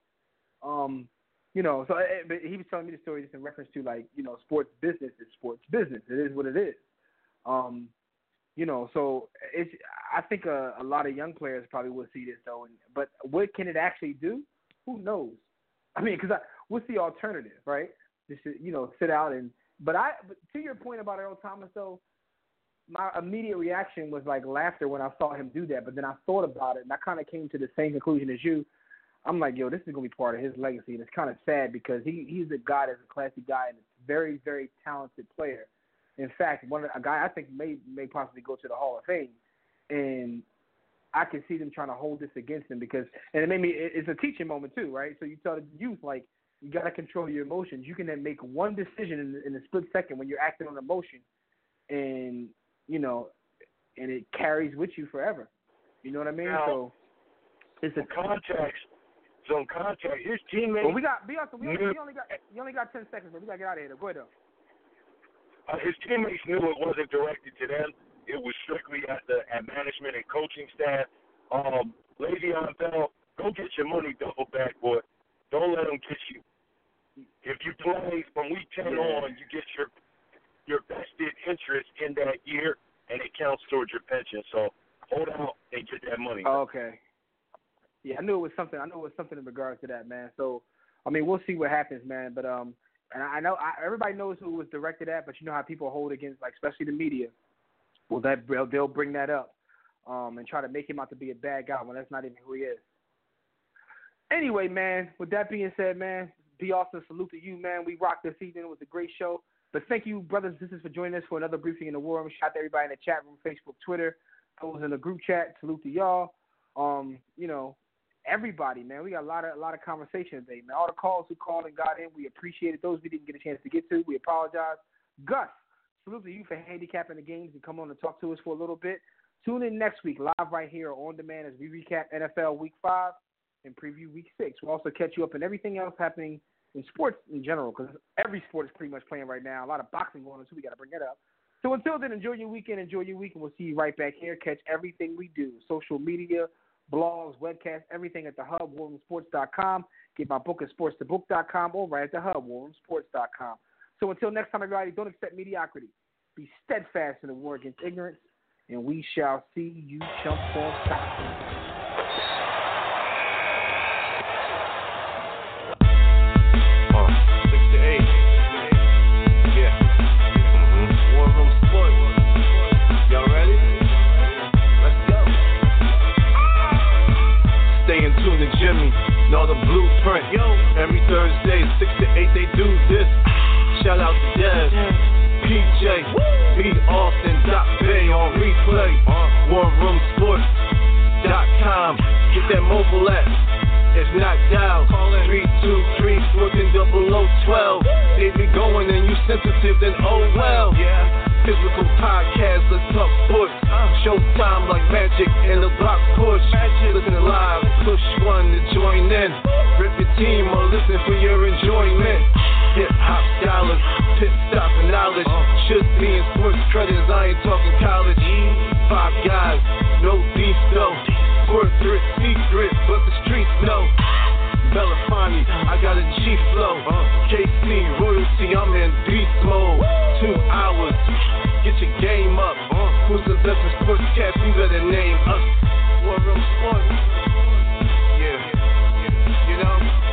Um, you know, so eh, but he was telling me the story just in reference to like, you know, sports business is sports business. It is what it is. Um, you know, so it's. I think a, a lot of young players probably will see this though. And, but what can it actually do? Who knows? I mean, because what's the alternative, right? Just you know, sit out and. But I, but to your point about Earl Thomas, though, my immediate reaction was like laughter when I saw him do that. But then I thought about it, and I kind of came to the same conclusion as you. I'm like, yo, this is gonna be part of his legacy, and it's kind of sad because he he's a guy that's a classy guy and a very very talented player. In fact, one a guy I think may may possibly go to the Hall of Fame, and I can see them trying to hold this against him because, and it made me. It's a teaching moment too, right? So you tell the youth like you got to control your emotions. You can then make one decision in, in a split second when you're acting on emotion, and you know, and it carries with you forever. You know what I mean? Now, so it's a Contacts. So contact his teammates. Well, we got we, only, we only got you only got ten seconds, but we gotta get out of here. Go ahead though. uh, his teammates knew it wasn't directed to them. It was strictly at the at management and coaching staff. Um, Le'Veon Bell, go get your money double back, boy. Don't let them get you. If you play from week ten Yeah. on, you get your your vested interest in that year, and it counts towards your pension. So hold out and get that money. Okay. Yeah, I knew it was something. I knew it was something in regards to that, man. So, I mean, we'll see what happens, man. But um, and I know I, everybody knows who it was directed at, but you know how people hold against, like especially the media. Well, that they'll, they'll bring that up, um, and try to make him out to be a bad guy when that's not even who he is. Anyway, man. With that being said, man, be awesome. Salute to you, man. We rocked this evening. It was a great show. But thank you, brothers and sisters, for joining us for another briefing in the war room. Shout out to everybody in the chat room, Facebook, Twitter, those in the group chat. Salute to y'all. Um, you know, everybody, man. We got a lot of a lot of conversation today, man. All the calls who called and got in, we appreciate it. Those we didn't get a chance to get to, we apologize. Gus, salute to you for handicapping the games and come on and talk to us for a little bit. Tune in next week, live right here on demand as we recap NFL Week Five and preview Week Six. We'll also catch you up in everything else happening in sports in general, because every sport is pretty much playing right now. A lot of boxing going on too. We got to bring that up. So until then, enjoy your weekend, enjoy your week, and we'll see you right back here. Catch everything we do: social media, blogs, webcasts, everything at the hub, warroomsports.com. Get my book at sportstobook.com or right at the hub, warroomsports.com. So until next time, everybody, don't accept mediocrity. Be steadfast in the war against ignorance, and we shall see you jump on. Jimmy. Know the blueprint. Yo. Every Thursday, six to eight, they do this. Shout out to Dev. PJ. B. Austin. Dot Bay on replay. Uh-huh. WarRoomSports.com. Get that mobile app. If not dial, call in 323 12. They be going and you sensitive, then oh well. Yeah. Physical podcast, let's talk sports. Showtime like magic in the block push. Listen live, push one to join in. Rip your team or listen for your enjoyment. Hip hop scholars, pit stop knowledge. Should be in sports credits, I ain't talking college. Five guys, no beef though. Corporate secret, but the streets know. Belafonte, I got a G flow. KC royalty, I'm in beast mode. Two hours, get your game up. Who's the best in sportscast? You better name us. War Room Sports. Yeah, you know,